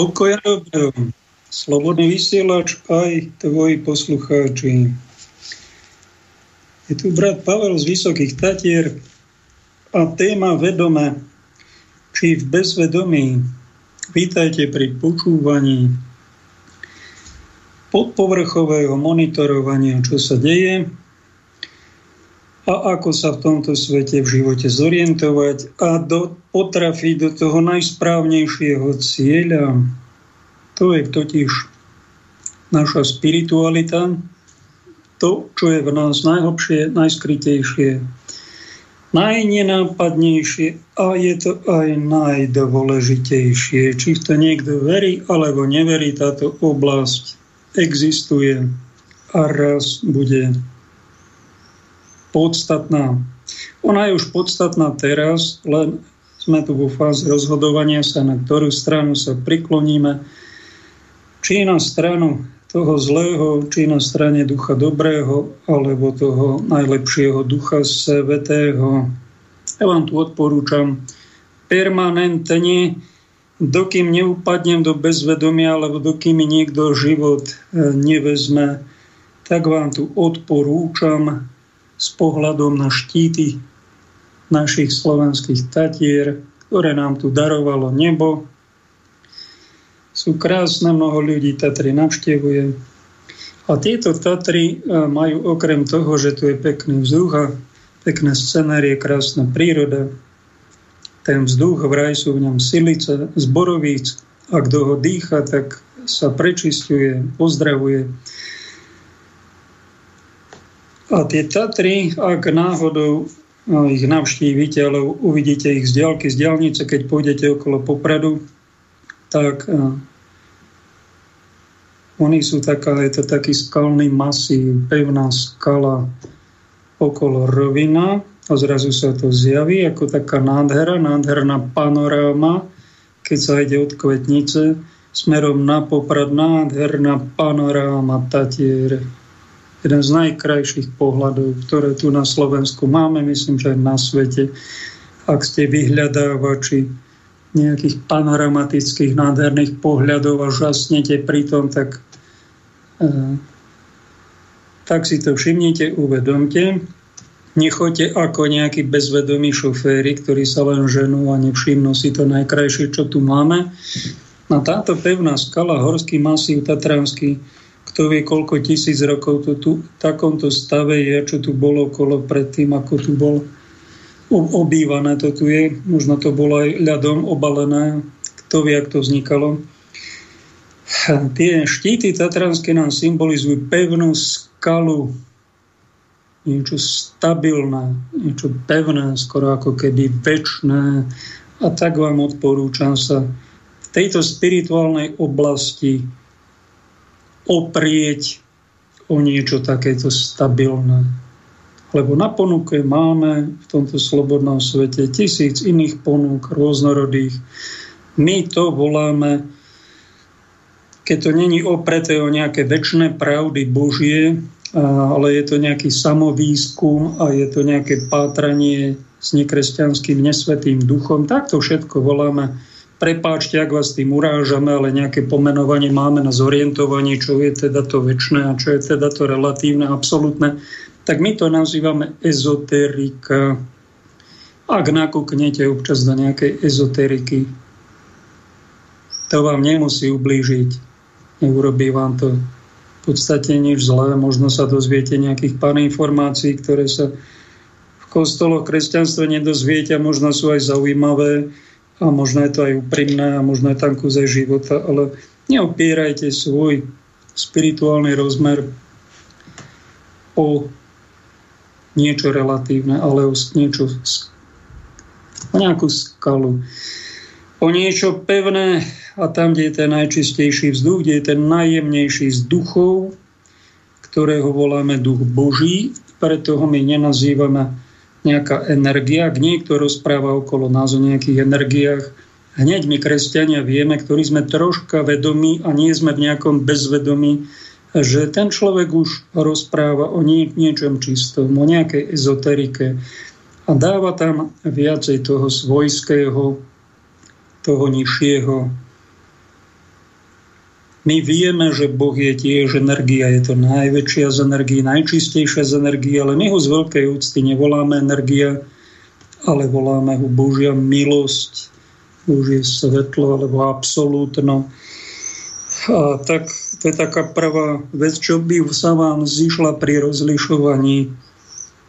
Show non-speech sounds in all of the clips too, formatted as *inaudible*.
Pokoj dobro. Slobodný vysielač aj tvoji poslucháči. Je tu brat Pavel z Vysokých Tatier a téma vedome, či v bezvedomí. Vítajte pri počúvaní podpovrchového monitorovania, čo sa deje a ako sa v tomto svete v živote zorientovať a do, potrafiť do toho najsprávnejšieho cieľa. To je totiž naša spiritualita, to, čo je v nás najhlbšie, najskrytejšie, najnenápadnejšie a je to aj najdôležitejšie. Či to niekto verí alebo neverí, táto oblasť existuje a raz bude podstatná. Ona je už podstatná teraz, len sme tu vo fáze rozhodovania sa, na ktorú stranu sa prikloníme. Či na stranu toho zlého, či na strane ducha dobrého, alebo toho najlepšieho ducha svetého. Ja vám tu odporúčam permanentne, dokým neupadnem do bezvedomia, alebo dokým mi niekto život e, nevezme, tak vám tu odporúčam s pohľadom na štíty našich slovenských tatier, ktoré nám tu darovalo nebo. Sú krásne, mnoho ľudí Tatry navštevuje. A tieto Tatry e, majú okrem toho, že tu je pekný vzduch a pekné scenérie, krásna príroda, ten vzduch, vraj sú v ňom silice, zborovíc a kto ho dýcha, tak sa prečistuje, pozdravuje a tie Tatry, ak náhodou no, ich navštívite, ale uvidíte ich z diaľky, z diálnice, keď pôjdete okolo Popradu, tak uh, oni sú taká, je to taký skalný masív, pevná skala okolo rovina a zrazu sa to zjaví ako taká nádhera, nádherná panoráma, keď sa ide od Kvetnice smerom na Poprad, nádherná panoráma Tatier jeden z najkrajších pohľadov, ktoré tu na Slovensku máme, myslím, že aj na svete. Ak ste vyhľadávači nejakých panoramatických nádherných pohľadov a žasnete pri tom, tak, eh, tak si to všimnite, uvedomte. Nechoďte ako nejakí bezvedomí šoféry, ktorí sa len ženú a nevšimnú si to najkrajšie, čo tu máme. Na táto pevná skala, horský masív tatranský, kto vie, koľko tisíc rokov to tu v takomto stave je, čo tu bolo okolo predtým, ako tu bol obývané to tu je. Možno to bolo aj ľadom obalené. Kto vie, ako to vznikalo. Tie štíty tatranské nám symbolizujú pevnú skalu, niečo stabilné, niečo pevné, skoro ako keby väčšné. A tak vám odporúčam sa v tejto spirituálnej oblasti oprieť o niečo takéto stabilné. Lebo na ponuke máme v tomto slobodnom svete tisíc iných ponúk, rôznorodých. My to voláme, keď to není opreté o nejaké väčšie pravdy Božie, ale je to nejaký samovýskum a je to nejaké pátranie s nekresťanským nesvetým duchom, tak to všetko voláme prepáčte, ak vás tým urážame, ale nejaké pomenovanie máme na zorientovanie, čo je teda to väčšie a čo je teda to relatívne, absolútne, tak my to nazývame ezoterika. Ak nakúknete občas do nejakej ezoteriky, to vám nemusí ublížiť. Neurobí vám to v podstate nič zlé. Možno sa dozviete nejakých pár informácií, ktoré sa v kostoloch kresťanstva nedozviete a možno sú aj zaujímavé a možno je to aj úprimné a možno je tam kus života, ale neopierajte svoj spirituálny rozmer o niečo relatívne, ale o niečo o nejakú skalu. O niečo pevné a tam, kde je ten najčistejší vzduch, kde je ten najjemnejší z duchov, ktorého voláme duch Boží, preto ho my nenazývame nejaká energia, niekto rozpráva okolo nás o nejakých energiách, hneď my kresťania vieme, ktorí sme troška vedomí a nie sme v nejakom bezvedomí, že ten človek už rozpráva o nie, niečom čistom, o nejakej ezoterike a dáva tam viacej toho svojského, toho nižšieho. My vieme, že Boh je tiež energia, je to najväčšia z energií, najčistejšia z energií, ale my ho z veľkej úcty nevoláme energia, ale voláme ho Božia milosť, Božie svetlo alebo absolútno. A tak to je taká prvá vec, čo by sa vám zišla pri rozlišovaní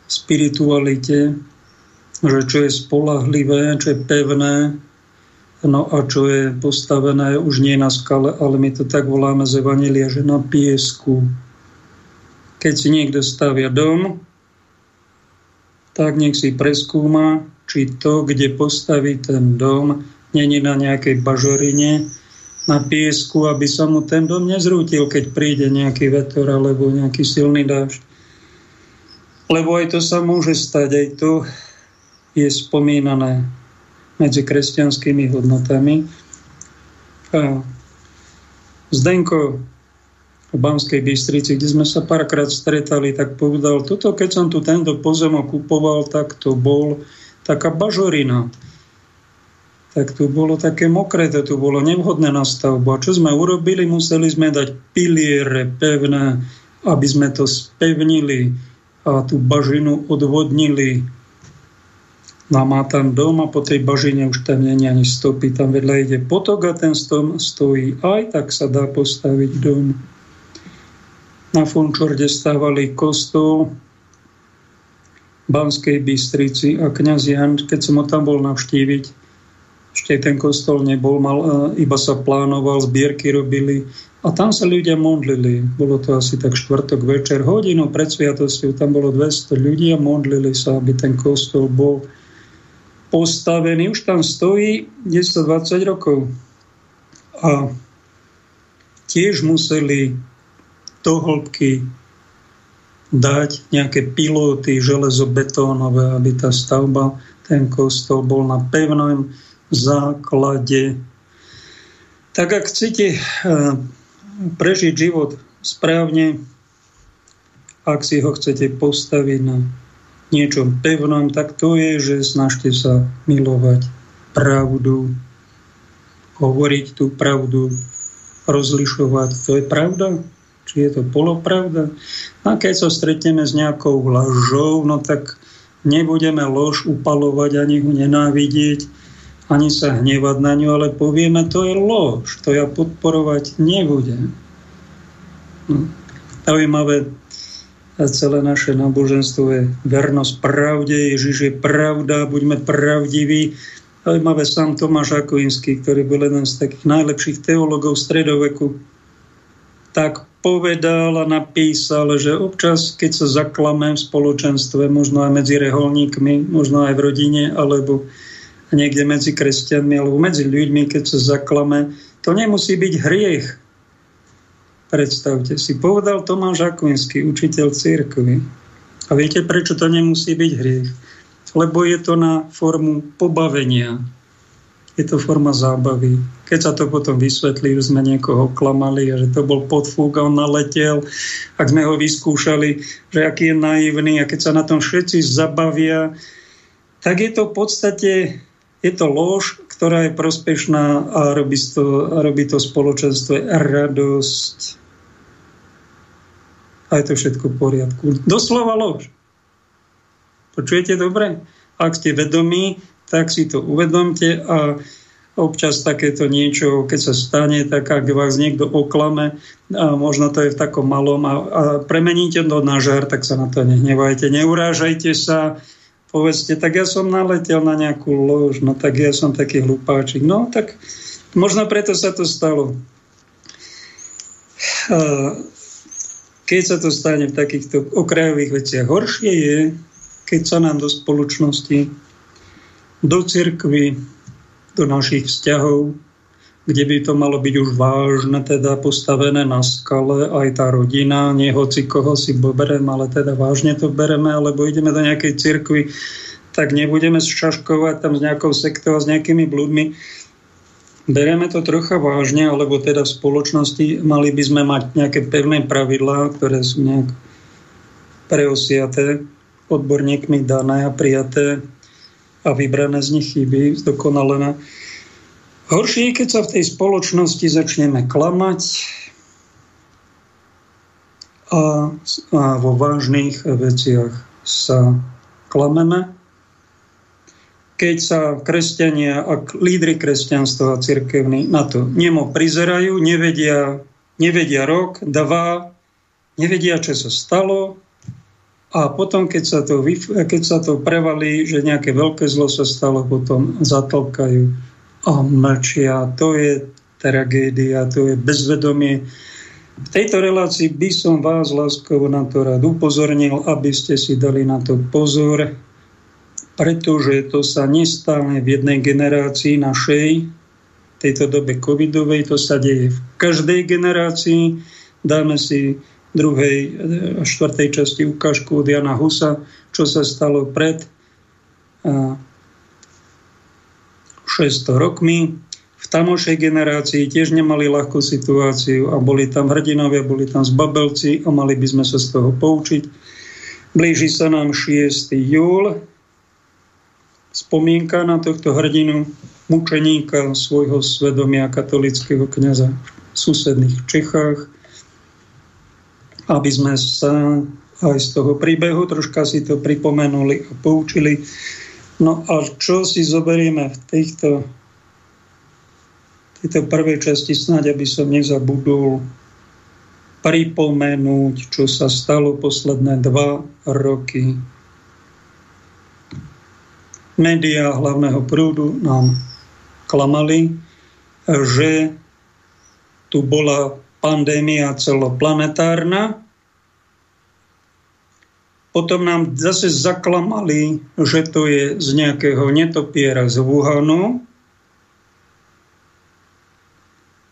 spiritualite, že čo je spolahlivé, čo je pevné, No a čo je postavené už nie na skale, ale my to tak voláme z Evangelia, že na piesku. Keď si niekto stavia dom, tak nech si preskúma, či to, kde postaví ten dom, není na nejakej bažorine, na piesku, aby sa mu ten dom nezrútil, keď príde nejaký vetor alebo nejaký silný dážď. Lebo aj to sa môže stať, aj to je spomínané medzi kresťanskými hodnotami. A Zdenko v Banskej Bystrici, kde sme sa párkrát stretali, tak povedal, toto keď som tu tento pozemok kupoval, tak to bol taká bažorina. Tak tu bolo také mokré, to tu bolo nevhodné na stavbu. A čo sme urobili? Museli sme dať piliere pevné, aby sme to spevnili a tú bažinu odvodnili No a má tam dom a po tej bažine už tam nie ani stopy. Tam vedľa ide potok a ten stom stojí. Aj tak sa dá postaviť dom. Na Fončorde stávali kostol Banskej Bystrici a kniaz Jan, keď som ho tam bol navštíviť, ešte ten kostol nebol, mal, e, iba sa plánoval, zbierky robili a tam sa ľudia modlili. Bolo to asi tak štvrtok večer, hodinu pred sviatosťou, tam bolo 200 ľudí a modlili sa, aby ten kostol bol postavený, už tam stojí 10-20 rokov. A tiež museli do hĺbky dať nejaké pilóty železobetónové, aby tá stavba, ten kostol bol na pevnom základe. Tak ak chcete eh, prežiť život správne, ak si ho chcete postaviť na niečom pevnom, tak to je, že snažte sa milovať pravdu, hovoriť tú pravdu, rozlišovať, to je pravda, či je to polopravda. A keď sa stretneme s nejakou lažou, no tak nebudeme lož upalovať, ani ho nenávidieť, ani sa hnevať na ňu, ale povieme, to je lož, to ja podporovať nebudem. No. Zaujímavé, a celé naše náboženstvo je vernosť pravde, Ježiš je pravda, buďme pravdiví. Zaujímavé sám Tomáš Akvinský, ktorý bol jeden z takých najlepších teológov stredoveku, tak povedal a napísal, že občas, keď sa zaklame v spoločenstve, možno aj medzi reholníkmi, možno aj v rodine, alebo niekde medzi kresťanmi, alebo medzi ľuďmi, keď sa zaklame, to nemusí byť hriech. Predstavte si, povedal Tomáš Akvinský, učiteľ církvy. A viete, prečo to nemusí byť hriech? Lebo je to na formu pobavenia. Je to forma zábavy. Keď sa to potom vysvetlí, že sme niekoho klamali a že to bol podfúk a on naletel, ak sme ho vyskúšali, že aký je naivný a keď sa na tom všetci zabavia, tak je to v podstate je to lož, ktorá je prospešná a robí to, robí to spoločenstvo radosť a je to všetko v poriadku. Doslova lož. Počujete dobre? Ak ste vedomí, tak si to uvedomte a občas takéto niečo, keď sa stane, tak ak vás niekto oklame, a možno to je v takom malom a, a premeníte to na žar, tak sa na to nehnevajte, neurážajte sa, povedzte, tak ja som naletel na nejakú lož, no tak ja som taký hlupáčik. No tak možno preto sa to stalo. Keď sa to stane v takýchto okrajových veciach, horšie je, keď sa nám do spoločnosti, do cirkvy, do našich vzťahov, kde by to malo byť už vážne, teda postavené na skale, aj tá rodina, nie hoci koho si berem, ale teda vážne to bereme, alebo ideme do nejakej cirkvy, tak nebudeme šaškovať tam s nejakou sektou a s nejakými blúdmi bereme to trocha vážne, alebo teda v spoločnosti mali by sme mať nejaké pevné pravidlá, ktoré sú nejak preosiaté, odborníkmi dané a prijaté a vybrané z nich chyby, zdokonalené. Horšie je, keď sa v tej spoločnosti začneme klamať a, a vo vážnych veciach sa klameme. Keď sa kresťania a lídry kresťanstva a cirkevní na to nemo prizerajú, nevedia, nevedia rok, dva, nevedia, čo sa stalo, a potom, keď sa, to, keď sa to prevalí, že nejaké veľké zlo sa stalo, potom zatlkajú a mlčia. To je tragédia, to je bezvedomie. V tejto relácii by som vás láskovo na to rád upozornil, aby ste si dali na to pozor, pretože to sa nestane v jednej generácii našej, tejto dobe covidovej, to sa deje v každej generácii. Dáme si druhej a štvrtej časti ukážku od Jana Husa, čo sa stalo pred 600 rokmi. V tamošej generácii tiež nemali ľahkú situáciu a boli tam hrdinovia, boli tam zbabelci a mali by sme sa z toho poučiť. Blíži sa nám 6. júl, spomienka na tohto hrdinu, mučeníka svojho svedomia katolického kniaza v susedných Čechách, aby sme sa aj z toho príbehu troška si to pripomenuli a poučili. No a čo si zoberieme v týchto tejto prvej časti snáď, aby som nezabudol pripomenúť, čo sa stalo posledné dva roky. Média hlavného prúdu nám klamali, že tu bola pandémia celoplanetárna, potom nám zase zaklamali, že to je z nejakého netopiera z Wuhanu.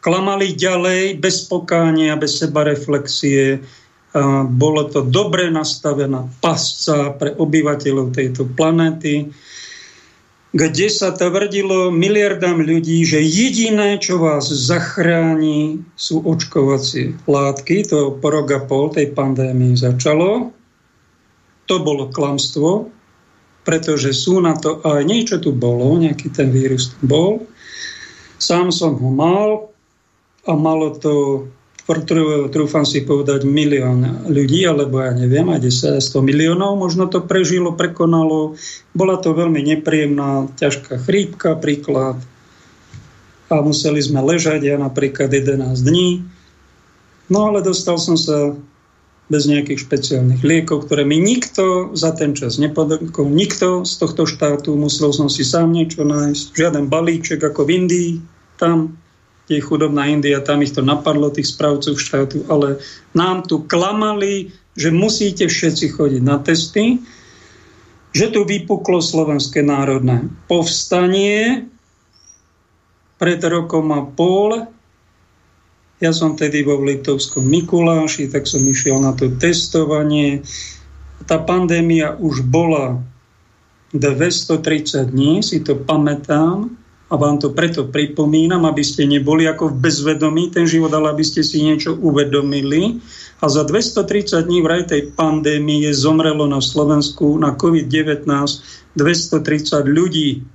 Klamali ďalej, bez pokánia, bez seba reflexie. Bolo to dobre nastavená pasca pre obyvateľov tejto planéty, kde sa tvrdilo miliardám ľudí, že jediné, čo vás zachráni, sú očkovacie látky. To po rok a pol tej pandémii začalo to bolo klamstvo, pretože sú na to, ale niečo tu bolo, nejaký ten vírus tu bol. Sám som ho mal a malo to, trúfam si povedať, milión ľudí, alebo ja neviem, aj 100 miliónov, možno to prežilo, prekonalo. Bola to veľmi nepríjemná, ťažká chrípka, príklad. A museli sme ležať, ja napríklad 11 dní. No ale dostal som sa bez nejakých špeciálnych liekov, ktoré mi nikto za ten čas nepodokol. Nikto z tohto štátu, musel som si sám niečo nájsť. Žiaden balíček ako v Indii, tam, je chudobná India, tam ich to napadlo, tých správcov štátu, ale nám tu klamali, že musíte všetci chodiť na testy, že tu vypuklo Slovenské národné povstanie pred rokom a pol, ja som tedy vo Litovskom Mikuláši, tak som išiel na to testovanie. Tá pandémia už bola 230 dní, si to pamätám a vám to preto pripomínam, aby ste neboli ako v bezvedomí ten život, ale aby ste si niečo uvedomili. A za 230 dní vraj tej pandémie zomrelo na Slovensku na COVID-19 230 ľudí.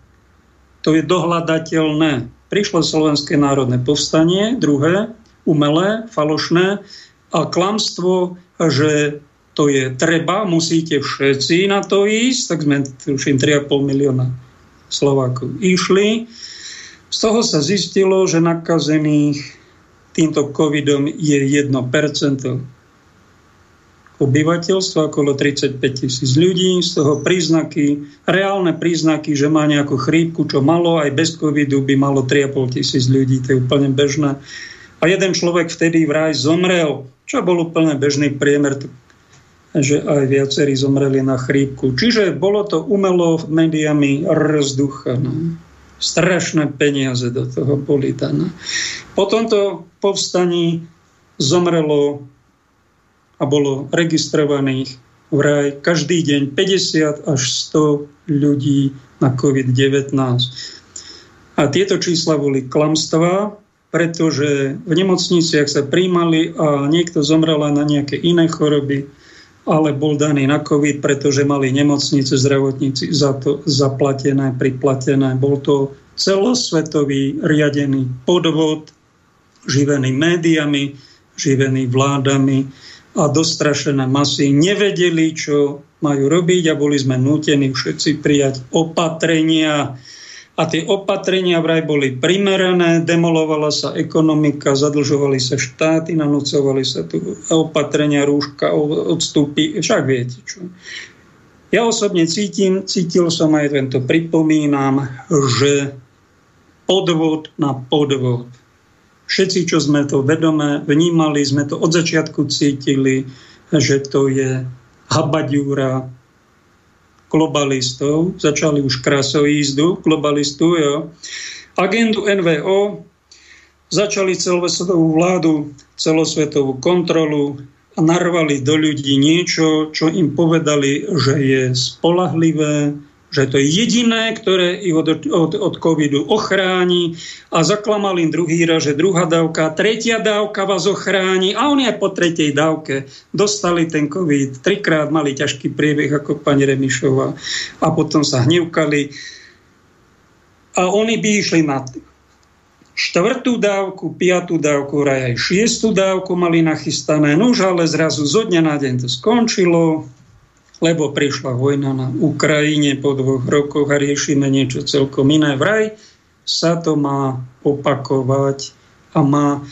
To je dohľadateľné. Prišlo Slovenské národné povstanie, druhé, umelé, falošné a klamstvo, že to je treba, musíte všetci na to ísť, tak sme tuším 3,5 milióna Slovákov išli. Z toho sa zistilo, že nakazených týmto covidom je 1% obyvateľstva, okolo 35 tisíc ľudí, z toho príznaky, reálne príznaky, že má nejakú chrípku, čo malo, aj bez covidu by malo 3,5 tisíc ľudí, to je úplne bežné. A jeden človek vtedy vraj zomrel, čo bol úplne bežný priemer, že aj viacerí zomreli na chrípku. Čiže bolo to umelo médiami rozduchané. Strašné peniaze do toho boli dané. Po tomto povstaní zomrelo a bolo registrovaných vraj každý deň 50 až 100 ľudí na COVID-19. A tieto čísla boli klamstvá, pretože v nemocniciach sa príjmali a niekto zomrel na nejaké iné choroby, ale bol daný na COVID, pretože mali nemocnice, zdravotníci za to zaplatené, priplatené. Bol to celosvetový riadený podvod, živený médiami, živený vládami a dostrašené masy nevedeli, čo majú robiť a boli sme nútení všetci prijať opatrenia. A tie opatrenia vraj boli primerané, demolovala sa ekonomika, zadlžovali sa štáty, nanúcovali sa tu opatrenia, rúška, odstúpy, však viete čo. Ja osobne cítim, cítil som aj tento, pripomínam, že podvod na podvod. Všetci, čo sme to vedome vnímali, sme to od začiatku cítili, že to je habadúra globalistov. Začali už krásou jízdu globalistu. Jo. Agendu NVO začali celosvetovú vládu, celosvetovú kontrolu a narvali do ľudí niečo, čo im povedali, že je spolahlivé, že to je jediné, ktoré ich od, od, od covidu ochráni. A zaklamal im druhý raz, že druhá dávka, tretia dávka vás ochráni. A oni aj po tretej dávke dostali ten covid, trikrát mali ťažký priebeh ako pani Remišová. A potom sa hnevkali. A oni by išli na štvrtú dávku, piatú dávku, aj šiestu dávku mali nachystané, no už ale zrazu zo dňa na deň to skončilo, lebo prišla vojna na Ukrajine po dvoch rokoch a riešime niečo celkom iné. Vraj sa to má opakovať a má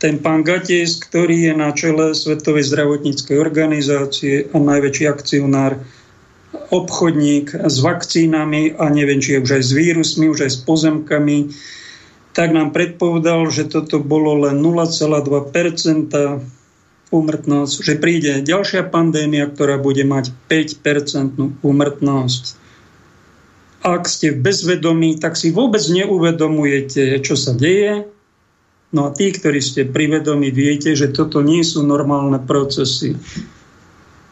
ten pán Gatis, ktorý je na čele Svetovej zdravotníckej organizácie a najväčší akcionár, obchodník s vakcínami a neviem, či je už aj s vírusmi, už aj s pozemkami, tak nám predpovedal, že toto bolo len 0,2 úmrtnosť, že príde ďalšia pandémia, ktorá bude mať 5% úmrtnosť. Ak ste v bezvedomí, tak si vôbec neuvedomujete, čo sa deje. No a tí, ktorí ste privedomí, viete, že toto nie sú normálne procesy.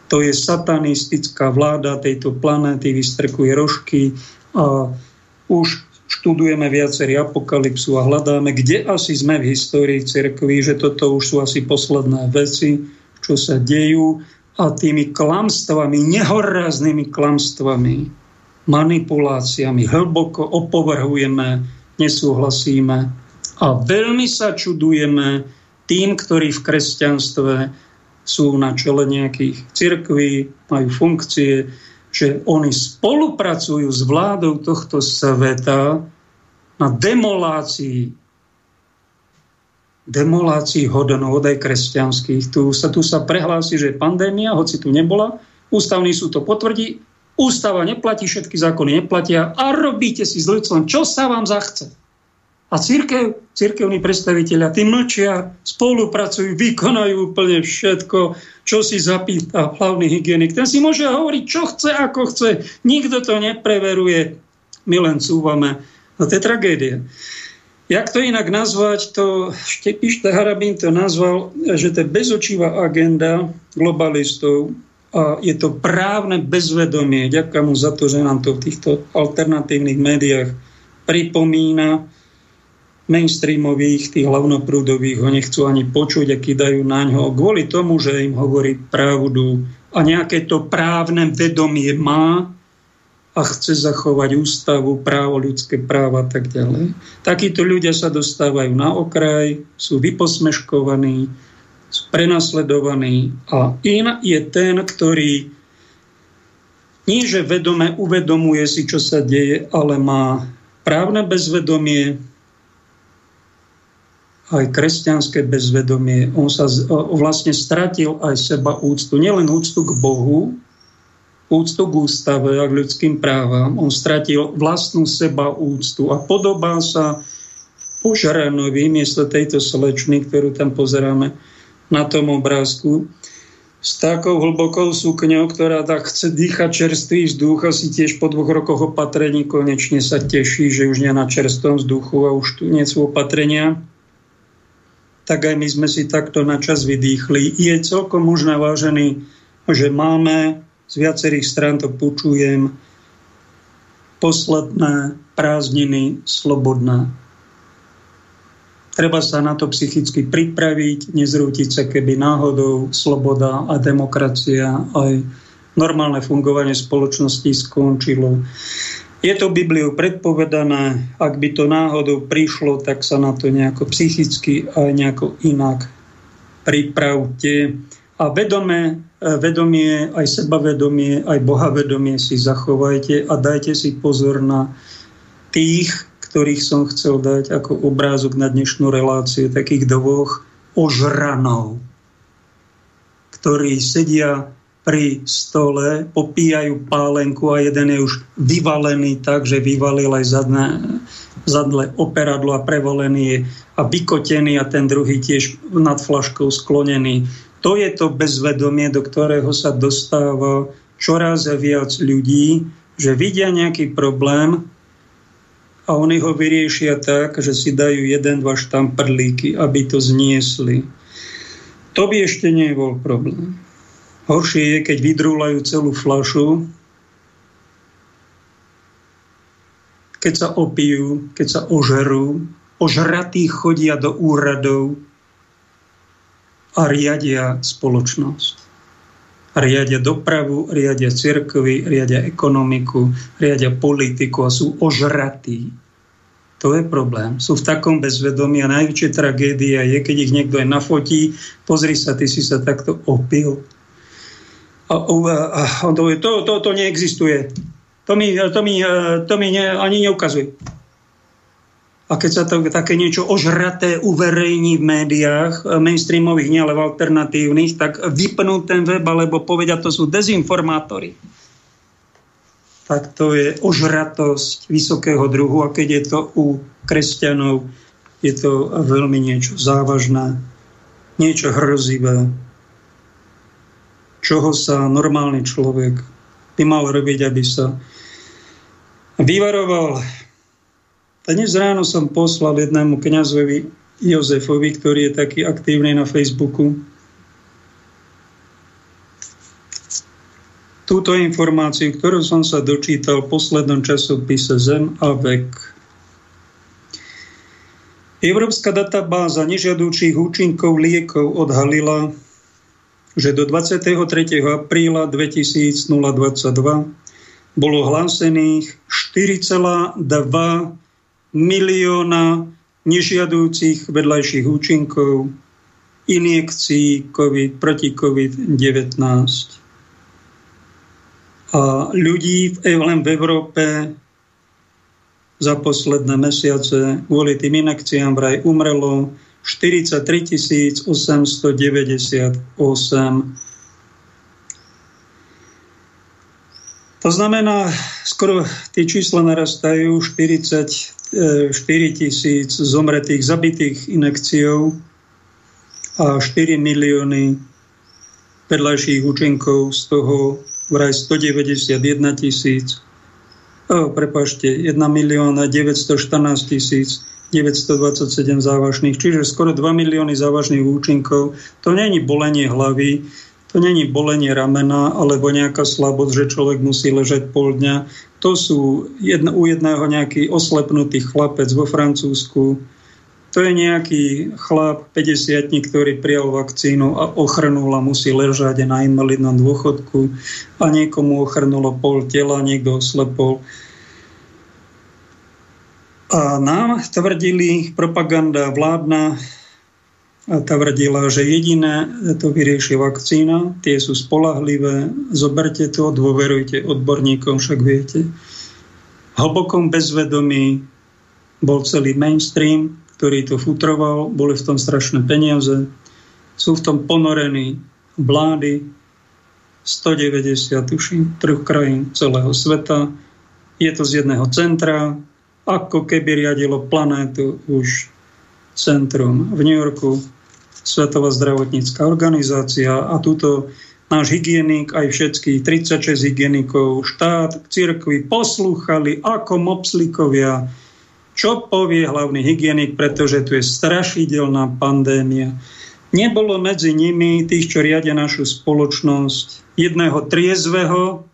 To je satanistická vláda tejto planéty, vystrkuje rožky a už študujeme viacerí apokalypsu a hľadáme, kde asi sme v histórii cirkvi, že toto už sú asi posledné veci, čo sa dejú. A tými klamstvami, nehoráznými klamstvami, manipuláciami hlboko opovrhujeme, nesúhlasíme a veľmi sa čudujeme tým, ktorí v kresťanstve sú na čele nejakých cirkví, majú funkcie, že oni spolupracujú s vládou tohto sveta na demolácii demolácii hodnot aj kresťanských. Tu sa, tu sa prehlási, že pandémia, hoci tu nebola, ústavný súd to potvrdí, ústava neplatí, všetky zákony neplatia a robíte si s ľudstvom, čo sa vám zachce. A církev, církevní predstaviteľia, tí mlčia, spolupracujú, vykonajú úplne všetko, čo si zapýta hlavný hygienik. Ten si môže hovoriť, čo chce, ako chce. Nikto to nepreveruje. My len cúvame. No to je tragédia. Jak to inak nazvať, to Štepiš Harabín to nazval, že to je bezočivá agenda globalistov a je to právne bezvedomie. Ďakujem mu za to, že nám to v týchto alternatívnych médiách pripomína mainstreamových, tých hlavnoprúdových ho nechcú ani počuť a dajú na ňo kvôli tomu, že im hovorí pravdu a nejaké to právne vedomie má a chce zachovať ústavu, právo, ľudské práva a tak ďalej. Takíto ľudia sa dostávajú na okraj, sú vyposmeškovaní, sú prenasledovaní a in je ten, ktorý nie že vedome uvedomuje si, čo sa deje, ale má právne bezvedomie, aj kresťanské bezvedomie. On sa vlastne stratil aj seba úctu. Nielen úctu k Bohu, úctu k ústave a k ľudským právam. On stratil vlastnú seba úctu a podobá sa Požaranovi miesto tejto slečny, ktorú tam pozeráme na tom obrázku, s takou hlbokou sukňou, ktorá tak chce dýchať čerstvý vzduch a si tiež po dvoch rokoch opatrení konečne sa teší, že už nie na čerstvom vzduchu a už tu nie sú opatrenia tak aj my sme si takto na čas vydýchli. Je celkom možné, vážený, že máme z viacerých strán to počujem posledné prázdniny slobodné. Treba sa na to psychicky pripraviť, nezrútiť sa, keby náhodou sloboda a demokracia aj normálne fungovanie spoločnosti skončilo. Je to Bibliou predpovedané, ak by to náhodou prišlo, tak sa na to nejako psychicky a nejako inak pripravte. A vedomé, e, vedomie, aj sebavedomie, aj bohavedomie si zachovajte a dajte si pozor na tých, ktorých som chcel dať ako obrázok na dnešnú reláciu, takých dvoch ožranov, ktorí sedia pri stole, popíjajú pálenku a jeden je už vyvalený tak, že vyvalil aj zadné, zadle operadlo a prevolený je a vykotený a ten druhý tiež nad flaškou sklonený. To je to bezvedomie, do ktorého sa dostáva čoraz viac ľudí, že vidia nejaký problém a oni ho vyriešia tak, že si dajú jeden, dva štamprlíky, aby to zniesli. To by ešte nie bol problém. Horšie je, keď vydrúlajú celú flašu, keď sa opijú, keď sa ožerú, ožratí chodia do úradov a riadia spoločnosť. Riadia dopravu, riadia cirkvy, riadia ekonomiku, riadia politiku a sú ožratí. To je problém. Sú v takom bezvedomí a najväčšia tragédia je, keď ich niekto aj nafotí, pozri sa, ty si sa takto opil a to, to, to, to neexistuje. To mi, to mi, to mi ne, ani neukazuje. A keď sa to také niečo ožraté uverejní v médiách, eh, mainstreamových, nie ale v alternatívnych, tak vypnú ten web, alebo povedia, to sú dezinformátori. Tak to je ožratosť vysokého druhu a keď je to u kresťanov, je to veľmi niečo závažné, niečo hrozivé čoho sa normálny človek by mal robiť, aby sa vyvaroval. Dnes ráno som poslal jednému kňazovi Jozefovi, ktorý je taký aktívny na Facebooku, túto informáciu, ktorú som sa dočítal v poslednom časopise Zem a vek. Európska databáza nežiadúcich účinkov liekov odhalila, že do 23. apríla 2022 bolo hlásených 4,2 milióna nežiadúcich vedľajších účinkov injekcií COVID, proti COVID-19. A ľudí v, len v Európe za posledné mesiace kvôli tým inekciám vraj umrelo 43 898. To znamená, skoro tie čísla narastajú, 44 tisíc zomretých, zabitých inekciou a 4 milióny vedľajších účinkov, z toho vraj 191 tisíc, oh, prepašte, 1 milióna 914 tisíc 927 závažných, čiže skoro 2 milióny závažných účinkov. To není bolenie hlavy, to není bolenie ramena alebo nejaká slabosť, že človek musí ležať pol dňa. To sú jedna, u jedného nejaký oslepnutý chlapec vo Francúzsku. To je nejaký chlap 50 ktorý prijal vakcínu a ochrnul a musí ležať na invalidnom dôchodku a niekomu ochrnulo pol tela, niekto oslepol. A nám tvrdili propaganda vládna, tvrdila, že jediné to vyrieši vakcína, tie sú spolahlivé, zoberte to, dôverujte odborníkom, však viete. Hlbokom bezvedomí bol celý mainstream, ktorý to futroval, boli v tom strašné peniaze, sú v tom ponorení vlády 190, tuším, troch krajín celého sveta. Je to z jedného centra, ako keby riadilo planétu už centrum v New Yorku, Svetová zdravotnícká organizácia a túto náš hygienik, aj všetkých 36 hygienikov, štát, cirkvi poslúchali ako mopslikovia, čo povie hlavný hygienik, pretože tu je strašidelná pandémia. Nebolo medzi nimi tých, čo riadia našu spoločnosť, jedného triezveho,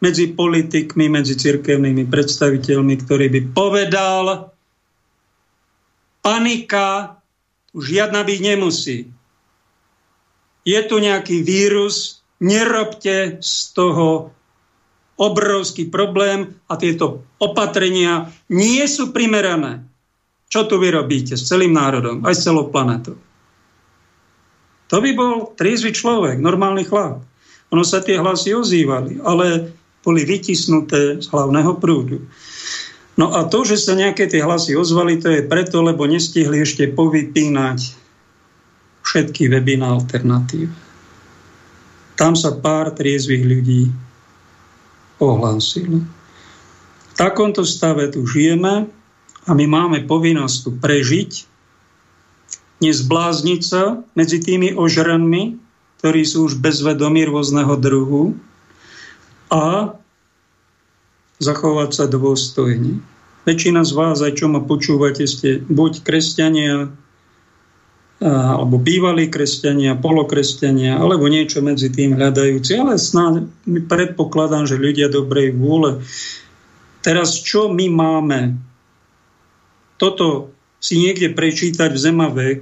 medzi politikmi, medzi cirkevnými predstaviteľmi, ktorý by povedal, panika už žiadna byť nemusí. Je tu nejaký vírus, nerobte z toho obrovský problém a tieto opatrenia nie sú primerané. Čo tu vy robíte s celým národom, aj s celou planetou? To by bol triezvy človek, normálny chlap. Ono sa tie hlasy ozývali, ale boli vytisnuté z hlavného prúdu. No a to, že sa nejaké tie hlasy ozvali, to je preto, lebo nestihli ešte povypínať všetky weby na alternatíve. Tam sa pár triezvých ľudí ohlásilo. V takomto stave tu žijeme a my máme povinnosť tu prežiť, nezblázniť sa medzi tými ožranmi, ktorí sú už bezvedomí rôzneho druhu a zachovať sa dôstojne. Väčšina z vás, aj čo ma počúvate, ste buď kresťania, alebo bývalí kresťania, polokresťania, alebo niečo medzi tým hľadajúci, ale snáď predpokladám, že ľudia dobrej vôle. Teraz čo my máme? Toto si niekde prečítať v Zemavek,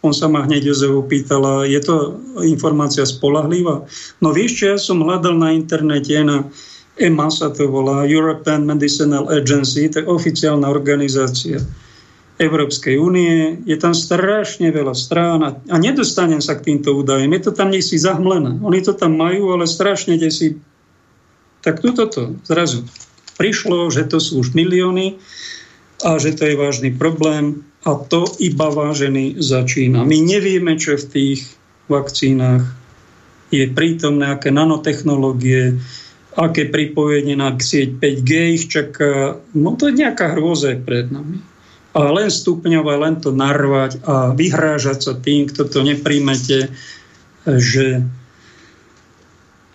on sa ma hneď Jozef opýtala, je to informácia spolahlivá? No vieš čo, ja som hľadal na internete na EMA sa to volá, European Medicinal Agency, to je oficiálna organizácia Európskej únie. Je tam strašne veľa strán a, a nedostanem sa k týmto údajom. Je to tam si zahmlené. Oni to tam majú, ale strašne si... Tak tuto to zrazu prišlo, že to sú už milióny a že to je vážny problém a to iba vážený začína. My nevieme, čo v tých vakcínach je prítomné, aké nanotechnológie, aké pripojenie na sieť 5G ich čaká. No to je nejaká hrôza pred nami a len stupňovať, len to narvať a vyhrážať sa tým, kto to nepríjmete, že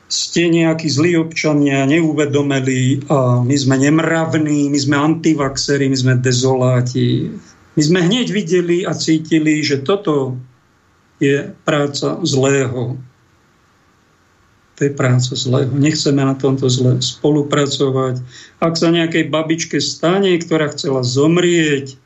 ste nejakí zlí občania, neuvedomeli a my sme nemravní, my sme antivaxeri, my sme dezoláti. My sme hneď videli a cítili, že toto je práca zlého. To je práca zlého. Nechceme na tomto zle spolupracovať. Ak sa nejakej babičke stane, ktorá chcela zomrieť,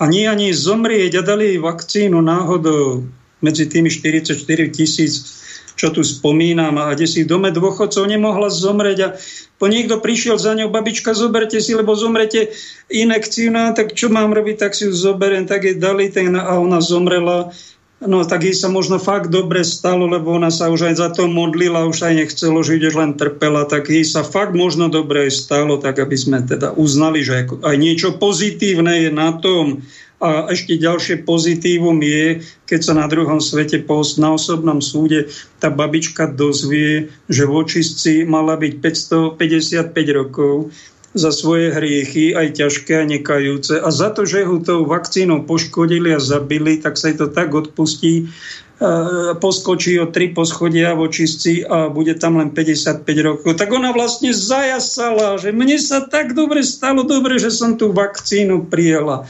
a nie ani zomrieť a dali jej vakcínu náhodou medzi tými 44 tisíc, čo tu spomínam, a kde si v dome dôchodcov nemohla zomrieť a po niekto prišiel za ňou, babička, zoberte si, lebo zomrete inekciu, no tak čo mám robiť, tak si ju zoberiem, tak jej dali ten a ona zomrela No tak jej sa možno fakt dobre stalo, lebo ona sa už aj za to modlila, už aj nechcelo žiť, už len trpela, tak jej sa fakt možno dobre stalo, tak aby sme teda uznali, že aj niečo pozitívne je na tom. A ešte ďalšie pozitívum je, keď sa na druhom svete na osobnom súde tá babička dozvie, že v očistci mala byť 555 rokov za svoje hriechy, aj ťažké a nekajúce. A za to, že ho tou vakcínou poškodili a zabili, tak sa to tak odpustí, e, poskočí o tri poschodia v očistci a bude tam len 55 rokov. Tak ona vlastne zajasala, že mne sa tak dobre stalo, dobre, že som tú vakcínu prijela.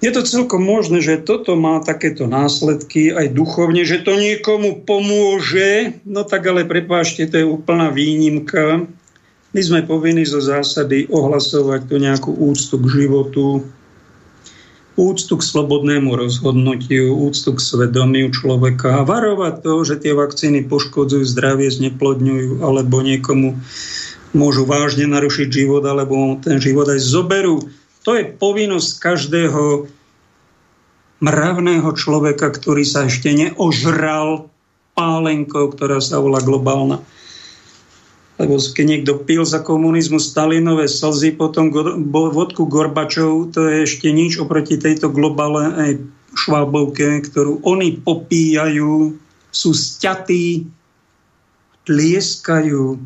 Je to celkom možné, že toto má takéto následky aj duchovne, že to niekomu pomôže, no tak ale prepášte, to je úplná výnimka. My sme povinni zo zásady ohlasovať tu nejakú úctu k životu, úctu k slobodnému rozhodnutiu, úctu k svedomiu človeka a varovať to, že tie vakcíny poškodzujú zdravie, zneplodňujú alebo niekomu môžu vážne narušiť život alebo ten život aj zoberú. To je povinnosť každého mravného človeka, ktorý sa ešte neožral pálenkou, ktorá sa volá globálna lebo keď niekto pil za komunizmu Stalinové slzy, potom vodku Gorbačov, to je ešte nič oproti tejto globálnej švábovke, ktorú oni popíjajú, sú sťatí, tlieskajú,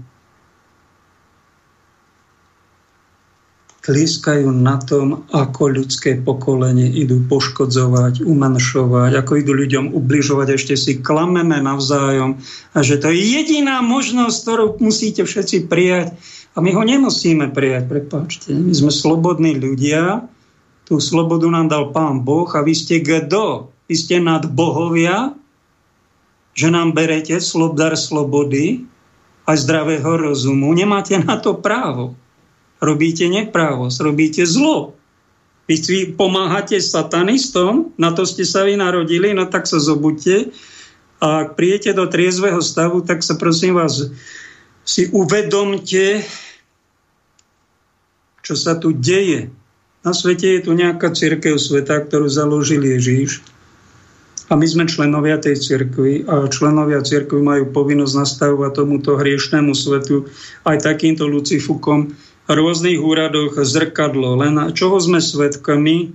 tlieskajú na tom, ako ľudské pokolenie idú poškodzovať, umenšovať, ako idú ľuďom ubližovať, ešte si klameme navzájom a že to je jediná možnosť, ktorú musíte všetci prijať a my ho nemusíme prijať, prepáčte. My sme slobodní ľudia, tú slobodu nám dal Pán Boh a vy ste kto? Vy ste nad bohovia, že nám berete slobdar slobody a zdravého rozumu. Nemáte na to právo robíte neprávosť, robíte zlo. Vy pomáhate satanistom, na to ste sa vy narodili, no tak sa zobuďte a ak prijete do triezveho stavu, tak sa prosím vás si uvedomte, čo sa tu deje. Na svete je tu nejaká církev sveta, ktorú založil Ježíš. A my sme členovia tej cirkvi a členovia cirkvi majú povinnosť nastavovať tomuto hriešnemu svetu aj takýmto Lucifukom rôznych úradoch zrkadlo. Len čoho sme svedkami,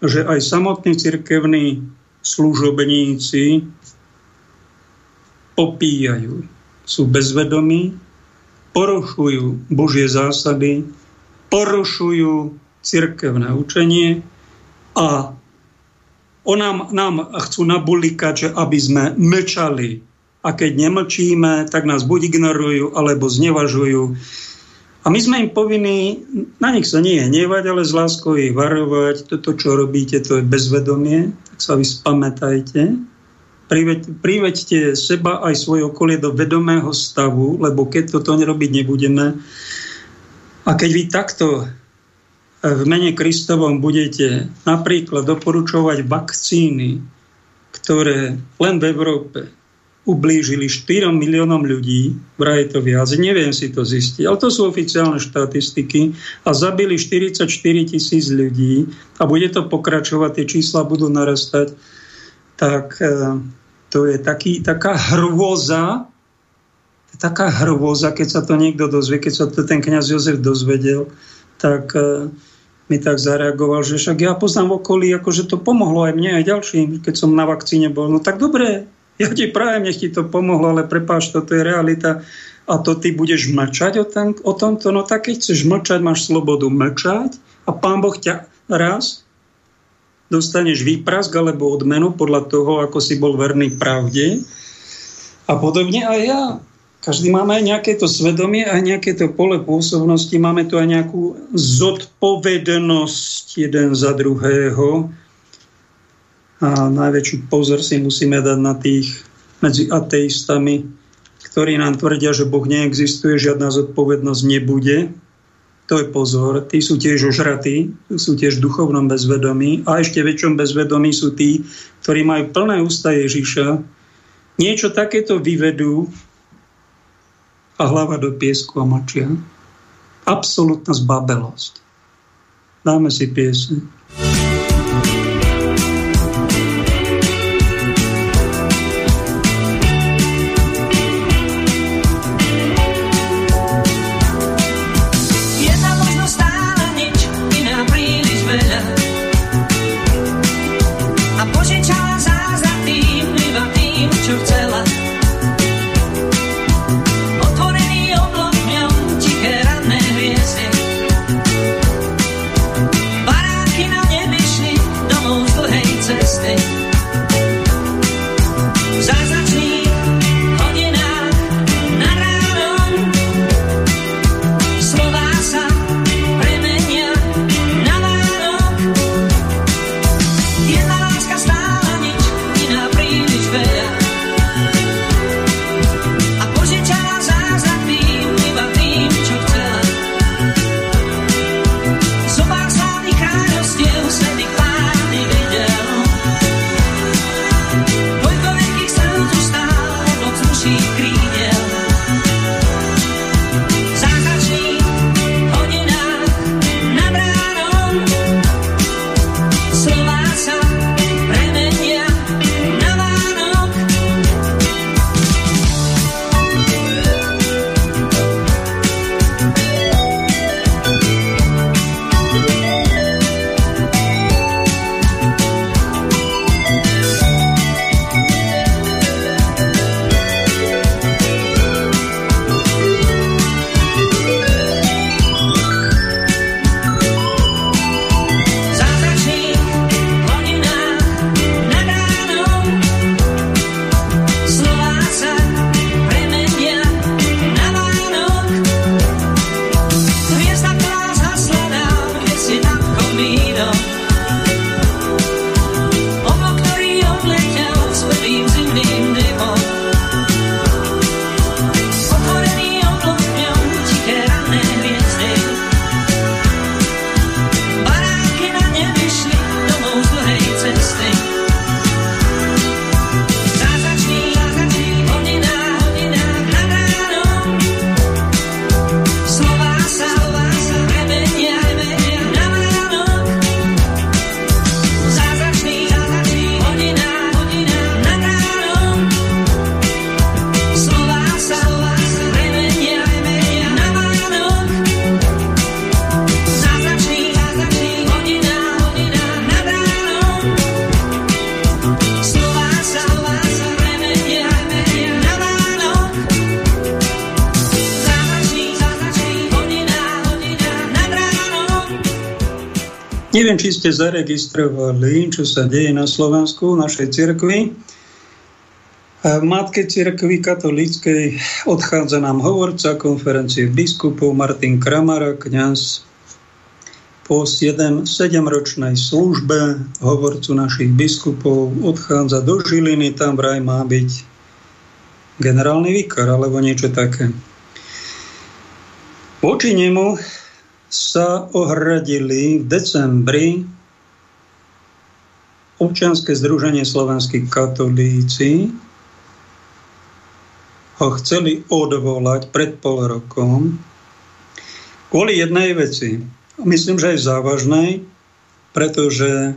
že aj samotní cirkevní služobníci popíjajú, sú bezvedomí, porušujú Božie zásady, porušujú cirkevné učenie a on nám, nám chcú nabulikať, že aby sme mlčali. A keď nemlčíme, tak nás buď ignorujú, alebo znevažujú. A my sme im povinní, na nich sa nie hnevať, ale z láskou ich varovať. Toto, čo robíte, to je bezvedomie, tak sa vy spamätajte. Priveď, priveďte seba aj svoje okolie do vedomého stavu, lebo keď toto nerobiť nebudeme, a keď vy takto v mene Kristovom budete napríklad doporučovať vakcíny, ktoré len v Európe ublížili 4 miliónom ľudí, vraj to viac, neviem si to zistiť, ale to sú oficiálne štatistiky a zabili 44 tisíc ľudí a bude to pokračovať, tie čísla budú narastať, tak e, to je taký, taká hrôza, taká hrôza, keď sa to niekto dozvie, keď sa to ten kňaz Jozef dozvedel, tak e, mi tak zareagoval, že však ja poznám okolí, akože to pomohlo aj mne, aj ďalším, keď som na vakcíne bol. No tak dobre, ja ti prajem, nech ti to pomohlo, ale prepáč, toto je realita. A to ty budeš mlčať o, tom, o tomto? No tak keď chceš mlčať, máš slobodu mlčať a pán Boh ťa raz dostaneš výprask alebo odmenu podľa toho, ako si bol verný pravde. A podobne aj ja. Každý máme aj nejaké to svedomie, aj nejaké to pole pôsobnosti, máme tu aj nejakú zodpovednosť jeden za druhého. A najväčší pozor si musíme dať na tých medzi ateistami, ktorí nám tvrdia, že Boh neexistuje, žiadna zodpovednosť nebude. To je pozor. Tí sú tiež ožratí, sú tiež v duchovnom bezvedomí. A ešte väčšom bezvedomí sú tí, ktorí majú plné ústa Ježiša. Niečo takéto vyvedú a hlava do piesku a mačia. Absolutná zbabelosť. Dáme si pieseň. Ste zaregistrovali, čo sa deje na Slovensku, v našej cirkvi. V Matke cirkvi katolíckej odchádza nám hovorca konferencie biskupov Martin Kramara, kňaz po 7, 7-ročnej službe hovorcu našich biskupov odchádza do Žiliny, tam vraj má byť generálny vikar alebo niečo také. Voči nemu sa ohradili v decembri občianske združenie slovenských katolíci ho chceli odvolať pred pol rokom kvôli jednej veci. Myslím, že aj závažnej, pretože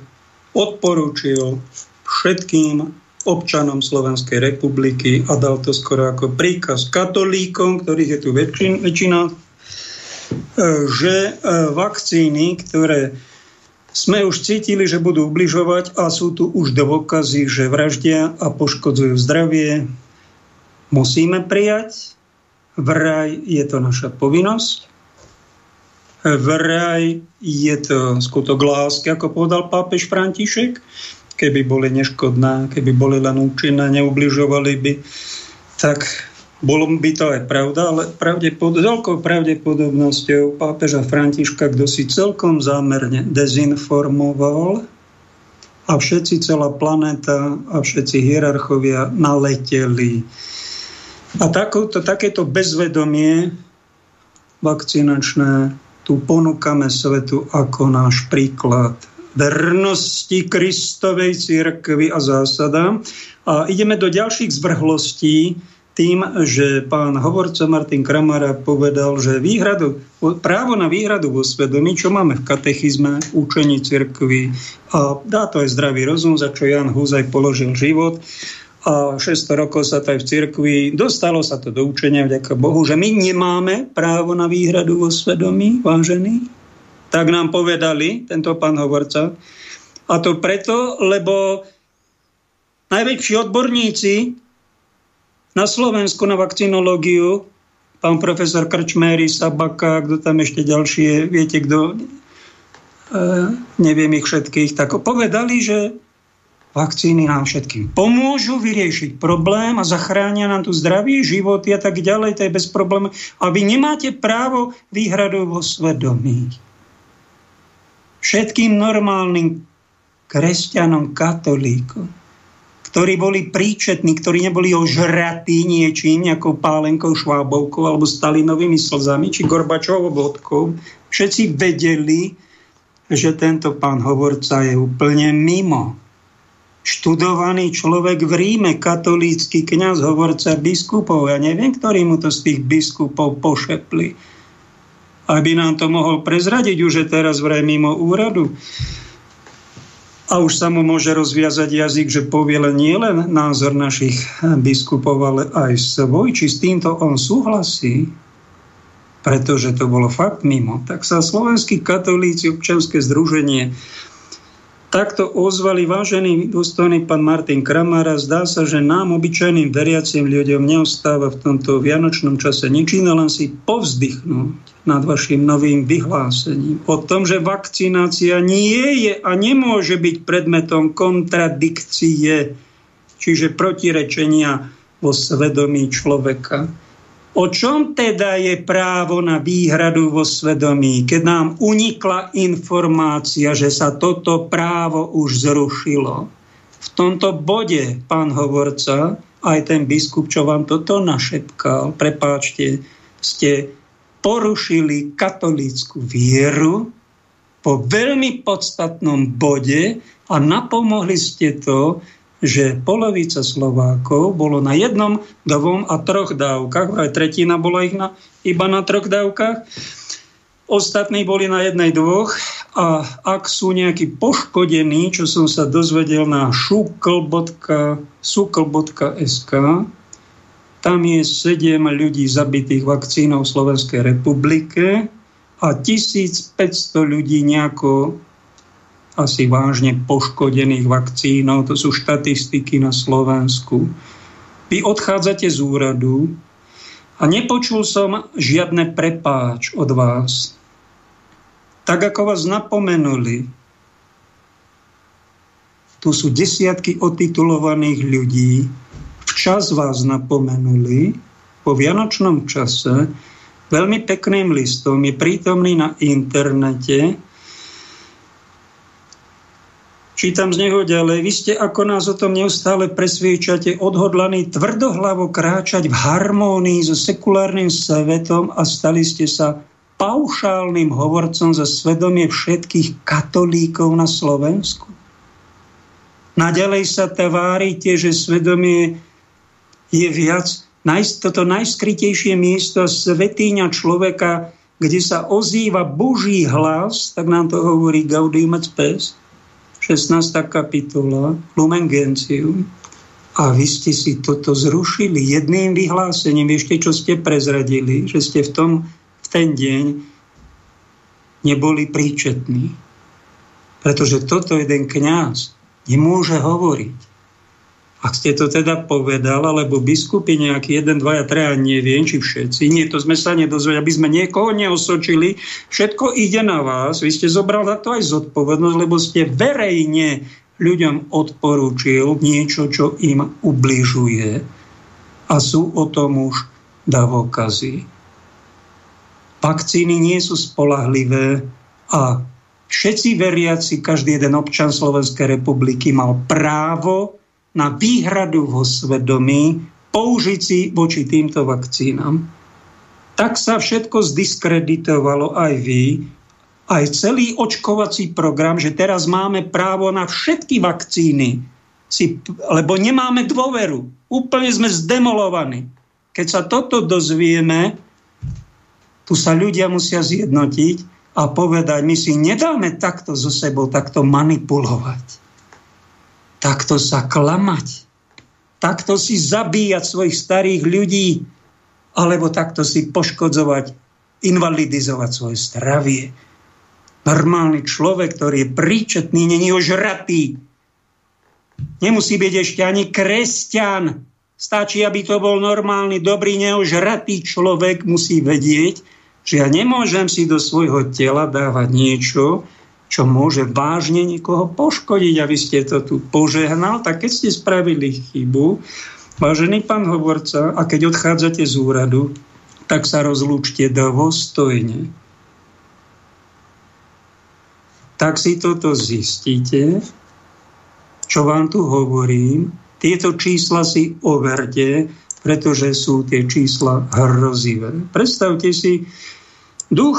odporúčil všetkým občanom Slovenskej republiky a dal to skoro ako príkaz katolíkom, ktorých je tu väčšina, E, že e, vakcíny, ktoré sme už cítili, že budú ubližovať a sú tu už dôkazy, že vraždia a poškodzujú zdravie, musíme prijať. Vraj je to naša povinnosť. Vraj je to skutok lásky, ako povedal pápež František. Keby boli neškodné, keby boli len účinné, neubližovali by, tak bolo by to aj pravda, ale pravdepod- veľkou pravdepodobnosťou pápeža Františka, kto si celkom zámerne dezinformoval a všetci, celá planéta a všetci hierarchovia naleteli. A takouto, takéto bezvedomie vakcinačné tu ponúkame svetu ako náš príklad vernosti Kristovej církvy a zásadám. A ideme do ďalších zvrhlostí, tým, že pán hovorca Martin Kramara povedal, že výhradu, právo na výhradu vo svedomí, čo máme v katechizme, učení cirkvi, a dá to aj zdravý rozum, za čo Jan Húzaj položil život, a 600 rokov sa to aj v cirkvi, dostalo sa to do učenia, vďaka Bohu, že my nemáme právo na výhradu vo svedomí, vážení. Tak nám povedali tento pán hovorca. A to preto, lebo najväčší odborníci na Slovensku na vakcinológiu pán profesor Krčméry, Sabaka, kto tam ešte ďalšie, viete kto, e, neviem ich všetkých, tak povedali, že vakcíny nám všetkým pomôžu vyriešiť problém a zachránia nám tu zdravie, životy a tak ďalej, to je bez problémov. A vy nemáte právo výhradu vo svedomí. Všetkým normálnym kresťanom, katolíkom ktorí boli príčetní, ktorí neboli ožratí niečím, nejakou pálenkou, švábovkou alebo Stalinovými slzami, či Gorbačovou vodkou. Všetci vedeli, že tento pán hovorca je úplne mimo. Študovaný človek v Ríme, katolícky kňaz, hovorca biskupov. Ja neviem, ktorý mu to z tých biskupov pošepli. Aby nám to mohol prezradiť, už je teraz vraj mimo úradu a už sa mu môže rozviazať jazyk, že povie len nie len názor našich biskupov, ale aj svoj, či s týmto on súhlasí, pretože to bolo fakt mimo. Tak sa slovenskí katolíci, občanské združenie takto ozvali vážený dôstojný pán Martin Kramara. Zdá sa, že nám, obyčajným veriacim ľuďom, neostáva v tomto vianočnom čase nič iné, len si povzdychnúť nad vašim novým vyhlásením o tom, že vakcinácia nie je a nemôže byť predmetom kontradikcie, čiže protirečenia vo svedomí človeka. O čom teda je právo na výhradu vo svedomí, keď nám unikla informácia, že sa toto právo už zrušilo? V tomto bode, pán hovorca, aj ten biskup, čo vám toto našepkal, prepáčte, ste porušili katolícku vieru po veľmi podstatnom bode a napomohli ste to, že polovica Slovákov bolo na jednom, dvom a troch dávkach, aj tretina bola ich na, iba na troch dávkach. Ostatní boli na jednej, dvoch a ak sú nejakí poškodení, čo som sa dozvedel na šukl.sk, tam je 7 ľudí zabitých vakcínou v Slovenskej republike a 1500 ľudí nejako asi vážne poškodených vakcínov. To sú štatistiky na Slovensku. Vy odchádzate z úradu a nepočul som žiadne prepáč od vás. Tak ako vás napomenuli, tu sú desiatky otitulovaných ľudí, včas vás napomenuli, po vianočnom čase, veľmi pekným listom, je prítomný na internete, Čítam z neho ďalej. Vy ste, ako nás o tom neustále presviečate, odhodlaní tvrdohlavo kráčať v harmónii so sekulárnym svetom a stali ste sa paušálnym hovorcom za svedomie všetkých katolíkov na Slovensku. Naďalej sa tvárite, že svedomie je viac, toto najskrytejšie miesto svetýňa človeka, kde sa ozýva Boží hlas, tak nám to hovorí Gaudium et Spes, 16. kapitola, Lumen Gentium. A vy ste si toto zrušili jedným vyhlásením. Ešte čo ste prezradili, že ste v, tom, v ten deň neboli príčetní. Pretože toto jeden kňaz nemôže hovoriť. Ak ste to teda povedal, alebo biskupy nejaký jeden, dvaja, treja, neviem, či všetci, nie, to sme sa nedozvedeli, aby sme niekoho neosočili, všetko ide na vás, vy ste zobrali za to aj zodpovednosť, lebo ste verejne ľuďom odporúčil niečo, čo im ubližuje. A sú o tom už davokazy. Vakcíny nie sú spolahlivé a všetci veriaci, každý jeden občan Slovenskej republiky mal právo na výhradu vo svedomí použiť si voči týmto vakcínam. Tak sa všetko zdiskreditovalo aj vy, aj celý očkovací program, že teraz máme právo na všetky vakcíny, si, lebo nemáme dôveru. Úplne sme zdemolovaní. Keď sa toto dozvieme, tu sa ľudia musia zjednotiť a povedať, my si nedáme takto so sebou, takto manipulovať takto sa klamať, takto si zabíjať svojich starých ľudí, alebo takto si poškodzovať, invalidizovať svoje zdravie. Normálny človek, ktorý je príčetný, není ožratý. Nemusí byť ešte ani kresťan. Stačí, aby to bol normálny, dobrý, neožratý človek, musí vedieť, že ja nemôžem si do svojho tela dávať niečo, čo môže vážne niekoho poškodiť a vy ste to tu požehnal, tak keď ste spravili chybu, vážený pán hovorca, a keď odchádzate z úradu, tak sa rozlúčte dôstojne. Tak si toto zistíte, čo vám tu hovorím. Tieto čísla si overte, pretože sú tie čísla hrozivé. Predstavte si, duch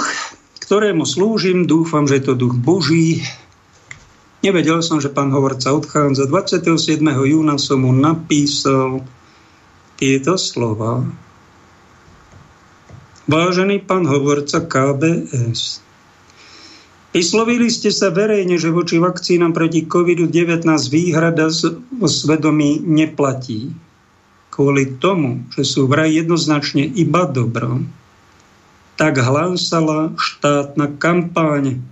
ktorému slúžim, dúfam, že je to duch Boží. Nevedel som, že pán hovorca odchádza. 27. júna som mu napísal tieto slova. Vážený pán hovorca KBS, Vyslovili ste sa verejne, že voči vakcínam proti COVID-19 výhrada o svedomí neplatí. Kvôli tomu, že sú vraj jednoznačne iba dobrom tak hlásala štátna kampáň.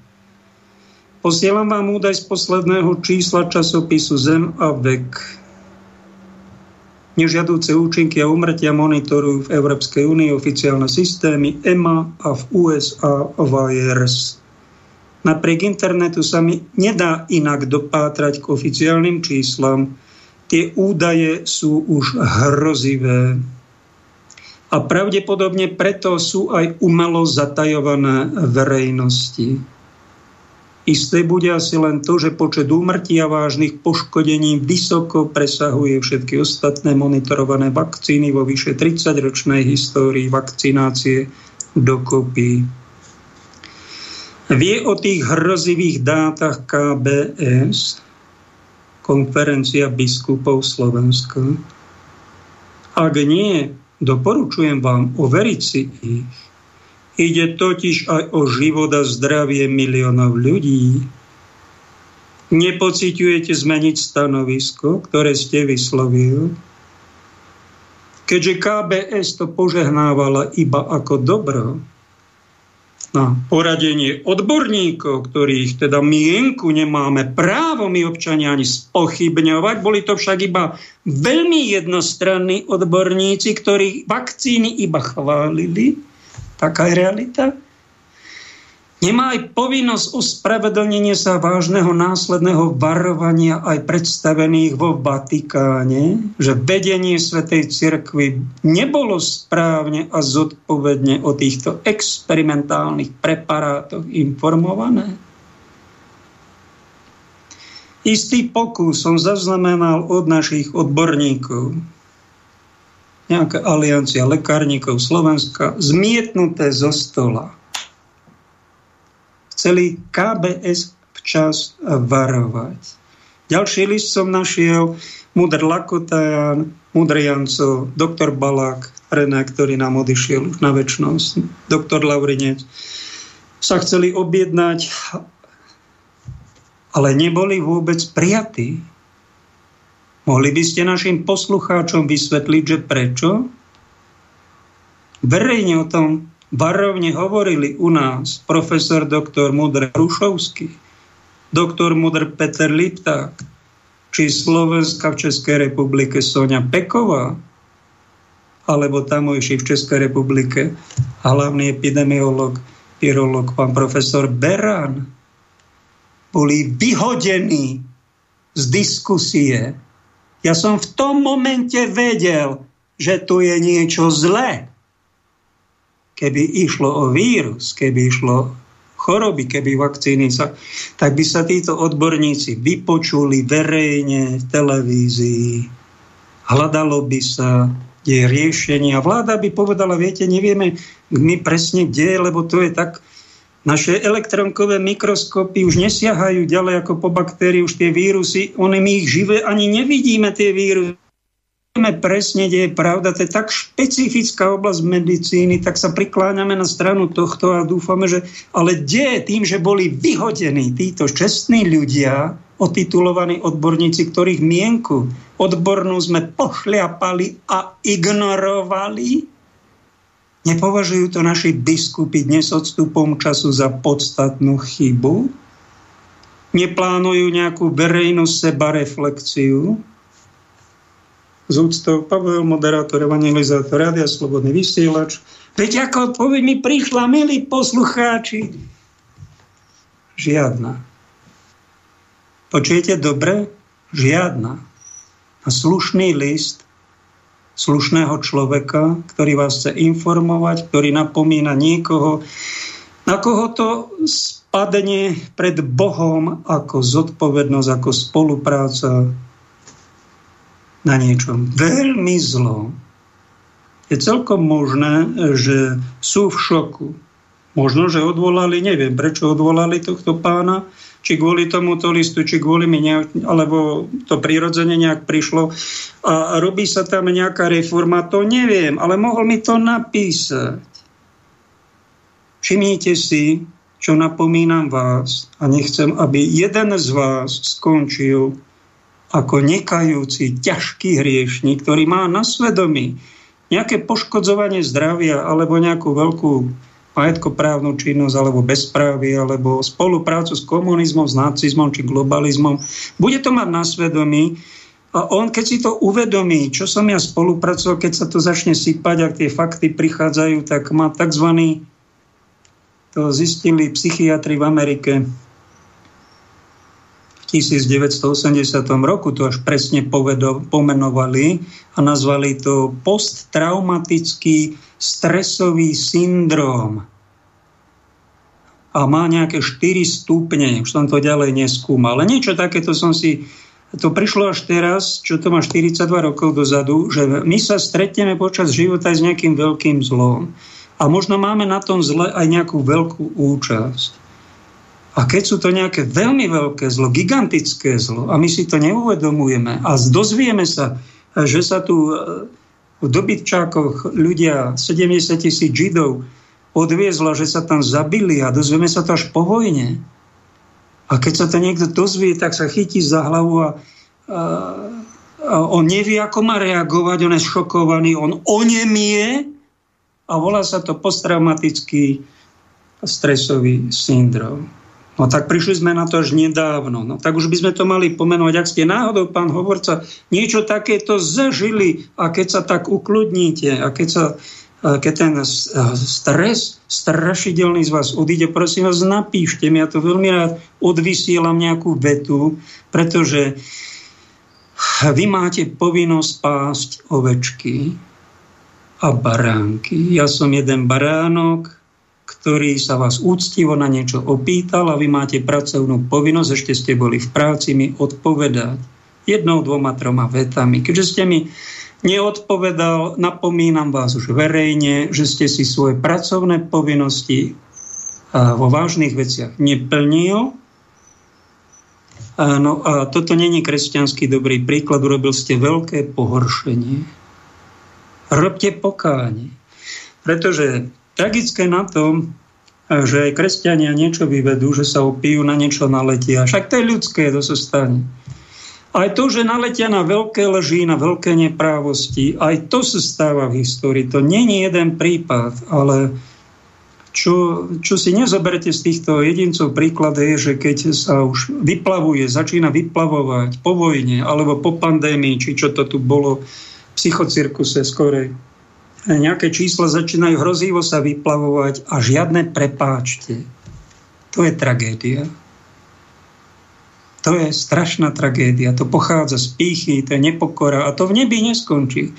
Posielam vám údaj z posledného čísla časopisu Zem a vek. Nežiadúce účinky a umrtia monitorujú v Európskej únii oficiálne systémy EMA a v USA VIRS. Napriek internetu sa mi nedá inak dopátrať k oficiálnym číslam. Tie údaje sú už hrozivé a pravdepodobne preto sú aj umelo zatajované verejnosti. Isté bude asi len to, že počet úmrtí a vážnych poškodení vysoko presahuje všetky ostatné monitorované vakcíny vo vyše 30-ročnej histórii vakcinácie dokopy. Vie o tých hrozivých dátach KBS, konferencia biskupov Slovenska. Ak nie, Doporučujem vám overiť si ich. Ide totiž aj o život a zdravie miliónov ľudí. Nepociťujete zmeniť stanovisko, ktoré ste vyslovil? Keďže KBS to požehnávala iba ako dobro, na poradenie odborníkov, ktorých teda mienku nemáme právo my občania ani spochybňovať. Boli to však iba veľmi jednostranní odborníci, ktorí vakcíny iba chválili. Taká je realita. Nemá aj povinnosť ospravedlnenie sa vážneho následného varovania aj predstavených vo Vatikáne, že vedenie Svetej Cirkvy nebolo správne a zodpovedne o týchto experimentálnych preparátoch informované? Istý pokus som zaznamenal od našich odborníkov, nejaká aliancia lekárnikov Slovenska, zmietnuté zo stola chceli KBS včas varovať. Ďalší list som našiel, Mudr Lakotajan, Mudr Janco, doktor Balák, René, ktorý nám odišiel na väčšnosť, doktor Laurinec, sa chceli objednať, ale neboli vôbec prijatí. Mohli by ste našim poslucháčom vysvetliť, že prečo? Verejne o tom varovne hovorili u nás profesor doktor Mudr Rušovský, doktor Mudr Peter Lipták, či Slovenska v Českej republike Sonia Peková, alebo tamojší v Českej republike hlavný epidemiolog, virolog, pán profesor Beran, boli vyhodení z diskusie. Ja som v tom momente vedel, že tu je niečo zlé keby išlo o vírus, keby išlo choroby, keby vakcíny sa, tak by sa títo odborníci vypočuli verejne v televízii, hľadalo by sa je riešenie. A vláda by povedala, viete, nevieme my presne kde, lebo to je tak, naše elektronkové mikroskopy už nesiahajú ďalej ako po baktériu, už tie vírusy, one my ich živé ani nevidíme, tie vírusy vieme presne, kde je pravda, to je tak špecifická oblasť medicíny, tak sa prikláňame na stranu tohto a dúfame, že ale kde tým, že boli vyhodení títo čestní ľudia, otitulovaní odborníci, ktorých mienku odbornú sme pošliapali a ignorovali, nepovažujú to naši biskupy dnes odstupom času za podstatnú chybu? Neplánujú nejakú verejnú sebareflexiu? Z úctou Pavel, moderátor, evangelizátor, Rádia Slobodný vysielač. Veď ako odpoveď mi prišla, milí poslucháči. Žiadna. Počujete dobre? Žiadna. A slušný list slušného človeka, ktorý vás chce informovať, ktorý napomína niekoho, na koho to spadne pred Bohom ako zodpovednosť, ako spolupráca, na niečom. Veľmi zlom, je celkom možné, že sú v šoku. Možno, že odvolali, neviem, prečo odvolali tohto pána, či kvôli tomuto listu, či kvôli mi nejak, alebo to prirodzene nejak prišlo? A robí sa tam nejaká reforma, to neviem, ale mohol mi to napísať. Všimnite si, čo napomínam vás. A nechcem, aby jeden z vás skončil ako nekajúci, ťažký hriešnik, ktorý má na svedomí nejaké poškodzovanie zdravia alebo nejakú veľkú majetkoprávnu činnosť alebo bezprávy alebo spoluprácu s komunizmom, s nacizmom či globalizmom, bude to mať na svedomí a on, keď si to uvedomí, čo som ja spolupracoval, keď sa to začne sypať, ak tie fakty prichádzajú, tak má tzv. to zistili psychiatri v Amerike, 1980 roku to až presne povedo, pomenovali a nazvali to posttraumatický stresový syndrom. A má nejaké 4 stupne, už som to ďalej neskúmal. Ale niečo takéto som si to prišlo až teraz, čo to má 42 rokov dozadu, že my sa stretneme počas života s nejakým veľkým zlom. A možno máme na tom zle aj nejakú veľkú účasť. A keď sú to nejaké veľmi veľké zlo, gigantické zlo, a my si to neuvedomujeme a dozvieme sa, že sa tu e, v dobytčákoch ľudia, 70 tisíc židov, odviezla, že sa tam zabili a dozvieme sa to až po vojne. A keď sa to niekto dozvie, tak sa chytí za hlavu a, a, a on nevie, ako má reagovať, on je šokovaný, on onemie a volá sa to posttraumatický stresový syndrom. No tak prišli sme na to až nedávno. No tak už by sme to mali pomenovať. Ak ste náhodou, pán hovorca, niečo takéto zažili a keď sa tak ukludníte a keď sa keď ten stres strašidelný z vás odíde, prosím vás, napíšte mi, ja to veľmi rád odvysielam nejakú vetu, pretože vy máte povinnosť pásť ovečky a baránky. Ja som jeden baránok, ktorý sa vás úctivo na niečo opýtal a vy máte pracovnú povinnosť, ešte ste boli v práci, mi odpovedať jednou, dvoma, troma vetami. Keďže ste mi neodpovedal, napomínam vás už verejne, že ste si svoje pracovné povinnosti vo vážnych veciach neplnil. No a toto není kresťanský dobrý príklad, urobil ste veľké pohoršenie. Robte pokánie. Pretože tragické na tom, že aj kresťania niečo vyvedú, že sa opijú, na niečo naletia. Však to je ľudské, to sa stane. Aj to, že naletia na veľké leží, na veľké neprávosti, aj to sa stáva v histórii. To není jeden prípad, ale čo, čo si nezoberte z týchto jedincov príklad je, že keď sa už vyplavuje, začína vyplavovať po vojne alebo po pandémii, či čo to tu bolo, v psychocirkuse skorej, nejaké čísla začínajú hrozivo sa vyplavovať a žiadne prepáčte. To je tragédia. To je strašná tragédia. To pochádza z pýchy, to je nepokora a to v nebi neskončí.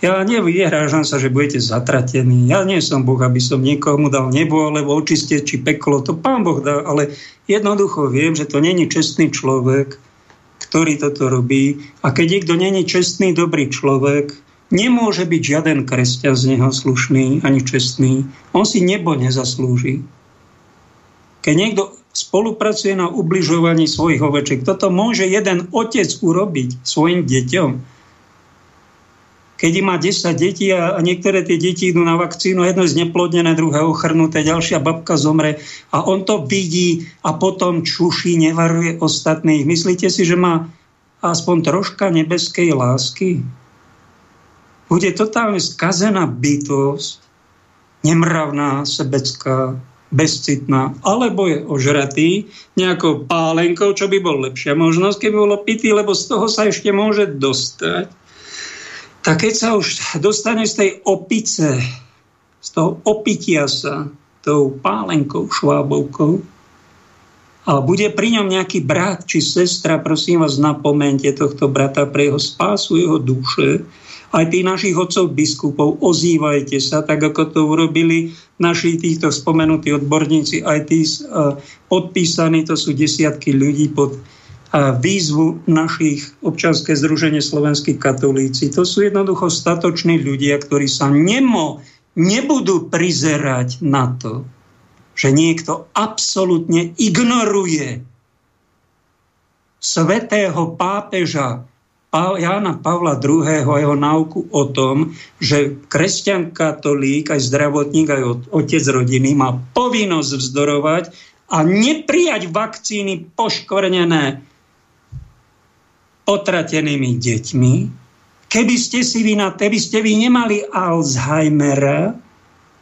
Ja nevyhrážam sa, že budete zatratení. Ja nie som Boh, aby som niekomu dal nebo alebo očistieť či peklo. To pán Boh dá, ale jednoducho viem, že to není čestný človek, ktorý toto robí. A keď niekto není čestný, dobrý človek, nemôže byť žiaden kresťan z neho slušný ani čestný. On si nebo nezaslúži. Keď niekto spolupracuje na ubližovaní svojich ovečiek. Toto môže jeden otec urobiť svojim deťom. Keď má 10 detí a niektoré tie deti idú na vakcínu, jedno je zneplodnené, druhé ochrnuté, ďalšia babka zomre a on to vidí a potom čuší, nevaruje ostatných. Myslíte si, že má aspoň troška nebeskej lásky? Bude totálne skazená bytosť, nemravná, sebecká, bezcitná, alebo je ožratý nejakou pálenkou, čo by bol lepšia možnosť, keby bol opitý, lebo z toho sa ešte môže dostať. Tak keď sa už dostane z tej opice, z toho opitia sa tou pálenkou, švábovkou, a bude pri ňom nejaký brat či sestra, prosím vás, napomente tohto brata pre jeho spásu, jeho duše, aj tí našich otcov biskupov, ozývajte sa, tak ako to urobili naši týchto spomenutí odborníci, aj tí uh, podpísaní, to sú desiatky ľudí pod uh, výzvu našich občanské združenie slovenských katolíci. To sú jednoducho statoční ľudia, ktorí sa nemo, nebudú prizerať na to, že niekto absolútne ignoruje svetého pápeža, Jána Pavla II. a jeho náuku o tom, že kresťan katolík, aj zdravotník, aj otec rodiny má povinnosť vzdorovať a neprijať vakcíny poškvrnené potratenými deťmi. Keby ste si vy na keby ste vy nemali Alzheimera,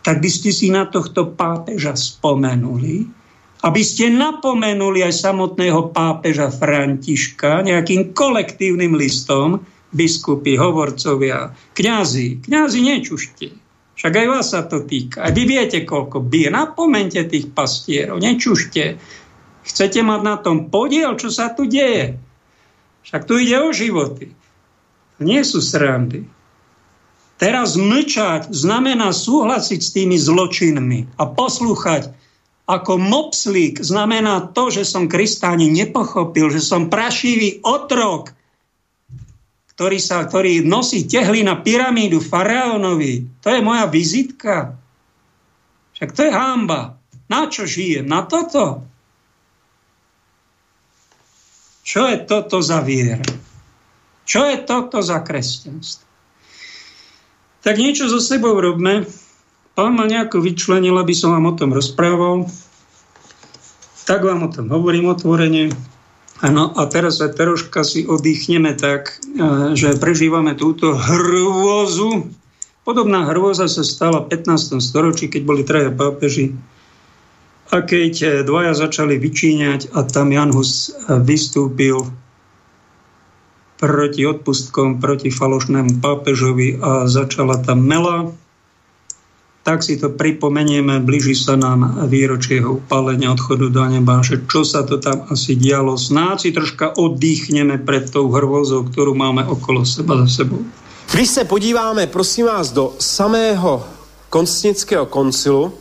tak by ste si na tohto pápeža spomenuli aby ste napomenuli aj samotného pápeža Františka nejakým kolektívnym listom, biskupy, hovorcovia, kňazi, kňazi nečušte. Však aj vás sa to týka. A vy viete, koľko bije. Napomente tých pastierov, nečušte. Chcete mať na tom podiel, čo sa tu deje. Však tu ide o životy. Nie sú srandy. Teraz mlčať znamená súhlasiť s tými zločinmi a poslúchať ako mopslík znamená to, že som Krista ani nepochopil, že som prašivý otrok, ktorý, sa, ktorý nosí tehly na pyramídu faraónovi. To je moja vizitka. Však to je hamba. Na čo žijem? Na toto? Čo je toto za viera? Čo je toto za kresťanstvo? Tak niečo so sebou robme. Pán ma nejako vyčlenil, aby som vám o tom rozprával. Tak vám o tom hovorím otvorene. Ano, a teraz sa troška si oddychneme tak, e, že prežívame túto hrôzu. Podobná hrôza sa stala v 15. storočí, keď boli traja pápeži. A keď e, dvaja začali vyčíňať a tam Jan Hus e, vystúpil proti odpustkom, proti falošnému pápežovi a začala tam mela, tak si to pripomenieme, blíži sa nám výročie jeho upálenia odchodu do neba, že čo sa to tam asi dialo. Snáď si troška oddychneme pred tou hrvozou, ktorú máme okolo seba za sebou. Když se podíváme, prosím vás, do samého konstnického koncilu,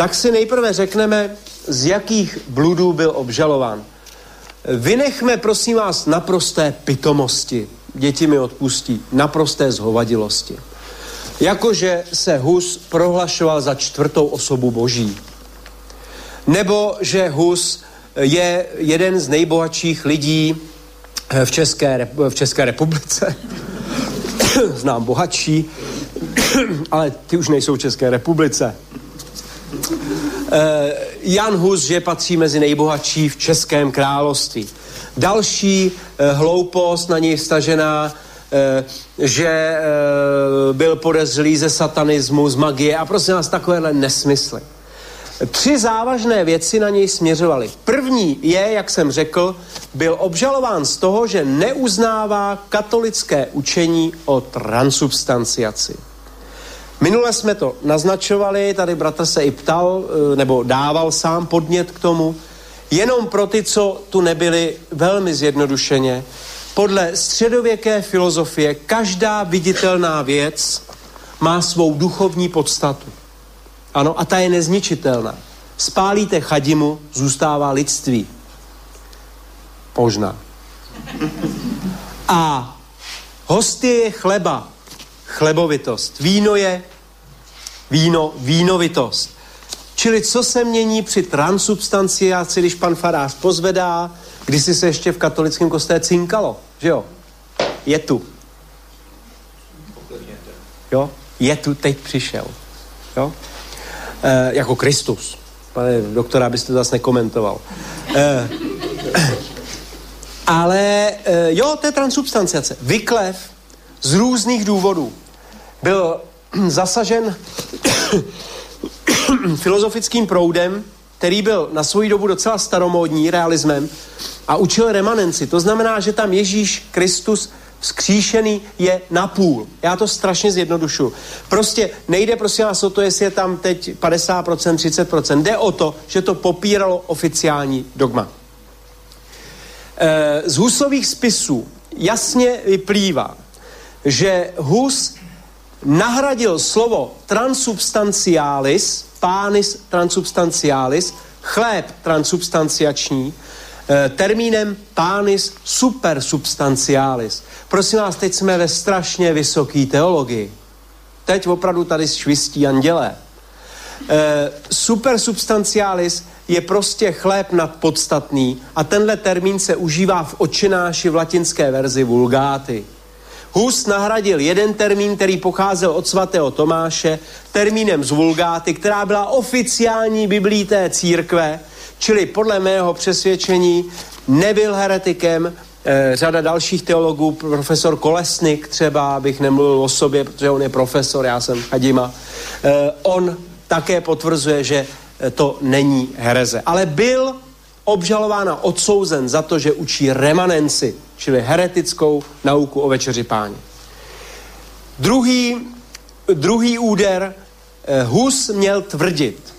tak si nejprve řekneme, z jakých bludů byl obžalován. Vynechme, prosím vás, naprosté pitomosti. Děti mi odpustí. Naprosté zhovadilosti. Jakože se Hus prohlašoval za čtvrtou osobu boží. Nebo že Hus je jeden z nejbohatších lidí v České, v České republice. *coughs* Znám bohatší, *coughs* ale ty už nejsou v České republice. Eh, Jan Hus, že patří mezi nejbohatší v Českém království. Další eh, hloupost na něj stažená, eh, že byl podezřelý ze satanismu, z magie a prosím nás takovéhle nesmysly. Tři závažné věci na něj směřovaly. První je, jak jsem řekl, byl obžalován z toho, že neuznává katolické učení o transubstanciaci. Minule jsme to naznačovali, tady bratr se i ptal, eh, nebo dával sám podnět k tomu, jenom pro ty, co tu nebyli velmi zjednodušeně. Podle středověké filozofie každá viditelná věc má svou duchovní podstatu. Ano, a ta je nezničitelná. Spálíte chadimu, zůstává lidství. Možná. A hostie je chleba, chlebovitost. Víno je víno, vínovitost. Čili co se mění při transubstanciaci, když pan farář pozvedá, když si se ještě v katolickém kostele cinkalo, že jo? Je tu. Jo? Je tu, teď přišel. Jo? E, jako Kristus. Pane doktora, abyste to zase nekomentoval. E, *clears throat* ale e, jo, to je transubstanciace. Vyklev z různých důvodů byl *clears throat* zasažen *clears throat* filozofickým proudem, který byl na svou dobu docela staromódní realismem a učil remanenci. To znamená, že tam Ježíš Kristus vzkříšený je na půl. Já to strašně zjednodušu. Prostě nejde prosím vás o to, jestli je tam teď 50%, 30%. Jde o to, že to popíralo oficiální dogma. E, z Husových spisů jasně vyplývá, že Hus nahradil slovo transubstancialis, pánis transubstancialis, chléb transubstanciační, eh, termínem pánis supersubstancialis. Prosím vás, teď jsme ve strašně vysoké teologii. Teď opravdu tady švistí andělé. E, supersubstancialis je prostě chléb nadpodstatný a tenhle termín se užívá v očináši v latinské verzi vulgáty. Hus nahradil jeden termín, který pocházel od svatého Tomáše, termínem z Vulgáty, která byla oficiální biblí té církve, čili podle mého přesvědčení nebyl heretikem, e, řada dalších teologů, profesor Kolesnik třeba, abych nemluvil o sobě, protože on je profesor, já jsem Hadima, e, on také potvrzuje, že to není hereze. Ale byl obžalován a odsouzen za to, že učí remanenci, čili heretickou nauku o večeři páně. Druhý, druhý úder eh, Hus měl tvrdit,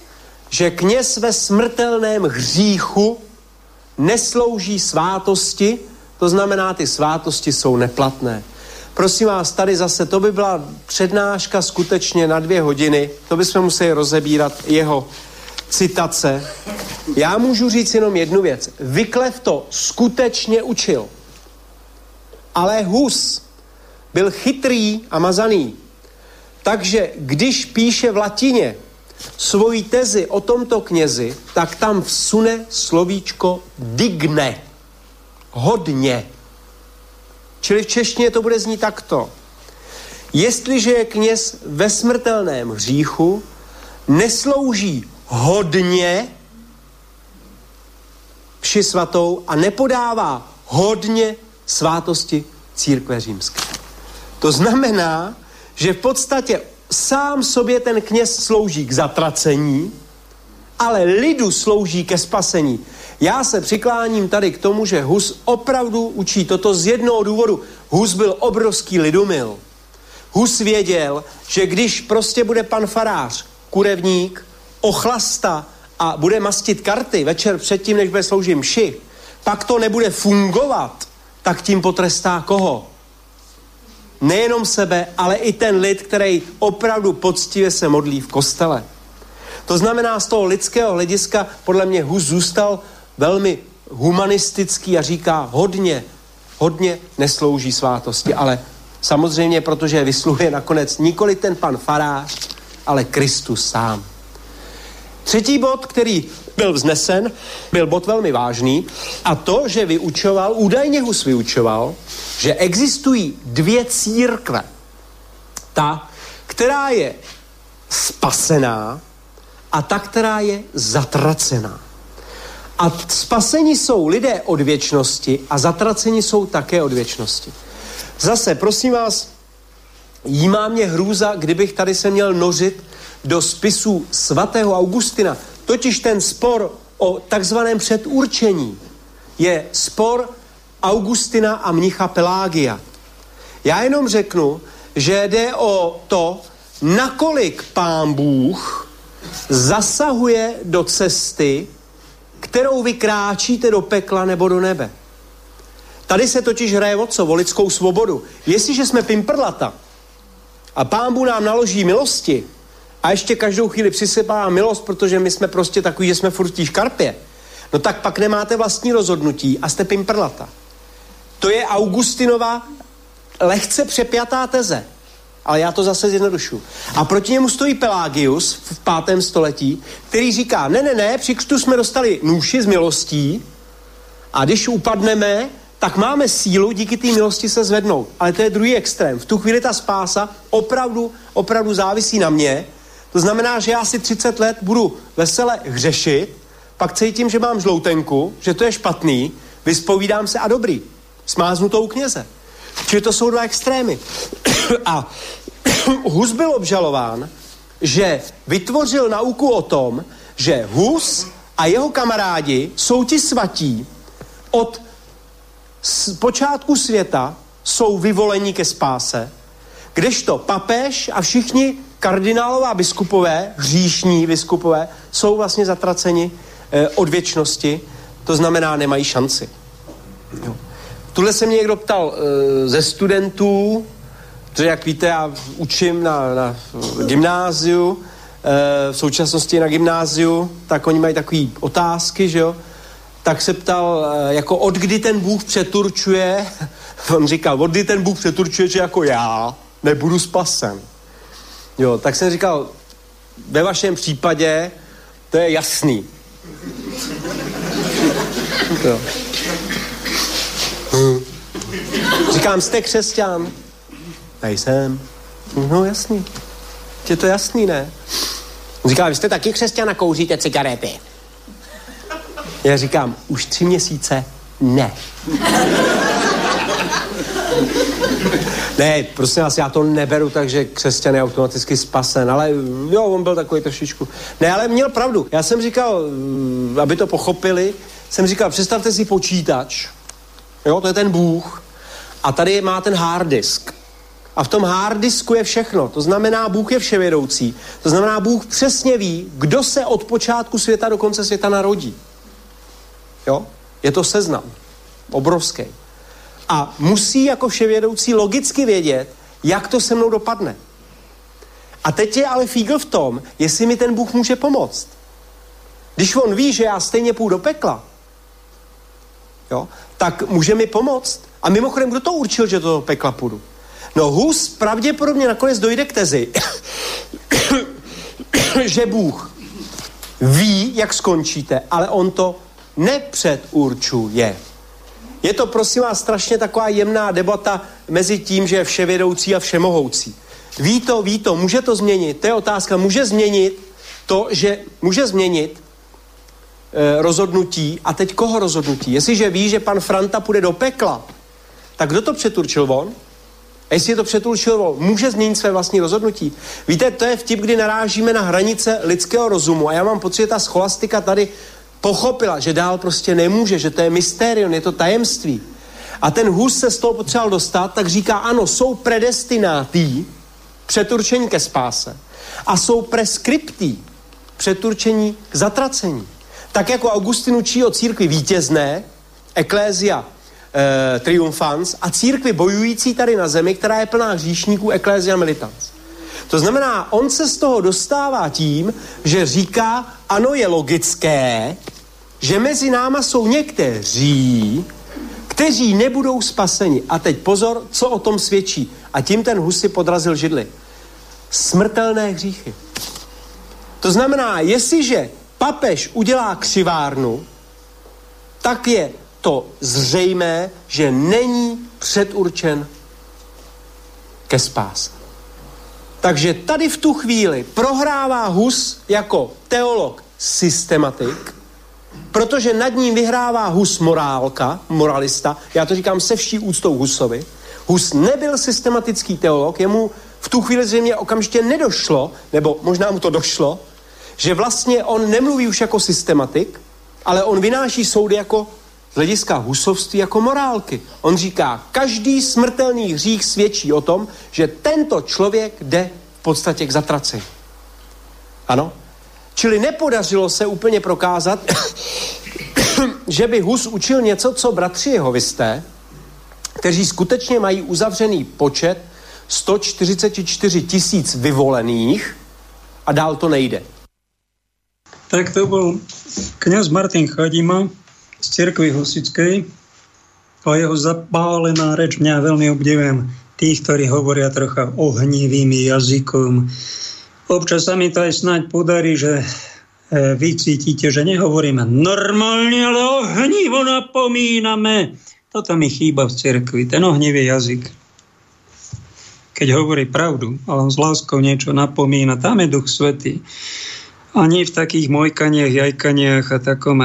že kněz ve smrtelném hříchu neslouží svátosti, to znamená, ty svátosti jsou neplatné. Prosím vás, tady zase, to by byla přednáška skutečně na dvě hodiny, to bychom museli rozebírat jeho citace. Já můžu říct jenom jednu věc. Vyklev to skutečně učil. Ale Hus byl chytrý a mazaný. Takže když píše v latině svoji tezi o tomto knězi, tak tam vsune slovíčko digne. Hodně. Čili v češtině to bude znít takto. Jestliže je kněz ve smrtelném hříchu, neslouží hodně vši svatou a nepodává hodně svátosti církve římské. To znamená, že v podstatě sám sobě ten kněz slouží k zatracení, ale lidu slouží ke spasení. Já se přikláním tady k tomu, že Hus opravdu učí toto z jednoho důvodu. Hus byl obrovský lidumil. Hus věděl, že když prostě bude pan farář kurevník, ochlasta a bude mastit karty večer předtím, než bude sloužit mši, pak to nebude fungovat, tak tím potrestá koho? Nejenom sebe, ale i ten lid, který opravdu poctivě se modlí v kostele. To znamená, z toho lidského hlediska podle mě Hus zůstal velmi humanistický a říká hodně, hodně neslouží svátosti, ale samozřejmě, protože vysluhuje nakonec nikoli ten pan farář, ale Kristus sám. Třetí bod, který byl vznesen, byl bod velmi vážný a to, že vyučoval, údajně Hus vyučoval, že existují dvě církve. Ta, která je spasená a ta, která je zatracená. A spasení jsou lidé od věčnosti a zatraceni jsou také od věčnosti. Zase, prosím vás, jímá mě hrůza, kdybych tady se měl nořit do spisu svatého Augustina. Totiž ten spor o takzvaném předurčení je spor Augustina a mnicha Pelágia. Já jenom řeknu, že jde o to, nakolik pán Bůh zasahuje do cesty, kterou vy kráčíte do pekla nebo do nebe. Tady se totiž hraje o co? O lidskou svobodu. Jestliže jsme pimprlata a pán Bůh nám naloží milosti a ještě každou chvíli přisypá milost, protože my jsme prostě takový, že jsme furt v škarpě, no tak pak nemáte vlastní rozhodnutí a jste pimprlata. To je Augustinova lehce přepjatá teze. Ale já to zase zjednodušu. A proti němu stojí Pelagius v pátém století, který říká, ne, ne, ne, při křtu jsme dostali nůši z milostí a když upadneme, tak máme sílu díky té milosti se zvednout. Ale to je druhý extrém. V tu chvíli ta spása opravdu, opravdu závisí na mě. To znamená, že já si 30 let budu vesele hřešit, pak cítím, že mám žloutenku, že to je špatný, vyspovídám se a dobrý. Smáznu u kněze. Čili to jsou dva extrémy. *coughs* A *coughs* Hus byl obžalován, že vytvořil nauku o tom, že Hus a jeho kamarádi jsou ti svatí od počátku světa jsou vyvolení ke spáse, kdežto papež a všichni kardinálová biskupové, hříšní biskupové, jsou vlastně zatraceni eh, od věčnosti, to znamená, nemají šanci. Jo. Tuhle se mě někdo ptal e, ze studentů, protože jak víte, já učím na, na gymnáziu, e, v současnosti na gymnáziu, tak oni mají takové otázky, že jo, tak se ptal, e, jako od kdy ten Bůh přeturčuje, *laughs* on říkal, od kdy ten Bůh přeturčuje, že jako já nebudu spasen. Jo, tak jsem říkal, ve vašem případě to je jasný. Jo. Hmm. Říkám, jste křesťan? Nejsem. No jasný. Je to jasný, ne? Říká, vy jste taky křesťan a kouříte cigarety. Já říkám, už tři měsíce ne. Ne, prosím vás, já to neberu tak, že křesťan je automaticky spasen, ale jo, on byl takový trošičku. Ne, ale měl pravdu. Já jsem říkal, aby to pochopili, jsem říkal, představte si počítač, Jo, to je ten Bůh. A tady má ten hard disk. A v tom hard disku je všechno. To znamená, Bůh je vševědoucí. To znamená, Bůh přesně ví, kdo se od počátku světa do konce světa narodí. Jo? Je to seznam. Obrovský. A musí jako vševědoucí logicky vědět, jak to se mnou dopadne. A teď je ale fígl v tom, jestli mi ten Bůh může pomoct. Když on ví, že já stejně půjdu do pekla, jo, tak může mi pomoct. A mimochodem, kdo to určil, že to pekla půjdu? No Hus pravděpodobně nakonec dojde k tezi, *coughs* že Bůh ví, jak skončíte, ale on to nepředurčuje. Je to, prosím vás, strašně taková jemná debata mezi tím, že je vševědoucí a všemohoucí. Ví to, ví to, může to změnit. To je otázka, může změnit to, že může změnit e, rozhodnutí. A teď koho rozhodnutí? Jestliže ví, že pan Franta půjde do pekla, tak kdo to přeturčil on? A jestli je to přeturčil on, může změnit své vlastní rozhodnutí. Víte, to je vtip, kdy narážíme na hranice lidského rozumu. A já mám pocit, že ta scholastika tady pochopila, že dál prostě nemůže, že to je mystérium, je to tajemství. A ten hus se z toho potřeboval dostat, tak říká, ano, jsou predestinátý, přeturčení ke spáse. a jsou preskriptí přeturčení k zatracení. Tak jako Augustin učí o církvi vítězné, Ecclesia e, triumfans, a církvi bojující tady na zemi, která je plná hříšníků, Ecclesia militans. To znamená, on se z toho dostává tím, že říká, ano, je logické, že mezi náma jsou někteří, kteří nebudou spaseni. A teď pozor, co o tom svědčí. A tím ten Hus si podrazil židli. Smrtelné hříchy. To znamená, jestliže papež udělá křivárnu, tak je to zřejmé, že není předurčen ke spáse. Takže tady v tu chvíli prohrává Hus jako teolog systematik, protože nad ním vyhrává Hus morálka, moralista, já to říkám se vší úctou Husovi. Hus nebyl systematický teolog, jemu v tu chvíli zřejmě okamžitě nedošlo, nebo možná mu to došlo, že vlastně on nemluví už jako systematik, ale on vynáší soudy jako z hlediska husovství jako morálky. On říká, každý smrtelný hřích svědčí o tom, že tento člověk jde v podstatě k zatracení. Ano? Čili nepodařilo se úplně prokázat, *coughs* že by Hus učil něco, co bratři jeho vysté, kteří skutečně mají uzavřený počet 144 tisíc vyvolených a dál to nejde. Tak to bol kňaz Martin Chadima z cirkvi Husickej a jeho zapálená reč mňa veľmi obdivujem tých, ktorí hovoria trocha ohnivým jazykom. Občas sa mi to aj snáď podarí, že e, vy cítite, že nehovoríme normálne, ale ohnivo napomíname. Toto mi chýba v cirkvi, ten ohnivý jazyk. Keď hovorí pravdu, ale s láskou niečo napomína, tam je duch svetý ani v takých mojkaniach, jajkaniach a takom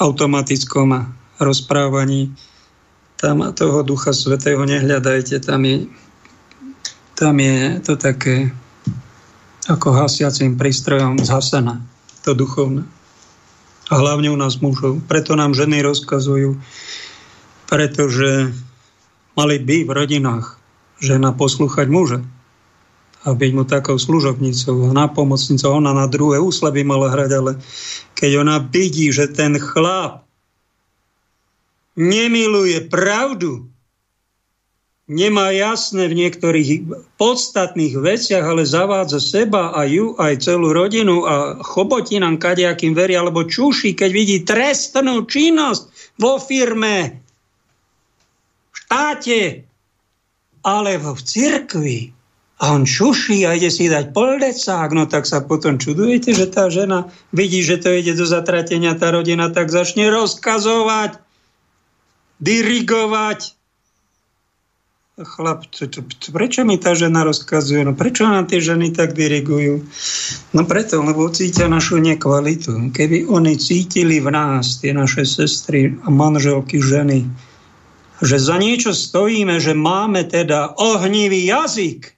automatickom rozprávaní. Tam toho Ducha Svetého nehľadajte, tam je, tam je to také ako hasiacím prístrojom zhasené, to duchovné. A hlavne u nás mužov. Preto nám ženy rozkazujú, pretože mali by v rodinách žena poslúchať muža a byť mu takou služobnicou, pomocnicou. Ona na druhé úsle by mala hrať, ale keď ona vidí, že ten chlap nemiluje pravdu, nemá jasné v niektorých podstatných veciach, ale zavádza seba a ju, aj celú rodinu a chobotí nám kadejakým verí, alebo čuší, keď vidí trestnú činnosť vo firme, v štáte, alebo v cirkvi, a on šuší a ide si dať poldecák, no tak sa potom čudujete, že tá žena vidí, že to ide do zatratenia tá rodina, tak začne rozkazovať, dirigovať. Chlap, to, to, to, prečo mi tá žena rozkazuje? No prečo nám tie ženy tak dirigujú? No preto, lebo cítia našu nekvalitu. Keby oni cítili v nás, tie naše sestry a manželky, ženy, že za niečo stojíme, že máme teda ohnivý jazyk,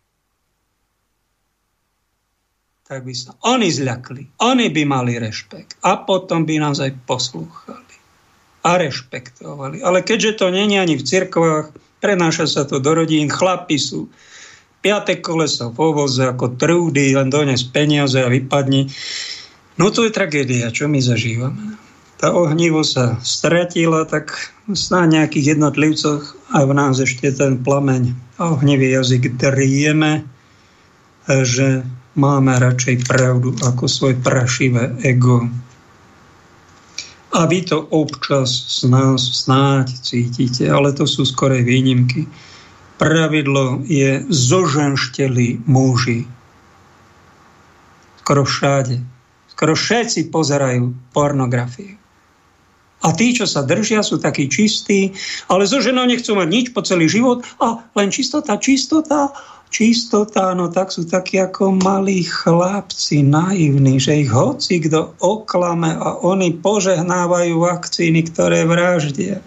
tak by sa oni zľakli. Oni by mali rešpekt. A potom by nás aj poslúchali. A rešpektovali. Ale keďže to není ani v cirkvách, prenáša sa to do rodín, chlapi sú piaté koleso v ovoze ako trúdy, len dones peniaze a vypadni. No to je tragédia, čo my zažívame. Tá ohnivo sa stratila, tak sná nejakých jednotlivcoch a v nás ešte ten plameň a ohnivý jazyk drieme, že máme radšej pravdu ako svoje prašivé ego. A vy to občas z nás snáď cítite, ale to sú skorej výnimky. Pravidlo je zoženšteli muži. Skoro všade. Skoro všetci pozerajú pornografiu. A tí, čo sa držia, sú takí čistí, ale so ženou nechcú mať nič po celý život a len čistota, čistota čistota, no tak sú takí ako malí chlapci, naivní, že ich hoci kto oklame a oni požehnávajú vakcíny, ktoré vraždia.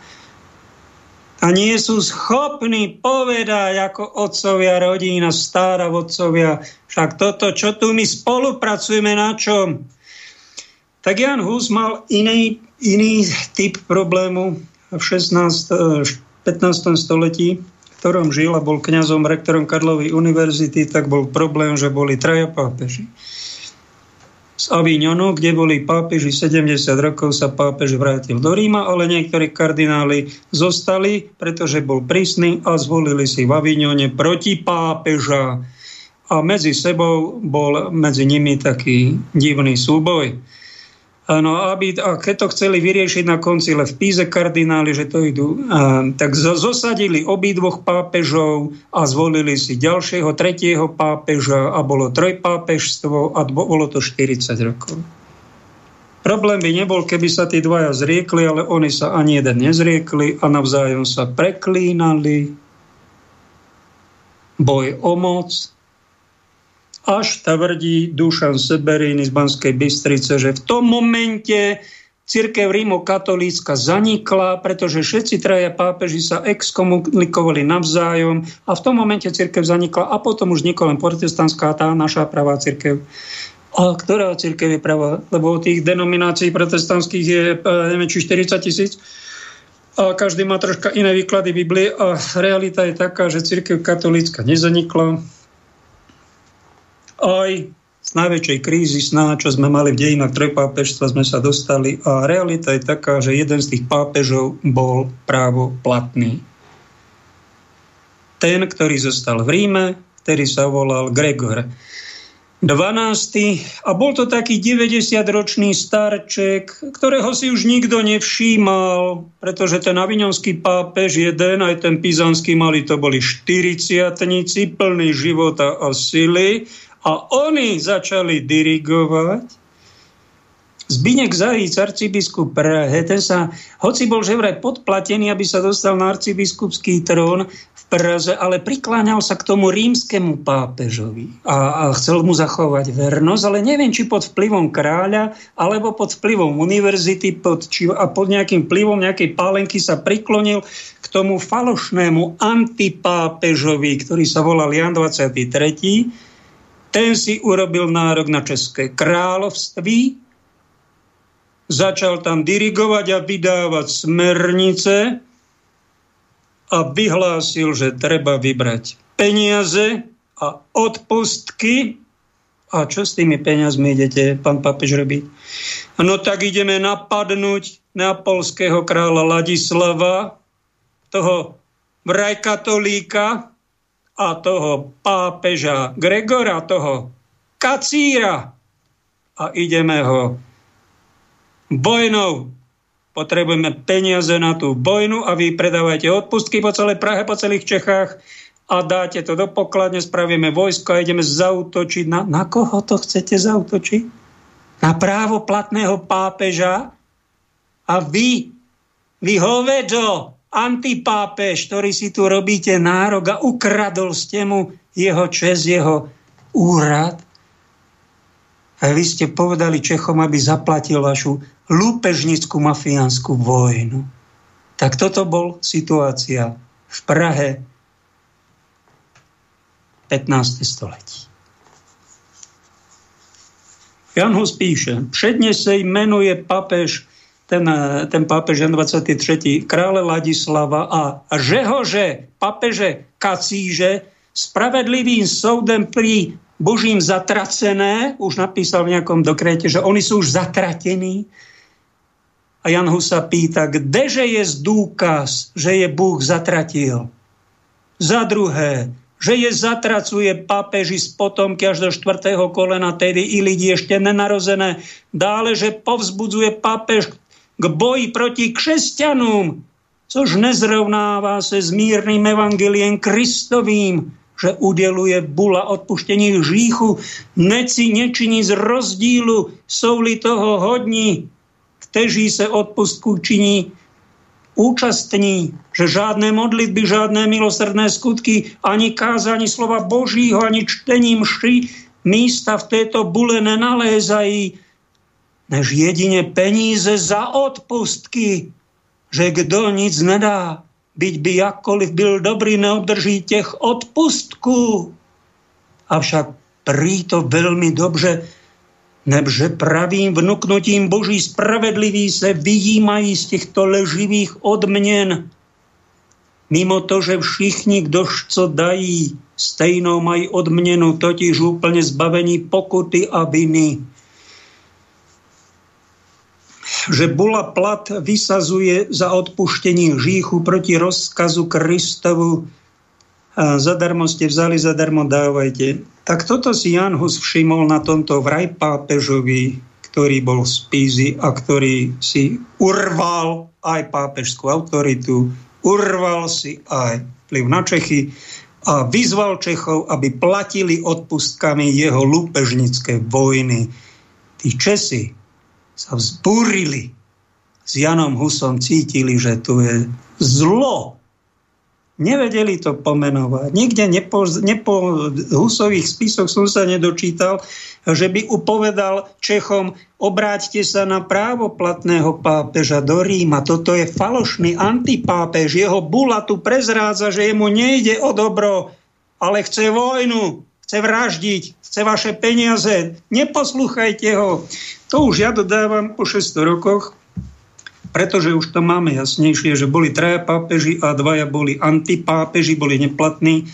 A nie sú schopní povedať ako otcovia rodína, stará otcovia, však toto, čo tu my spolupracujeme, na čom? Tak Jan Hus mal iný, iný typ problému v 16, 15. stletí, ktorom žil a bol kňazom, rektorom Karlovej univerzity, tak bol problém, že boli traja pápeži. Z Avignonu, kde boli pápeži 70 rokov, sa pápež vrátil do Ríma, ale niektorí kardináli zostali, pretože bol prísny a zvolili si v Avignone proti pápeža. A medzi sebou bol medzi nimi taký divný súboj. No, aby, a keď to chceli vyriešiť na koncile v Píze kardináli, že to idú, a, tak zosadili obidvoch pápežov a zvolili si ďalšieho, tretieho pápeža a bolo trojpápežstvo a bolo to 40 rokov. Problém by nebol, keby sa tí dvaja zriekli, ale oni sa ani jeden nezriekli a navzájom sa preklínali. Boj o moc, až tvrdí Dušan Seberín z Banskej Bystrice, že v tom momente církev rímokatolícka zanikla, pretože všetci traja pápeži sa exkomunikovali navzájom a v tom momente církev zanikla a potom už len protestantská, tá naša pravá církev. A ktorá církev je pravá? Lebo tých denominácií protestantských je, e, neviem, či 40 tisíc. A každý má troška iné výklady Biblie a realita je taká, že církev katolícka nezanikla, aj z najväčšej krízy sná, čo sme mali v dejinách trojpápežstva, sme sa dostali a realita je taká, že jeden z tých pápežov bol právo. Ten, ktorý zostal v Ríme, ktorý sa volal Gregor. 12. A bol to taký 90-ročný starček, ktorého si už nikto nevšímal, pretože ten avignonský pápež jeden, aj ten pizanský mali, to boli 40 plný života a sily a oni začali dirigovať. Zbinek Zajíc, arcibiskup Prahe, ten sa, hoci bol že vraj podplatený, aby sa dostal na arcibiskupský trón v Praze, ale prikláňal sa k tomu rímskemu pápežovi a, a chcel mu zachovať vernosť, ale neviem, či pod vplyvom kráľa, alebo pod vplyvom univerzity pod, či, a pod nejakým vplyvom nejakej pálenky sa priklonil k tomu falošnému antipápežovi, ktorý sa volal Jan 23 ten si urobil nárok na České kráľovství, začal tam dirigovať a vydávať smernice a vyhlásil, že treba vybrať peniaze a odpustky. A čo s tými peniazmi idete, pán papež, robiť? No tak ideme napadnúť neapolského kráľa Ladislava, toho vraj katolíka, a toho pápeža Gregora, toho kacíra a ideme ho vojnou. Potrebujeme peniaze na tú vojnu a vy predávajte odpustky po celej Prahe, po celých Čechách a dáte to do pokladne, spravíme vojsko a ideme zautočiť. Na, na koho to chcete zautočiť? Na právo platného pápeža? A vy, vy hovedo, antipápež, ktorý si tu robíte nárok a ukradol ste mu jeho čes, jeho úrad. A vy ste povedali Čechom, aby zaplatil vašu lúpežnickú mafiánsku vojnu. Tak toto bol situácia v Prahe 15. století. Jan Hus píše, předně se jmenuje papež ten, ten pápež Jan 23. krále Ladislava a že ho, že papeže kacíže spravedlivým soudem pri Božím zatracené, už napísal v nejakom dokréte, že oni sú už zatratení. A Jan Husa pýta, kdeže je dôkaz, že je Búh zatratil? Za druhé, že je zatracuje papeži z potomky až do štvrtého kolena, tedy i lidi ešte nenarozené. Dále, že povzbudzuje papež k boji proti křesťanům, což nezrovnává se s mírným evangeliem Kristovým, že udeluje bula odpuštení hříchu, neci nečiní z rozdílu, jsou-li toho hodní, kteří se odpustku činí účastní, že žádné modlitby, žádné milosrdné skutky, ani kázání slova Božího, ani čtení mši místa v této bule nenalézají, než jedine peníze za odpustky, že kdo nic nedá, byť by jakkoliv byl dobrý, neobdrží těch odpustku. Avšak prý to veľmi dobře, nebže pravým vnuknutím Boží spravedliví se vyjímají z těchto leživých odměn. Mimo to, že všichni, kdož co dají, stejnou mají odměnu, totiž úplně zbavení pokuty a viny. Že Bula Plat vysazuje za odpuštení hříchu proti rozkazu Kristovu zadarmo ste vzali, zadarmo dávajte. Tak toto si Jan Hus všimol na tomto vraj pápežovi, ktorý bol z Pízy a ktorý si urval aj pápežskú autoritu, urval si aj vplyv na Čechy a vyzval Čechov, aby platili odpustkami jeho lúpežnické vojny. Tí Česi sa vzbúrili. S Janom Husom cítili, že tu je zlo, Nevedeli to pomenovať. Nikde nepo, nepo husových spisoch som sa nedočítal, že by upovedal Čechom, obráťte sa na právoplatného pápeža do Ríma. Toto je falošný antipápež. Jeho bula tu prezrádza, že jemu nejde o dobro, ale chce vojnu, chce vraždiť, chce vaše peniaze. Neposlúchajte ho. To už ja dodávam po 600 rokoch pretože už to máme jasnejšie, že boli traja pápeži a dvaja boli antipápeži, boli neplatní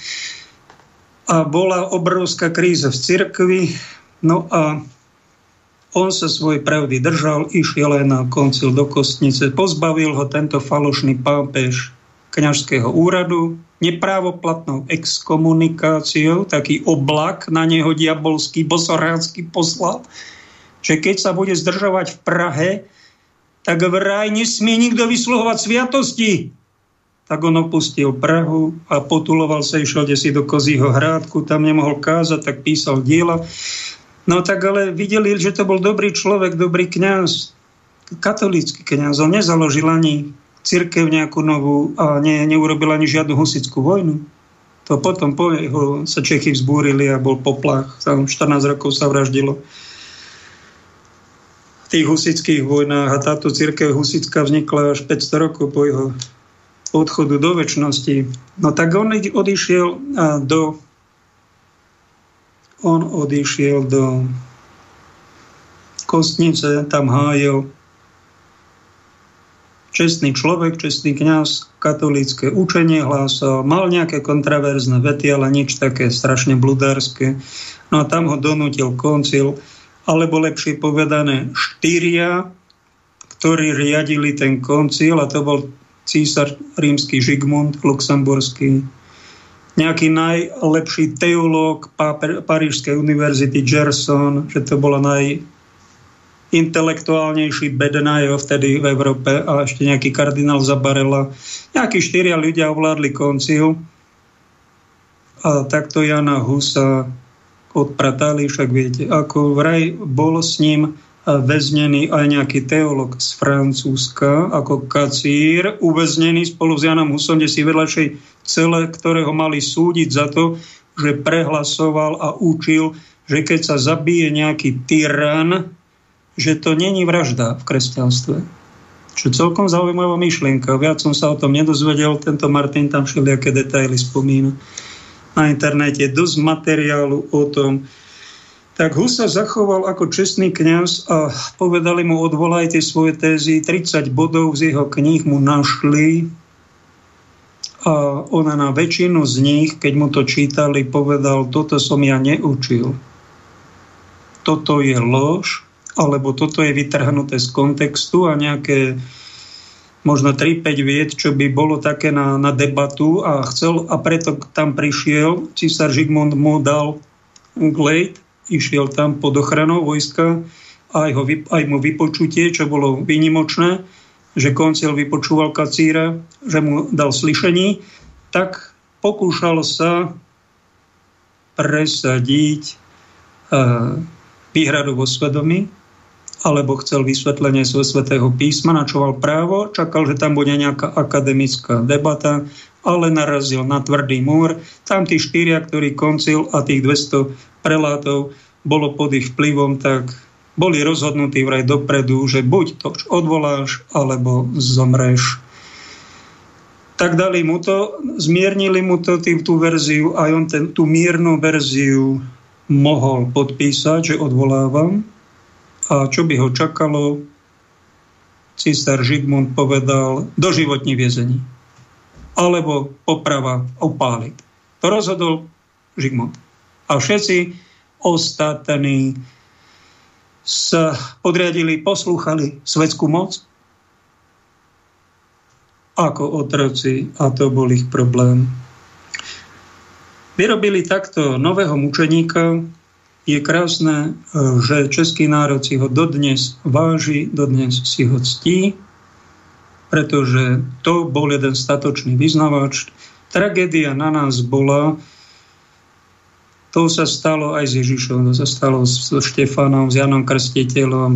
a bola obrovská kríza v cirkvi, no a on sa svojej pravdy držal, išiel aj na koncil do kostnice, pozbavil ho tento falošný pápež kňažského úradu, neprávoplatnou exkomunikáciou, taký oblak na neho diabolský, bosorácky poslal, že keď sa bude zdržovať v Prahe, tak vraj nesmie nikto vysluhovať sviatosti. Tak on opustil Prahu a potuloval sa, išiel si do Kozího hrádku, tam nemohol kázať, tak písal diela. No tak ale videli, že to bol dobrý človek, dobrý kňaz, katolícky kňaz. On nezaložil ani církev nejakú novú a ne, neurobil ani žiadnu husickú vojnu. To potom po jeho sa Čechy vzbúrili a bol poplach. Tam 14 rokov sa vraždilo tých husických vojnách a táto církev husická vznikla až 500 rokov po jeho odchodu do väčšnosti. No tak on odišiel do on odišiel do kostnice, tam hájil čestný človek, čestný kňaz, katolícke učenie hlásal, mal nejaké kontraverzné vety, ale nič také strašne bludárske. No a tam ho donútil koncil, alebo lepšie povedané štyria, ktorí riadili ten koncil a to bol císar rímsky Žigmund Luxemburský, nejaký najlepší teológ Parížskej univerzity Gerson, že to bolo naj intelektuálnejší Bedenajev vtedy v Európe a ešte nejaký kardinál Zabarela. Nejakí štyria ľudia ovládli koncil a takto Jana Husa odpratali, však viete, ako vraj bol s ním väznený aj nejaký teolog z Francúzska, ako kacír, uväznený spolu s Janom Husom, kde si vedľašej celé, ktorého mali súdiť za to, že prehlasoval a učil, že keď sa zabije nejaký tyran, že to není vražda v kresťanstve. Čo celkom zaujímavá myšlienka. Viac som sa o tom nedozvedel, tento Martin tam všelijaké detaily spomína na internete dosť materiálu o tom. Tak Hus sa zachoval ako čestný kňaz a povedali mu, odvolajte svoje tézy. 30 bodov z jeho kníh mu našli a ona na väčšinu z nich, keď mu to čítali, povedal, toto som ja neučil. Toto je lož, alebo toto je vytrhnuté z kontextu a nejaké možno 3-5 vied, čo by bolo také na, na debatu a chcel a preto tam prišiel, císar Žigmund mu dal glejt, išiel tam pod ochranou vojska a aj, ho, aj mu vypočutie, čo bolo výnimočné, že koncil vypočúval kacíra, že mu dal slyšení, tak pokúšal sa presadiť uh, výhradu vo svedomí, alebo chcel vysvetlenie svojho svetého písma, načoval právo, čakal, že tam bude nejaká akademická debata, ale narazil na tvrdý múr. Tam tí štyria, ktorí koncil a tých 200 prelátov bolo pod ich vplyvom, tak boli rozhodnutí vraj dopredu, že buď to odvoláš, alebo zomreš. Tak dali mu to, zmiernili mu to tým, tú verziu, aj on ten, tú miernu verziu mohol podpísať, že odvolávam, a čo by ho čakalo, císar Žigmund povedal doživotní viezení. alebo poprava upáliť. To rozhodol Žigmund. A všetci ostatní sa podriadili, poslúchali svetskú moc ako otroci a to bol ich problém. Vyrobili takto nového mučeníka. Je krásne, že český národ si ho dodnes váži, dodnes si ho ctí, pretože to bol jeden statočný vyznavač. Tragédia na nás bola, to sa stalo aj s Ježišom, to sa stalo s Štefanom, s Janom Krstiteľom.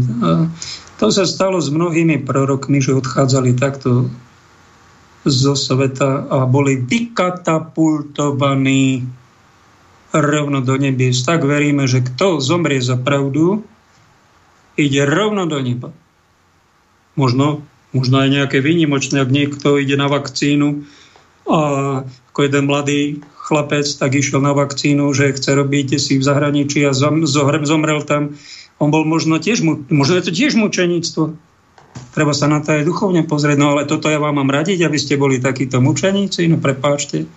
To sa stalo s mnohými prorokmi, že odchádzali takto zo sveta a boli vykatapultovaní rovno do nebies. Tak veríme, že kto zomrie za pravdu, ide rovno do neba. Možno, možno aj nejaké výnimočné, ak niekto ide na vakcínu a ako jeden mladý chlapec tak išiel na vakcínu, že chce robiť si v zahraničí a zomrel tam. On bol možno tiež, možno je to tiež mučeníctvo Treba sa na to aj duchovne pozrieť. No ale toto ja vám mám radiť, aby ste boli takíto mučeníci. No prepáčte.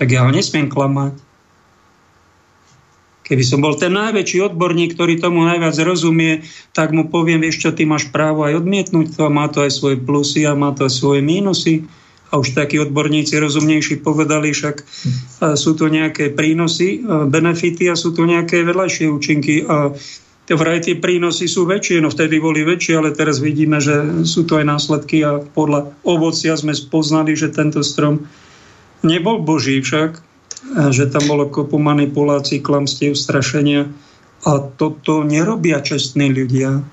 Však ja ho nesmiem klamať. Keby som bol ten najväčší odborník, ktorý tomu najviac rozumie, tak mu poviem, vieš čo, ty máš právo aj odmietnúť to a má to aj svoje plusy a má to aj svoje mínusy. A už takí odborníci rozumnejší povedali, však sú to nejaké prínosy, benefity a sú to nejaké vedľajšie účinky. A vraj tie prínosy sú väčšie, no vtedy boli väčšie, ale teraz vidíme, že sú to aj následky a podľa ovocia sme spoznali, že tento strom nebol boží však, že tam bolo kopu manipulácií, klamstiev, strašenia a toto nerobia čestní ľudia.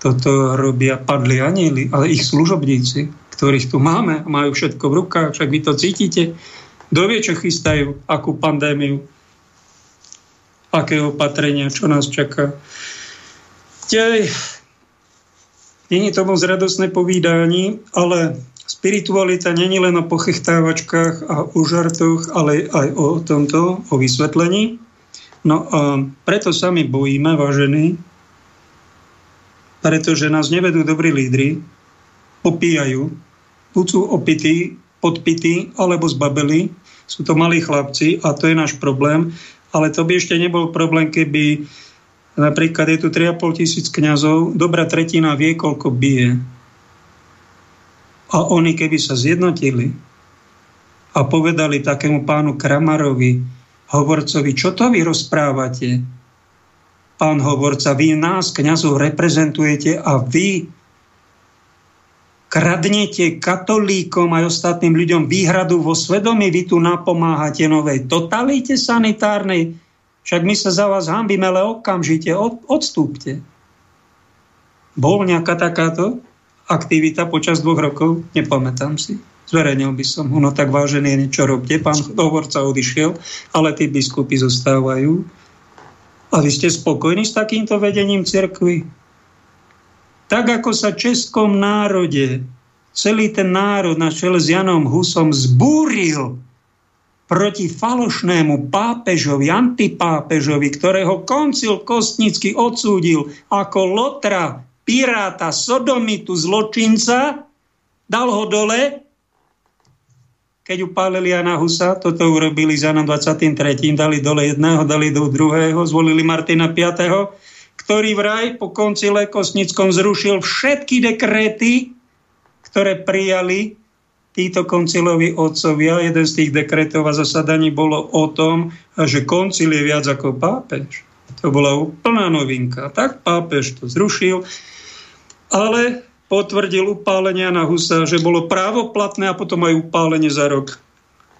Toto robia padli anieli, ale ich služobníci, ktorých tu máme, majú všetko v rukách, však vy to cítite. Kto vie, čo chystajú, akú pandémiu, aké opatrenia, čo nás čaká. Tej, není to moc radosné povídání, ale spiritualita není len o pochechtávačkách a o ale aj o tomto, o vysvetlení. No a preto sa my bojíme, vážení, pretože nás nevedú dobrí lídry, opíjajú, buď sú opití, podpití alebo zbabeli, sú to malí chlapci a to je náš problém, ale to by ešte nebol problém, keby napríklad je tu 3,5 tisíc kňazov, dobrá tretina vie, koľko bije. A oni keby sa zjednotili a povedali takému pánu Kramarovi, hovorcovi, čo to vy rozprávate? Pán hovorca, vy nás, kňazov, reprezentujete a vy kradnete katolíkom aj ostatným ľuďom výhradu vo svedomí, vy tu napomáhate novej totalite sanitárnej, však my sa za vás hambíme, ale okamžite od, odstúpte. Bol nejaká takáto aktivita počas dvoch rokov? Nepamätám si. Zverejnil by som ho, no tak vážený, niečo robte. Pán hovorca odišiel, ale tí biskupy zostávajú. A vy ste spokojní s takýmto vedením cirkvy? Tak ako sa českom národe celý ten národ na čele s Janom Husom zbúril proti falošnému pápežovi, antipápežovi, ktorého koncil Kostnický odsúdil ako lotra, piráta, sodomitu, zločinca, dal ho dole, keď upálili Jana Husa, toto urobili za nám 23. Dali dole jedného, dali do druhého, zvolili Martina 5 ktorý vraj po konci Lekosnickom zrušil všetky dekréty, ktoré prijali títo konciloví otcovia. Jeden z tých dekretov a zasadaní bolo o tom, že koncil je viac ako pápež. To bola úplná novinka. Tak pápež to zrušil, ale potvrdil upálenia na Husa, že bolo právoplatné a potom aj upálenie za rok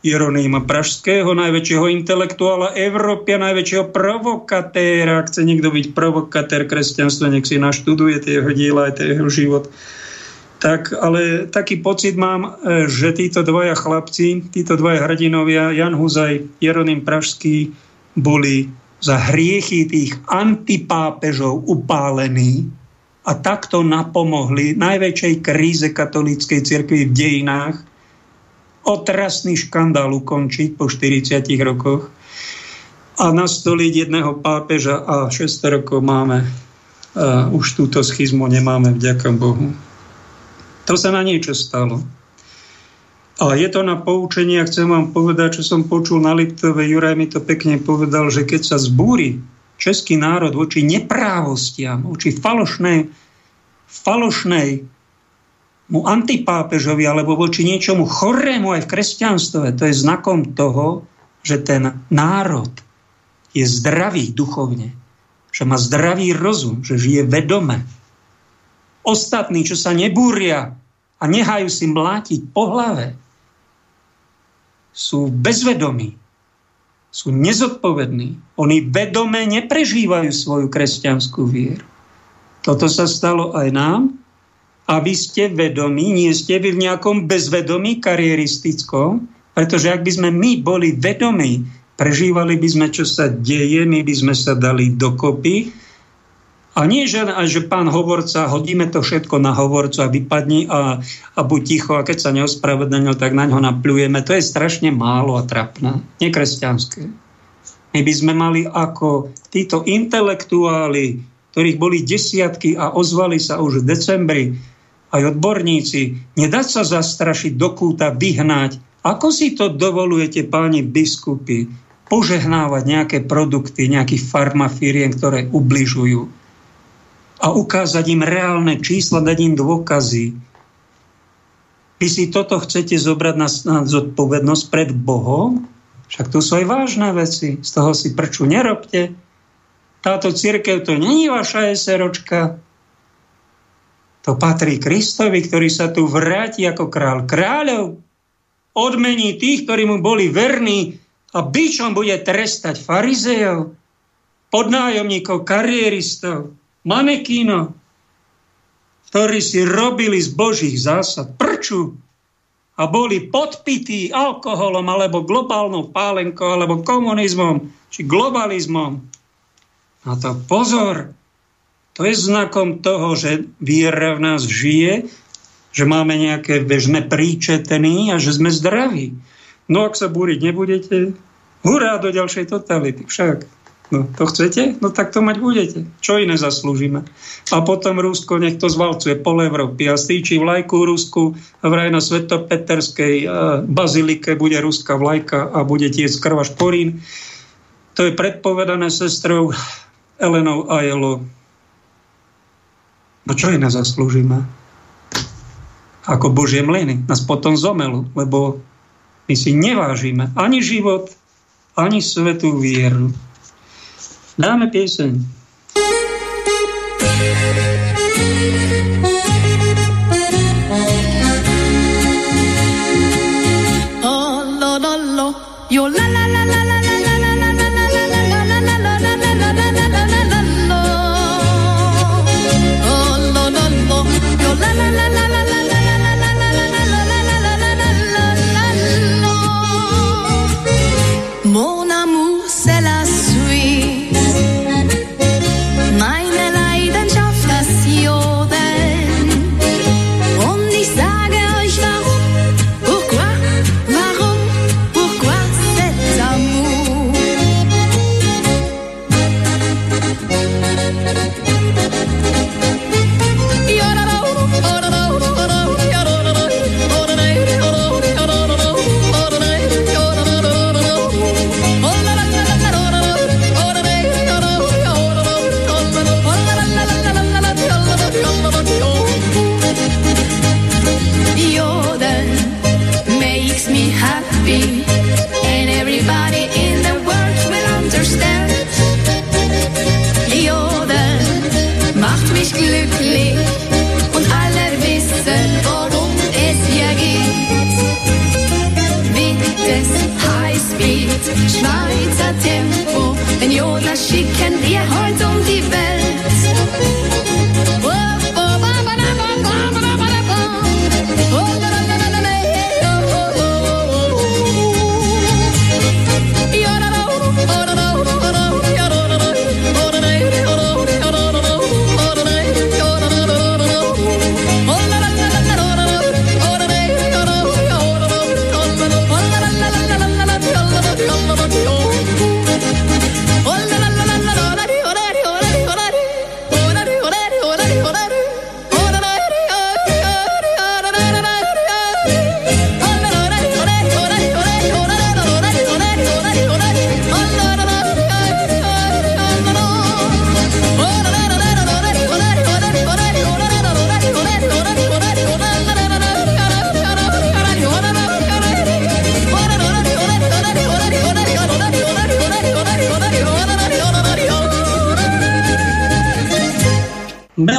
Jeronýma Pražského, najväčšieho intelektuála Európy a najväčšieho provokatéra. Ak chce niekto byť provokatér kresťanstva, nech si naštuduje tie jeho diela, aj jeho život. Tak, ale taký pocit mám, e, že títo dvaja chlapci, títo dvaja hrdinovia, Jan Huzaj, Jeroným Pražský, boli za hriechy tých antipápežov upálení a takto napomohli najväčšej kríze katolíckej cirkvi v dejinách, otrasný škandál ukončiť po 40 rokoch a nastoliť jedného pápeža a 600 rokov máme uh, už túto schizmu nemáme, vďaka Bohu. To sa na niečo stalo. A je to na poučenie, a chcem vám povedať, čo som počul na Liptove, Juraj mi to pekne povedal, že keď sa zbúri český národ voči neprávostiam, voči falošnej, falošnej mu antipápežovi alebo voči niečomu chorému aj v kresťanstve, to je znakom toho, že ten národ je zdravý duchovne, že má zdravý rozum, že žije vedome. Ostatní, čo sa nebúria a nehajú si mlátiť po hlave, sú bezvedomí, sú nezodpovední. Oni vedome neprežívajú svoju kresťanskú vieru. Toto sa stalo aj nám. A vy ste vedomí, nie ste vy v nejakom bezvedomí karieristickom, pretože ak by sme my boli vedomí, prežívali by sme, čo sa deje, my by sme sa dali dokopy, a nie, že, že pán hovorca, hodíme to všetko na hovorcu a vypadni a, a buď ticho a keď sa neospravedlnil, tak na ňo napľujeme. To je strašne málo a trapné, nekresťanské. My by sme mali ako títo intelektuáli, ktorých boli desiatky a ozvali sa už v decembri, aj odborníci, nedať sa zastrašiť do kúta, vyhnať. Ako si to dovolujete, páni biskupy, požehnávať nejaké produkty, nejakých farmafírien, ktoré ubližujú? A ukázať im reálne čísla, dať im dôkazy. Vy si toto chcete zobrať na, na zodpovednosť pred Bohom? Však to sú aj vážne veci. Z toho si prču nerobte. Táto církev to není vaša SROčka. To patrí Kristovi, ktorý sa tu vráti ako král kráľov. Odmení tých, ktorí mu boli verní a bičom bude trestať farizejov, podnájomníkov, karieristov, manekíno, ktorí si robili z božích zásad prču a boli podpití alkoholom alebo globálnou pálenkou alebo komunizmom či globalizmom. A to pozor, to je znakom toho, že viera v nás žije, že máme nejaké, že sme príčetení a že sme zdraví. No ak sa búriť nebudete, hurá do ďalšej totality. Však. No, to chcete? No tak to mať budete. Čo iné zaslúžime? A potom Rusko nech to zvalcuje pol Európy a stýči vlajku Rusku vraj na Svetopeterskej uh, bazilike bude ruská vlajka a bude tiež krva šporín. To je predpovedané sestrou Elenou Ajelo. No čo iné zaslúžime? Ako Božie mlyny. Nás potom zomelu, lebo my si nevážime ani život, ani svetú vieru. Dáme pieseň. Oh, lo, lo, lo. Highspeed, Schweizer Tempo, den Jodler schicken wir heute um die Welt.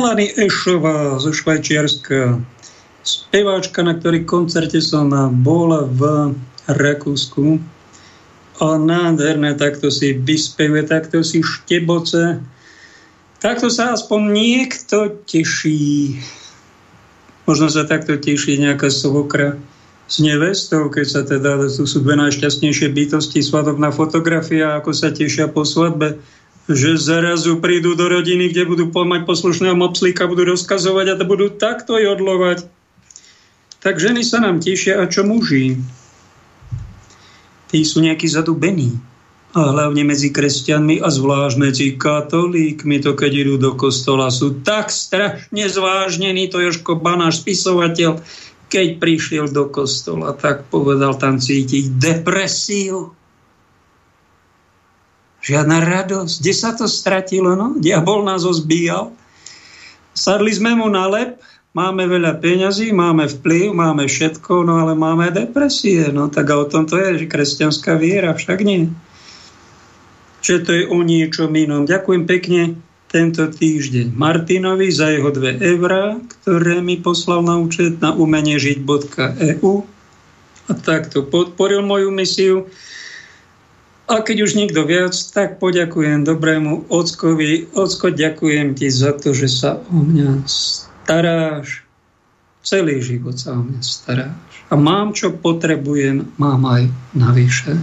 Melanie Ešová zo Švajčiarska, speváčka, na ktorý koncerte som bola v Rakúsku. A nádherné, takto si vyspevuje, takto si šteboce. Takto sa aspoň niekto teší. Možno sa takto teší nejaká svokra s nevestou, keď sa teda, to sú dve najšťastnejšie bytosti, svadobná fotografia, ako sa tešia po svadbe že zarazu prídu do rodiny, kde budú mať poslušného mopslíka, budú rozkazovať a to budú takto jodlovať. Tak ženy sa nám tešia a čo muži? Tí sú nejakí zadubení. A hlavne medzi kresťanmi a zvlášť medzi katolíkmi, to keď idú do kostola, sú tak strašne zvážnení, to Joško Banáš, spisovateľ, keď prišiel do kostola, tak povedal tam cítiť depresiu Žiadna radosť. Kde sa to stratilo? No? Diabol nás ozbíjal. Sadli sme mu na lep, máme veľa peňazí, máme vplyv, máme všetko, no ale máme depresie. No tak a o tom to je, že kresťanská viera, však nie. Že to je o niečom inom. Ďakujem pekne tento týždeň Martinovi za jeho 2 eurá, ktoré mi poslal na účet na umeniežiť.eu a takto podporil moju misiu. A keď už nikto viac, tak poďakujem dobrému Ockovi. Ocko, ďakujem ti za to, že sa o mňa staráš. Celý život sa o mňa staráš. A mám, čo potrebujem, mám aj navyše.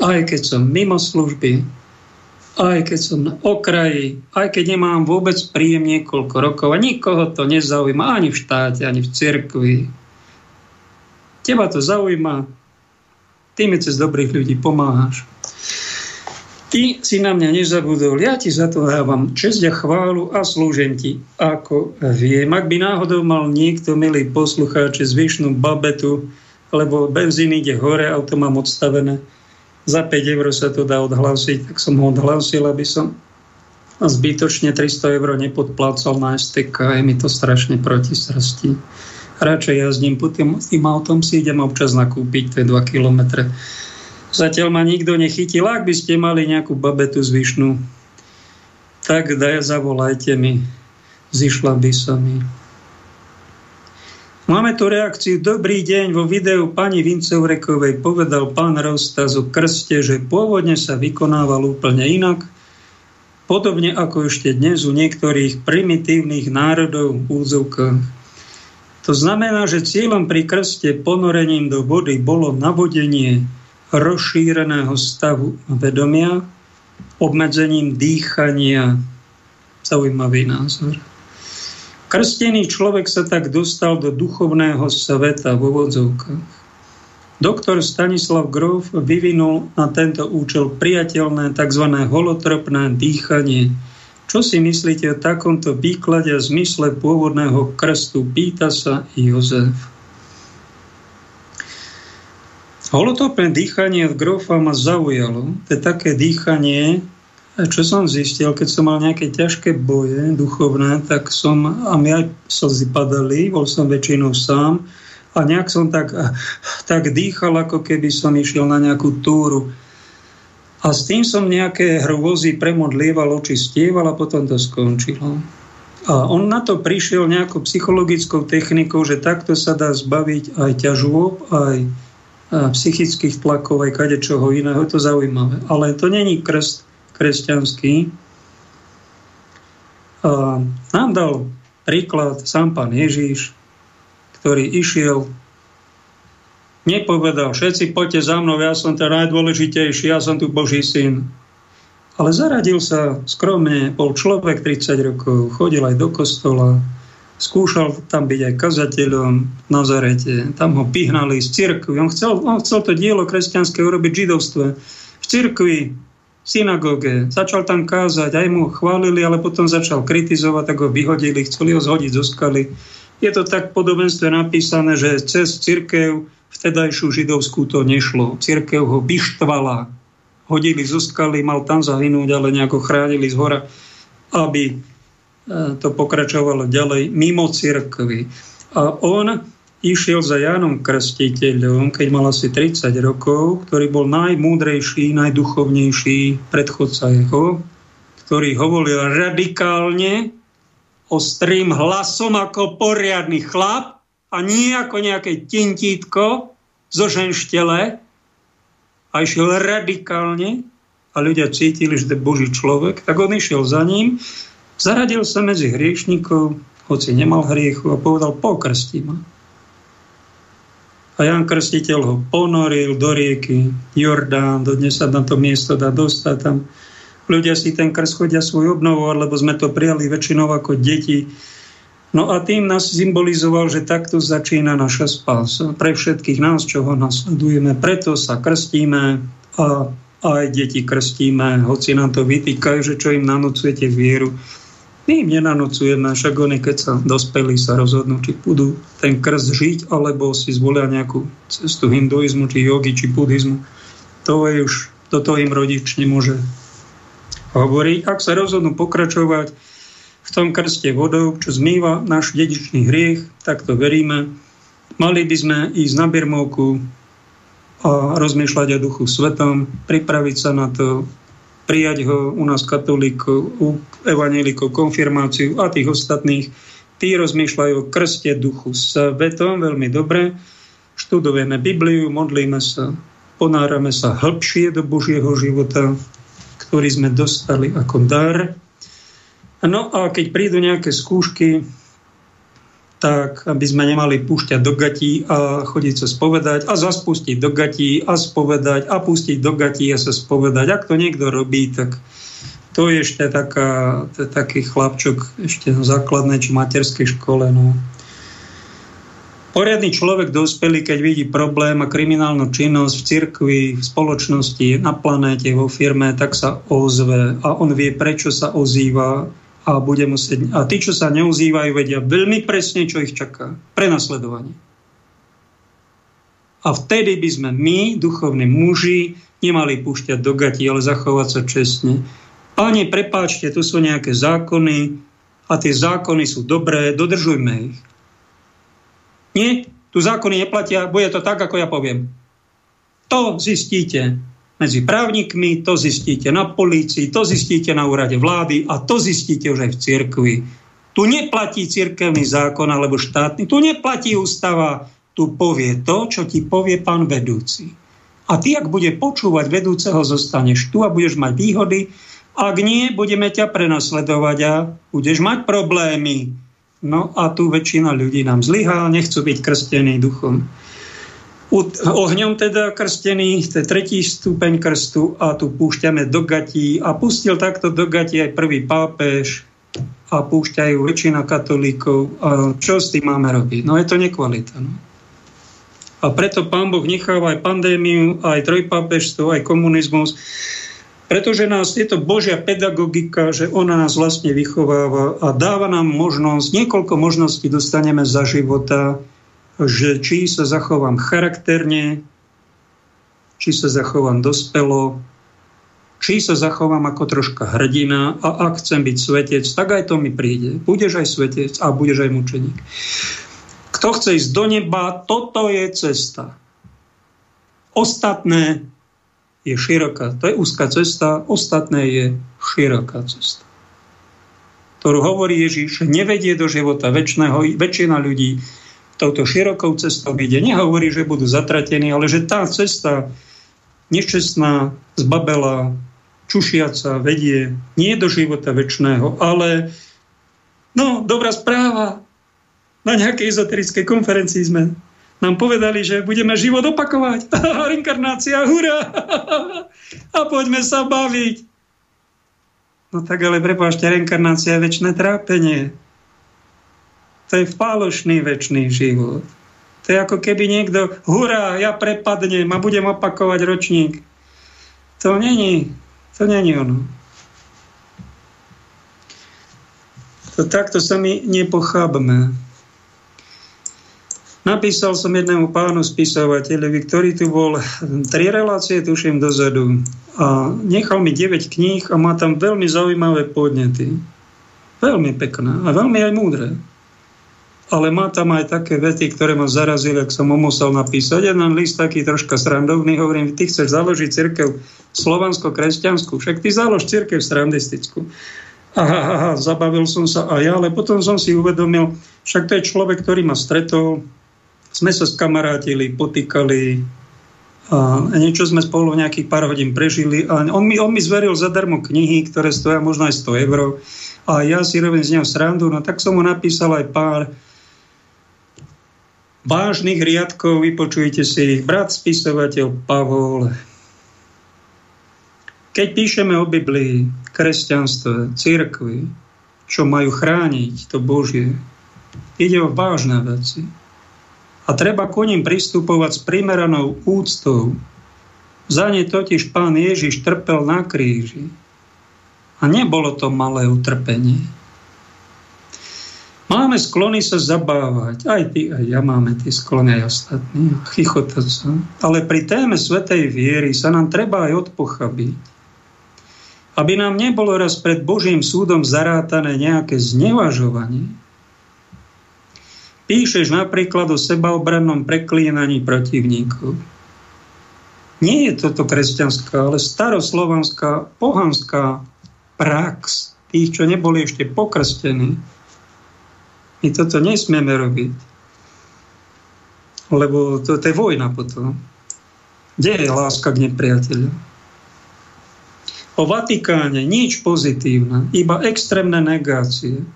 Aj keď som mimo služby, aj keď som na okraji, aj keď nemám vôbec príjem niekoľko rokov a nikoho to nezaujíma ani v štáte, ani v cirkvi. Teba to zaujíma, ty mi cez dobrých ľudí pomáhaš. Ty si na mňa nezabudol, ja ti za to dávam čest a chválu a slúžim ti, ako viem. Ak by náhodou mal niekto, milý poslucháči, zvyšnú babetu, lebo benzín ide hore, auto mám odstavené, za 5 eur sa to dá odhlásiť, tak som ho odhlásil, aby som zbytočne 300 eur nepodplácal na STK, je mi to strašne proti srsti radšej jazdím po tým, tým autom, si idem občas nakúpiť, to je 2 km. Zatiaľ ma nikto nechytil, ak by ste mali nejakú babetu zvyšnú, tak daj, zavolajte mi, zišla by sa mi. Máme tu reakciu. Dobrý deň. Vo videu pani Vincovrekovej povedal pán Rostaz o krste, že pôvodne sa vykonával úplne inak. Podobne ako ešte dnes u niektorých primitívnych národov v úzovkách. To znamená, že cieľom pri krste ponorením do vody bolo navodenie rozšíreného stavu vedomia, obmedzením dýchania. Zaujímavý názor. Krstený človek sa tak dostal do duchovného sveta vo vodzovkách. Doktor Stanislav Grof vyvinul na tento účel priateľné tzv. holotropné dýchanie, čo si myslíte o takomto výklade a zmysle pôvodného krstu? Pýta sa Jozef. Holotopné dýchanie v grofa ma zaujalo. To je také dýchanie, čo som zistil, keď som mal nejaké ťažké boje duchovné, tak som, a mi aj slzy padali, bol som väčšinou sám, a nejak som tak, tak dýchal, ako keby som išiel na nejakú túru a s tým som nejaké hrôzy premodlieval, oči a potom to skončilo. A on na to prišiel nejakou psychologickou technikou, že takto sa dá zbaviť aj ťažôb, aj psychických tlakov, aj kadečoho iného. Je to zaujímavé. Ale to není krst kresťanský. A nám dal príklad sám pán Ježíš, ktorý išiel nepovedal, všetci poďte za mnou, ja som ten najdôležitejší, ja som tu Boží syn. Ale zaradil sa skromne, bol človek 30 rokov, chodil aj do kostola, skúšal tam byť aj kazateľom v Nazarete, tam ho pihnali z cirkvi. On chcel, on chcel to dielo kresťanské urobiť v židovstve. V cirkvi, v synagóge, začal tam kázať, aj mu chválili, ale potom začal kritizovať, tak ho vyhodili, chceli ho zhodiť zo skaly. Je to tak v podobenstve napísané, že cez cirkev vtedajšiu židovskú to nešlo. Cirkev ho vyštvala, hodili zo skaly, mal tam zahynúť, ale nejako chránili z hora, aby e, to pokračovalo ďalej mimo cirkvy. A on išiel za Jánom Krstiteľom, keď mal asi 30 rokov, ktorý bol najmúdrejší, najduchovnejší predchodca jeho, ktorý hovoril radikálne ostrým hlasom ako poriadny chlap a nie ako nejaké tintítko zo ženštele a išiel radikálne a ľudia cítili, že to je Boží človek, tak on išiel za ním, zaradil sa medzi hriešnikov, hoci nemal hriechu a povedal, pokrstí ma. A Jan Krstiteľ ho ponoril do rieky Jordán, do dnes sa na to miesto dá dostať tam. Ľudia si ten krst chodia svoj obnovovať, lebo sme to prijali väčšinou ako deti. No a tým nás symbolizoval, že takto začína naša spása. Pre všetkých nás, čo ho nasledujeme. Preto sa krstíme a aj deti krstíme, hoci nám to vytýkajú, že čo im nanúcujete vieru my im nenanocujeme, však oni, keď sa dospeli, sa rozhodnú, či budú ten krst žiť, alebo si zvolia nejakú cestu hinduizmu, či jogi, či buddhizmu. To je už, toto im rodič nemôže hovoriť. Ak sa rozhodnú pokračovať v tom krste vodou, čo zmýva náš dedičný hriech, tak to veríme. Mali by sme ísť na Birmovku a rozmýšľať o duchu svetom, pripraviť sa na to, prijať ho u nás katolíkov, u evanielikov konfirmáciu a tých ostatných. Tí rozmýšľajú o krste duchu svetom veľmi dobre. Študujeme Bibliu, modlíme sa, ponárame sa hĺbšie do Božieho života, ktorý sme dostali ako dar. No a keď prídu nejaké skúšky, tak aby sme nemali púšťať do gatí a chodiť sa spovedať a zaspustiť do gatí a spovedať a pustiť do gatí a sa spovedať. Ak to niekto robí, tak to je ešte taká, to je taký chlapčok ešte na základnej či materskej škole. No. Poriadny človek dospelý, keď vidí problém a kriminálnu činnosť v cirkvi, v spoločnosti, na planéte, vo firme, tak sa ozve a on vie, prečo sa ozýva a, bude musieť, a tí, čo sa neuzývajú, vedia veľmi presne, čo ich čaká. Prenasledovanie. A vtedy by sme my, duchovní muži, nemali púšťať do gati, ale zachovať sa čestne. Páni, prepáčte, tu sú nejaké zákony a tie zákony sú dobré, dodržujme ich. Nie, tu zákony neplatia, bude to tak, ako ja poviem. To zistíte medzi právnikmi, to zistíte na polícii, to zistíte na úrade vlády a to zistíte už aj v cirkvi. Tu neplatí cirkevný zákon alebo štátny, tu neplatí ústava, tu povie to, čo ti povie pán vedúci. A ty, ak bude počúvať vedúceho, zostaneš tu a budeš mať výhody. Ak nie, budeme ťa prenasledovať a budeš mať problémy. No a tu väčšina ľudí nám zlyhá, nechcú byť krstení duchom ohňom teda krstený, to je tretí stupeň krstu a tu púšťame do gatí a pustil takto do gatí aj prvý pápež a púšťajú väčšina katolíkov. A čo s tým máme robiť? No je to nekvalita. No. A preto pán Boh necháva aj pandémiu, aj trojpápežstvo, aj komunizmus, pretože nás je to Božia pedagogika, že ona nás vlastne vychováva a dáva nám možnosť, niekoľko možností dostaneme za života, že či sa zachovám charakterne, či sa zachovám dospelo, či sa zachovám ako troška hrdina a ak chcem byť svetec, tak aj to mi príde. Budeš aj svetec a budeš aj mučeník. Kto chce ísť do neba, toto je cesta. Ostatné je široká. To je úzka cesta, ostatné je široká cesta ktorú hovorí Ježiš, nevedie do života väčšného, väčšina ľudí touto širokou cestou ide. Nehovorí, že budú zatratení, ale že tá cesta nešťastná, zbabela, čušiaca vedie nie do života väčšného, ale no, dobrá správa. Na nejakej ezoterickej konferencii sme nám povedali, že budeme život opakovať. *laughs* Reinkarnácia, hurá! *laughs* A poďme sa baviť. No tak ale prepášte, reinkarnácia je väčšie trápenie. To je falošný väčší život. To je ako keby niekto, hurá, ja prepadnem a budem opakovať ročník. To není, to není ono. To takto sa my nepochábme. Napísal som jednému pánu spisovateľovi, ktorý tu bol tri relácie, tuším, dozadu. A nechal mi 9 kníh a má tam veľmi zaujímavé podnety. Veľmi pekné a veľmi aj múdre ale má tam aj také vety, ktoré ma zarazili, ak som ho musel napísať. Jeden list taký troška srandovný, hovorím, ty chceš založiť cirkev slovansko-kresťanskú, však ty založ cirkev srandistickú. aha, aha, zabavil som sa aj ja, ale potom som si uvedomil, však to je človek, ktorý ma stretol, sme sa skamarátili, potýkali, a niečo sme spolu nejakých pár hodín prežili a on mi, on mi zveril zadarmo knihy, ktoré stoja možno aj 100 eur a ja si robím z neho srandu, no tak som mu napísal aj pár vážnych riadkov, vypočujte si ich, brat spisovateľ Pavol. Keď píšeme o Biblii, kresťanstve, církvi, čo majú chrániť to Božie, ide o vážne veci a treba ku ním pristupovať s primeranou úctou. Za ne totiž pán Ježiš trpel na kríži. A nebolo to malé utrpenie. Máme sklony sa zabávať. Aj ty, aj ja máme tie sklony, aj ostatní. Chichotať sa. Ale pri téme Svetej viery sa nám treba aj odpochabiť. Aby nám nebolo raz pred Božím súdom zarátané nejaké znevažovanie, Píšeš napríklad o sebaobrannom preklínaní protivníkov. Nie je toto kresťanská, ale staroslovanská, pohanská prax tých, čo neboli ešte pokrstení. My toto nesmieme robiť. Lebo to, to je vojna potom. Kde je láska k nepriateľu? O Vatikáne nič pozitívne, iba extrémne negácie.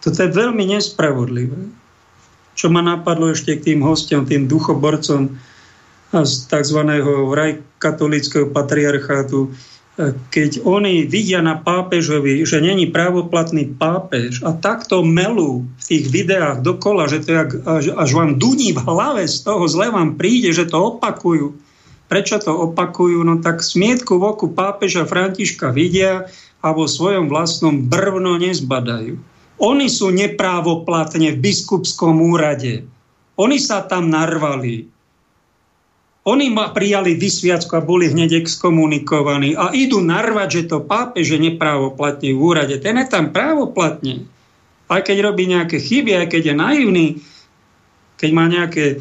Toto je veľmi nespravodlivé čo ma napadlo ešte k tým hostom, tým duchoborcom z tzv. raj katolického patriarchátu, keď oni vidia na pápežovi, že není právoplatný pápež a takto melú v tých videách dokola, že to jak, až, až vám duní v hlave z toho zle vám príde, že to opakujú. Prečo to opakujú? No tak smietku v oku pápeža Františka vidia a vo svojom vlastnom brvno nezbadajú. Oni sú neprávoplatne v biskupskom úrade. Oni sa tam narvali. Oni ma prijali vysviacku a boli hneď exkomunikovaní a idú narvať, že to pápež je neprávoplatne v úrade. Ten je tam právoplatne. Aj keď robí nejaké chyby, aj keď je naivný, keď má nejaké...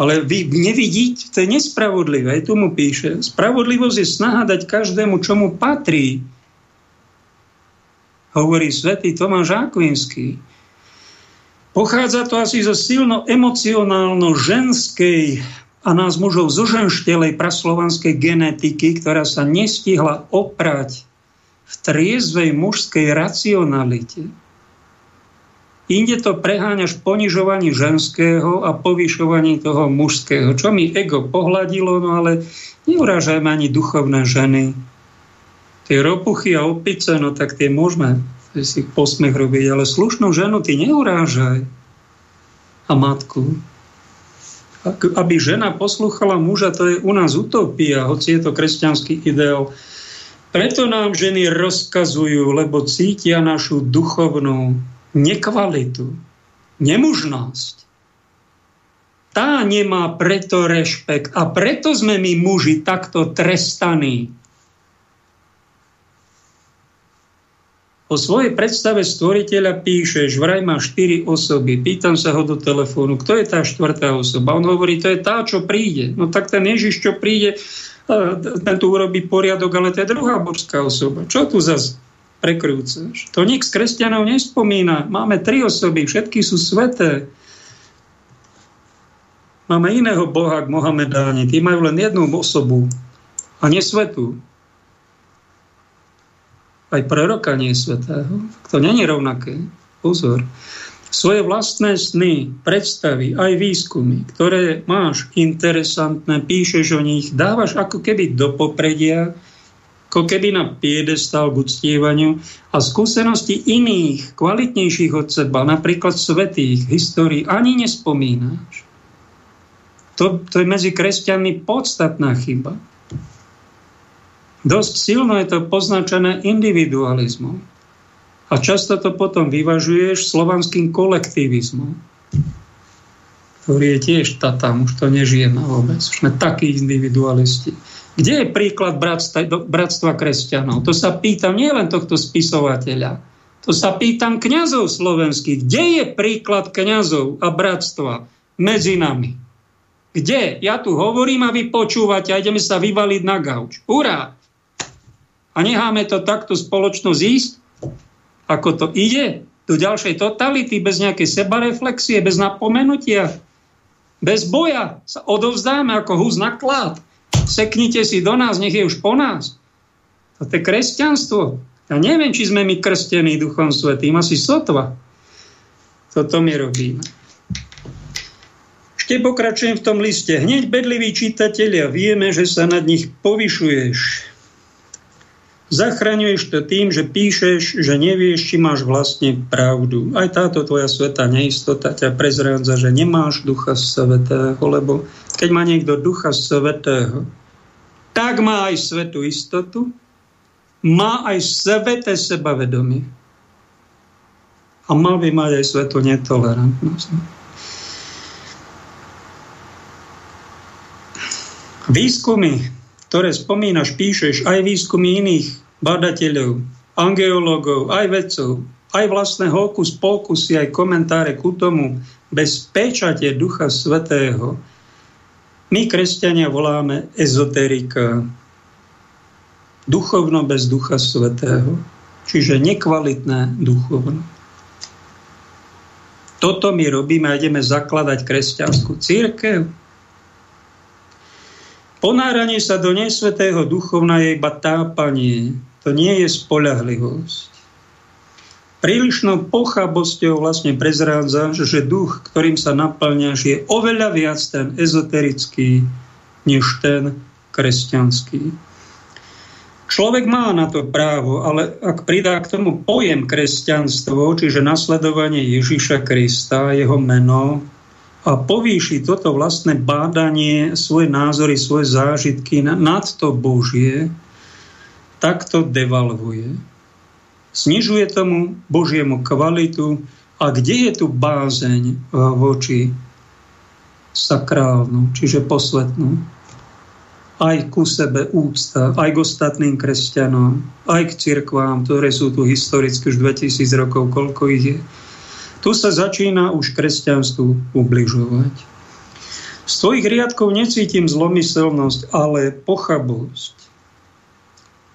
Ale vy nevidíte, to je nespravodlivé. Aj tu mu píše. Spravodlivosť je snaha dať každému, čo mu patrí hovorí svätý Tomáš Akvinský. Pochádza to asi zo silno emocionálno ženskej a nás mužov zoženštelej praslovanskej genetiky, ktorá sa nestihla oprať v triezvej mužskej racionalite. Inde to preháňaš ponižovaní ženského a povyšovaní toho mužského, čo mi ego pohľadilo, no ale neurážajme ani duchovné ženy, Tie ropuchy a opice, no tak tie môžeme si posmech robiť, ale slušnú ženu ty neurážaj a matku. Aby žena poslúchala muža, to je u nás utopia, hoci je to kresťanský ideál. Preto nám ženy rozkazujú, lebo cítia našu duchovnú nekvalitu, nemužnosť. Tá nemá preto rešpekt a preto sme my muži takto trestaní. O svojej predstave stvoriteľa píšeš, vraj má štyri osoby. Pýtam sa ho do telefónu, kto je tá štvrtá osoba? On hovorí, to je tá, čo príde. No tak ten Ježiš, čo príde, ten tu urobí poriadok, ale to je druhá božská osoba. Čo tu zase prekrúcaš? To nik z kresťanov nespomína. Máme tri osoby, všetky sú sveté. Máme iného boha, Mohamedáni. Tí majú len jednu osobu a nesvetú aj proroka nie svetého. To není rovnaké. Pozor. Svoje vlastné sny, predstavy, aj výskumy, ktoré máš interesantné, píšeš o nich, dávaš ako keby do popredia, ako keby na piedestal k uctievaniu a skúsenosti iných, kvalitnejších od seba, napríklad svetých, histórií, ani nespomínáš. To, to je medzi kresťanmi podstatná chyba. Dosť silno je to poznačené individualizmom. A často to potom vyvažuješ slovanským kolektivizmom, ktorý je tiež tam, už to nežijeme vôbec. Už sme takí individualisti. Kde je príklad bratstva, bratstva kresťanov? To sa pýtam nielen tohto spisovateľa, to sa pýtam kňazov slovenských. Kde je príklad kňazov a bratstva medzi nami? Kde? Ja tu hovorím a vy počúvate a ideme sa vyvaliť na gauč. Urá! A necháme to takto spoločnosť ísť, ako to ide do ďalšej totality, bez nejakej sebareflexie, bez napomenutia, bez boja sa odovzdáme ako hus na klad. Seknite si do nás, nech je už po nás. To je kresťanstvo. Ja neviem, či sme my krstení Duchom Svetým, asi sotva. Toto my robíme. Ešte pokračujem v tom liste. Hneď bedliví čitatelia, vieme, že sa nad nich povyšuješ. Zachraňuješ to tým, že píšeš, že nevieš, či máš vlastne pravdu. Aj táto tvoja sveta neistota ťa prezrádza, že nemáš Ducha Svetého, lebo keď má niekto Ducha Svetého, tak má aj svetú istotu, má aj sveté sebavedomie. A mal by mať aj svetú netolerantnosť. Výskumy, ktoré spomínaš, píšeš, aj výskumy iných badateľov, angeológov, aj vedcov, aj vlastné hokus pokusy, aj komentáre ku tomu, bez pečate Ducha Svetého, my, kresťania, voláme ezoterika. Duchovno bez Ducha Svetého. Čiže nekvalitné duchovno. Toto my robíme a ideme zakladať kresťanskú církev. Ponáranie sa do nesvetého duchovna je iba tápanie. To nie je spolahlivosť. Prílišnou pochabosťou vlastne prezrádza, že duch, ktorým sa naplňaš, je oveľa viac ten ezoterický, než ten kresťanský. Človek má na to právo, ale ak pridá k tomu pojem kresťanstvo, čiže nasledovanie Ježiša Krista, jeho meno, a povýši toto vlastné bádanie, svoje názory, svoje zážitky nad to Božie, tak to devalvuje. Snižuje tomu Božiemu kvalitu a kde je tu bázeň voči sakrálnu, čiže posvetnú. Aj ku sebe úcta, aj k ostatným kresťanom, aj k cirkvám, ktoré sú tu historicky už 2000 rokov, koľko ich je tu sa začína už kresťanstvu ubližovať. Z tvojich riadkov necítim zlomyselnosť, ale pochabosť.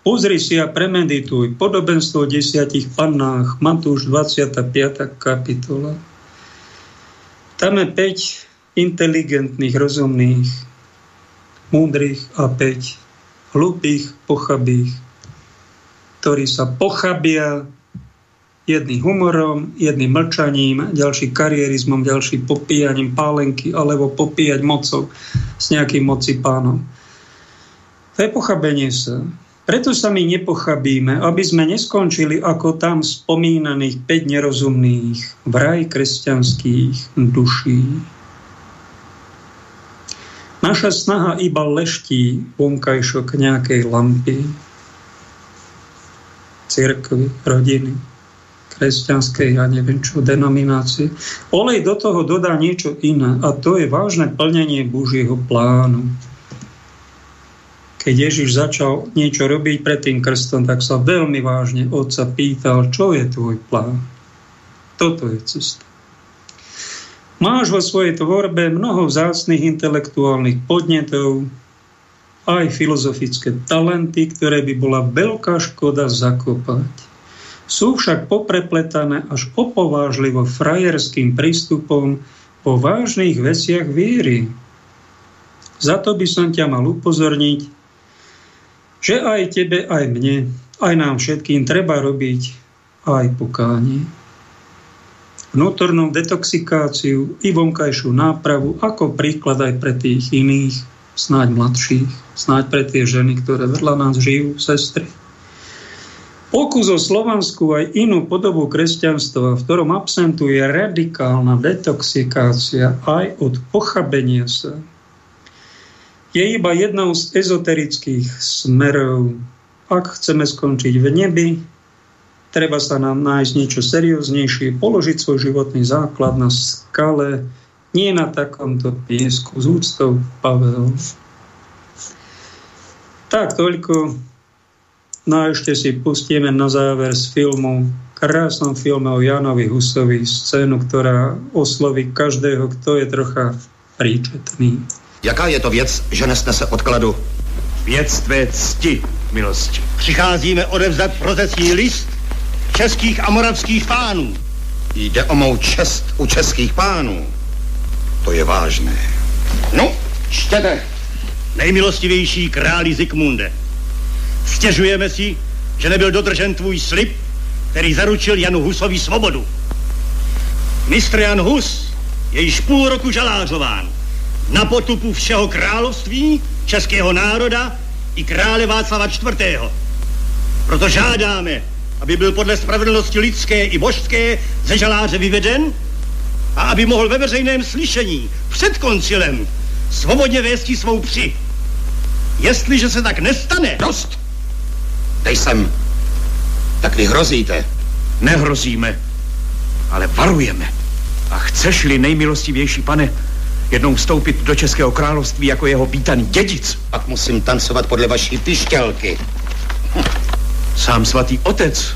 Pozri si a premedituj podobenstvo o desiatich pannách, Matúš 25. kapitola. Tam je 5 inteligentných, rozumných, múdrych a 5 hlupých, pochabých, ktorí sa pochabia Jedný humorom, jedný mlčaním, ďalší karierizmom, ďalší popíjaním pálenky alebo popíjať mocou s nejakým moci pánom. To je pochabenie sa. Preto sa my nepochabíme, aby sme neskončili ako tam spomínaných 5 nerozumných vraj kresťanských duší. Naša snaha iba leští vonkajšok nejakej lampy, cirkvy, rodiny, kresťanskej, ja neviem čo, denominácie. Olej do toho dodá niečo iné a to je vážne plnenie Božieho plánu. Keď Ježiš začal niečo robiť pred tým krstom, tak sa veľmi vážne otca pýtal, čo je tvoj plán. Toto je cesta. Máš vo svojej tvorbe mnoho vzácných intelektuálnych podnetov, aj filozofické talenty, ktoré by bola veľká škoda zakopať sú však poprepletané až opovážlivo frajerským prístupom po vážnych veciach viery. Za to by som ťa mal upozorniť, že aj tebe, aj mne, aj nám všetkým treba robiť aj pokánie. Vnútornú detoxikáciu i vonkajšiu nápravu ako príklad aj pre tých iných, snáď mladších, snáď pre tie ženy, ktoré vedľa nás žijú, sestry Pokus o slovanskú aj inú podobu kresťanstva, v ktorom absentuje radikálna detoxikácia aj od pochabenia sa, je iba jednou z ezoterických smerov. Ak chceme skončiť v nebi, treba sa nám nájsť niečo serióznejšie, položiť svoj životný základ na skale, nie na takomto piesku s úctou Pavel. Tak toľko No a ešte si pustíme na záver z filmu, krásnom filme o Janovi Husovi, scénu, ktorá osloví každého, kto je trocha príčetný. Jaká je to věc, že nesnese odkladu? Věc tvé cti, milosti. Přicházíme odevzdat protestní list, českých a moravských pánů. Jde o mou čest u českých pánů. To je vážné. No, čtěte. Nejmilostivější králi Zikmunde. Stěžujeme si, že nebyl dodržen tvůj slib, který zaručil Janu Husovi svobodu. Mistr Jan Hus je již půl roku žalářován na potupu všeho království, českého národa i krále Václava IV. Proto žádáme, aby byl podle spravedlnosti lidské i božské ze žaláře vyveden a aby mohl ve veřejném slyšení před koncilem svobodně vést svou při. Jestliže se tak nestane... Dost! Dej sem. Tak vy hrozíte. Nehrozíme, ale varujeme. A chceš-li, nejmilostivější pane, jednou vstoupit do Českého království jako jeho vítaný dědic. Pak musím tancovat podle vaší pišťalky. Sám svatý otec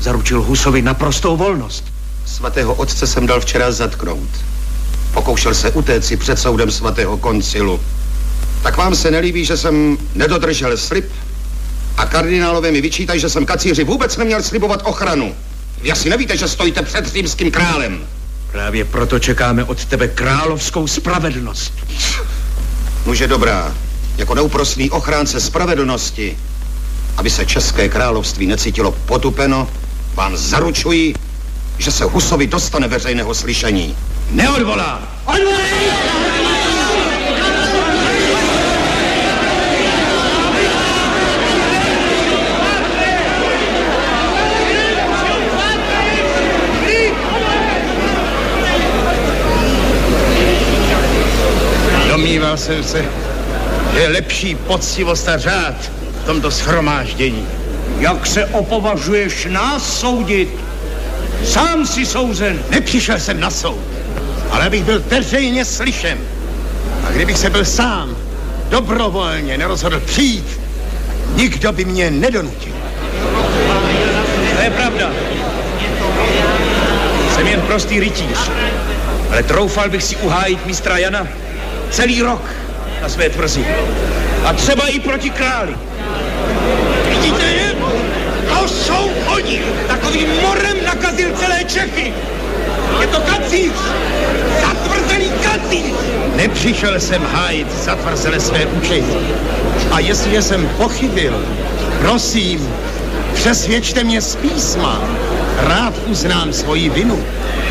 zaručil Husovi naprostou volnost. Svatého otce jsem dal včera zatknout. Pokoušel se utéci před soudem svatého koncilu. Tak vám se nelíbí, že jsem nedodržel slib? A kardinálové mi vyčítají, že jsem kacíři vůbec neměl slibovat ochranu. Vy asi nevíte, že stojíte před římským králem. Právě proto čekáme od tebe královskou spravedlnost. Nuže dobrá, jako neúprosný ochránce spravedlnosti, aby se České království necítilo potupeno, vám zaručuji, že se Husovi dostane veřejného slyšení. Neodvolá! Odvolej! Domníval jsem se, že je lepší poctivost a řád v tomto schromáždění. Jak se opovažuješ nás soudit? Sám si souzen. Nepřišel jsem na soud, ale abych byl veřejně slyšen. A kdybych se byl sám dobrovolně nerozhodl přijít, nikdo by mě nedonutil. To je pravda. Jsem jen prostý rytíř, ale troufal bych si uhájit mistra Jana celý rok na své tvrzi. A třeba i proti králi. Vidíte je? To jsou oni. Takovým morem nakazil celé Čechy. Je to kacíř. Zatvrzený kacíř. Nepřišel jsem hájit zatvrzené své učení. A jestliže jsem pochybil, prosím, přesvědčte mě z písma. Rád uznám svoji vinu.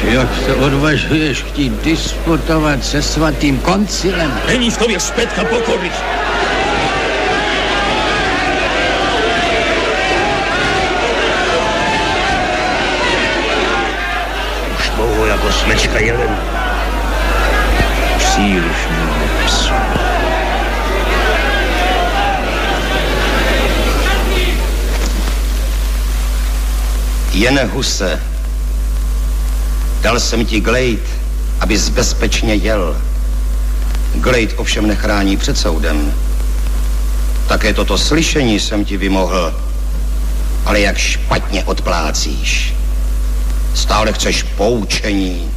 Jak se odvažuješ chtít disputovat se svatým koncilem? Není v tobě zpětka pokory. Už dlouho jako smečka jelen. Příliš mnoho Jene Huse, Dal jsem ti glejt, abys bezpečně jel. Glejt ovšem nechrání před soudem. Také toto slyšení jsem ti vymohl, ale jak špatně odplácíš. Stále chceš poučení.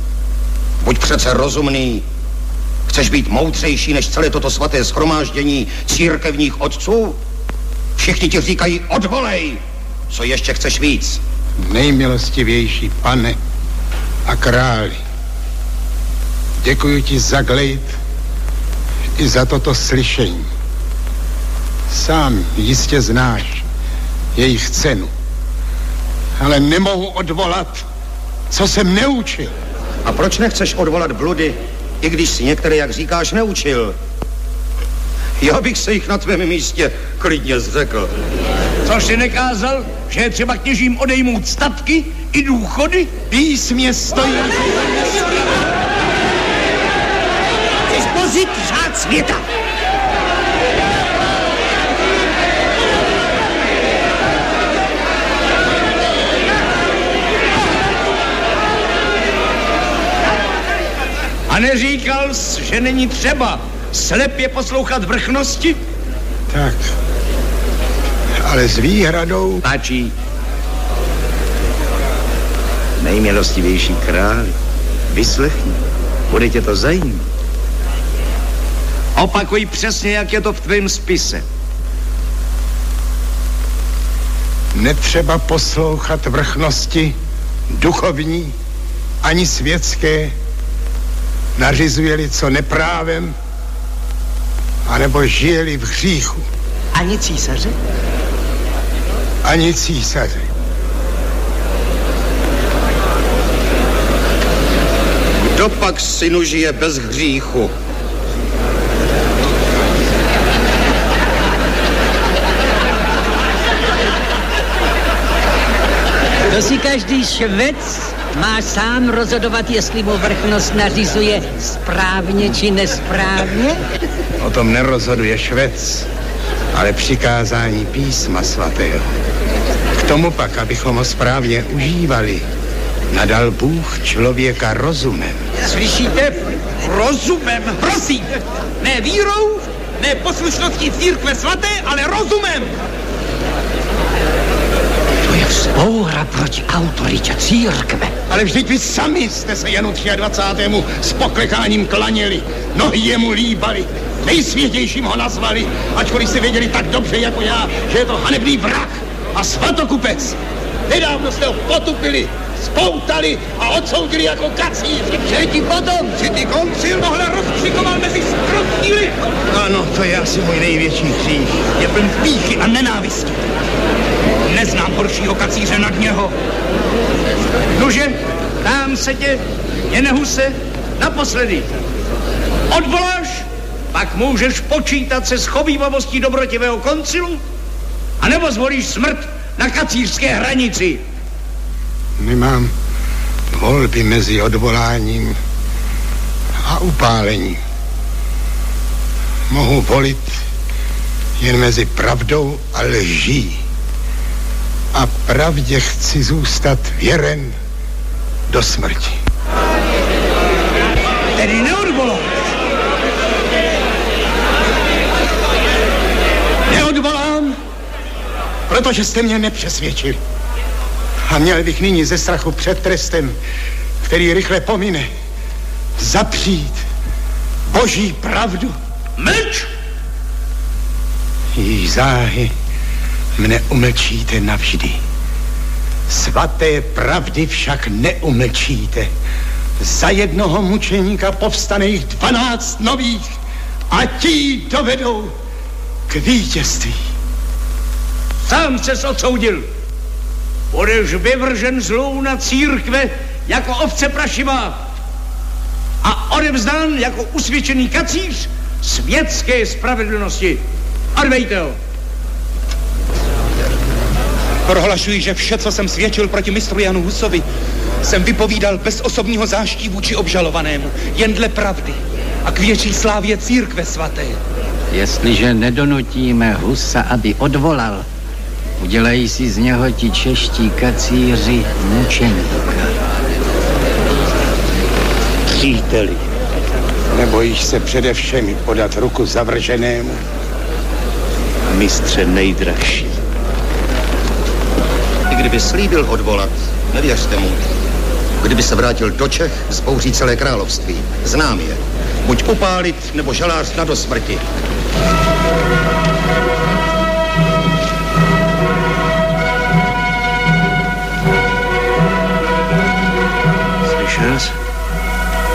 Buď přece rozumný. Chceš být moudřejší než celé toto svaté schromáždění církevních otců? Všichni ti říkají odvolej. Co ještě chceš víc? Nejmilostivější pane, a králi. Děkuji ti za glejt i za toto slyšení. Sám jistě znáš jejich cenu, ale nemohu odvolat, co jsem neučil. A proč nechceš odvolat bludy, i když si některé, jak říkáš, neučil? Já bych se jich na tvém místě klidně zřekl. Což si nekázal, že je třeba kněžím odejmout statky i důchody? Písmě stojí. Chceš pozit řád světa. A neříkal jsi, že není třeba slepě poslouchat vrchnosti? Tak, ale s výhradou... Stačí. Nejmilostivější král, vyslechni, bude tě to zajímat. Opakuj přesně, jak je to v tvém spise. netřeba poslouchat vrchnosti duchovní ani světské, nařizuje-li co neprávem, anebo žije-li v hříchu. Ani císaře? Ani císaře. Kdo pak synu žije bez hříchu? To si každý švec má sám rozhodovat, jestli mu vrchnost nařizuje správně či nesprávně? O tom nerozhoduje švec, ale přikázání písma svatého. K tomu pak, abychom ho správně užívali, nadal Bůh člověka rozumem. Slyšíte? Rozumem, prosím. Ne vírou, ne poslušností církve svaté, ale rozumem. Vzpoura proti autoritě církve. Ale vždyť vy sami jste se Janu 23. s poklekáním klaněli, nohy jemu líbali, nejsvětějším ho nazvali, ačkoliv si věděli tak dobře jako já, že je to hanebný vrak a svatokupec. Nedávno jste ho potupili, spoutali a odsoudili jako kacíř. Že ti potom, že ty koncil tohle rozkřikoval mezi skrutní lid. Ano, to je asi můj největší hřích. Je pln píchy a nenávisti. Neznám horšího kacíře nad něho. Nože, tam se tě, Jenehuse, naposledy. Odvoláš, pak můžeš počítat se schovývavostí dobrotivého koncilu, anebo zvolíš smrt na kacířské hranici. Nemám volby mezi odvoláním a upálením. Mohu volit jen mezi pravdou a lží. A pravdě chci zůstat věren do smrti. Tedy neodvoláš. Neodvolám, protože jste mě nepřesvědčili. A měl bych nyní ze strachu před trestem, který rychle pomine, zapřít boží pravdu. Mlč! Její záhy mne umlčíte navždy. Svaté pravdy však neumlčíte. Za jednoho mučeníka povstane jich dvanáct nových a ti dovedou k vítězství. Sám ses odsoudil. Budeš vyvržen zlou na církve jako ovce prašivá a odevzdán jako usvědčený kacíř světské spravedlnosti. Odvejte ho. Prohlašuji, že vše, co jsem svědčil proti mistru Janu Husovi, jsem vypovídal bez osobního záští vůči obžalovanému, jen dle pravdy a k větší slávě církve svaté. Jestliže nedonutíme Husa, aby odvolal, udělají si z něho ti čeští kacíři mučeníka. Příteli, nebojíš se především podat ruku zavrženému? Mistře nejdražší. Kdyby slíbil odvolat, nevěřte mu. Kdyby se vrátil do Čech, zbouří celé království. Znám je. Buď upálit, nebo žalář na do smrti. Slyšel jsi?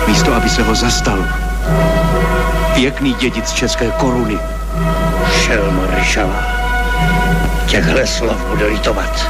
Místo, aby se ho zastal. Pěkný dědic české koruny. Šelma Ryšava. Těchhle slov bude litovat.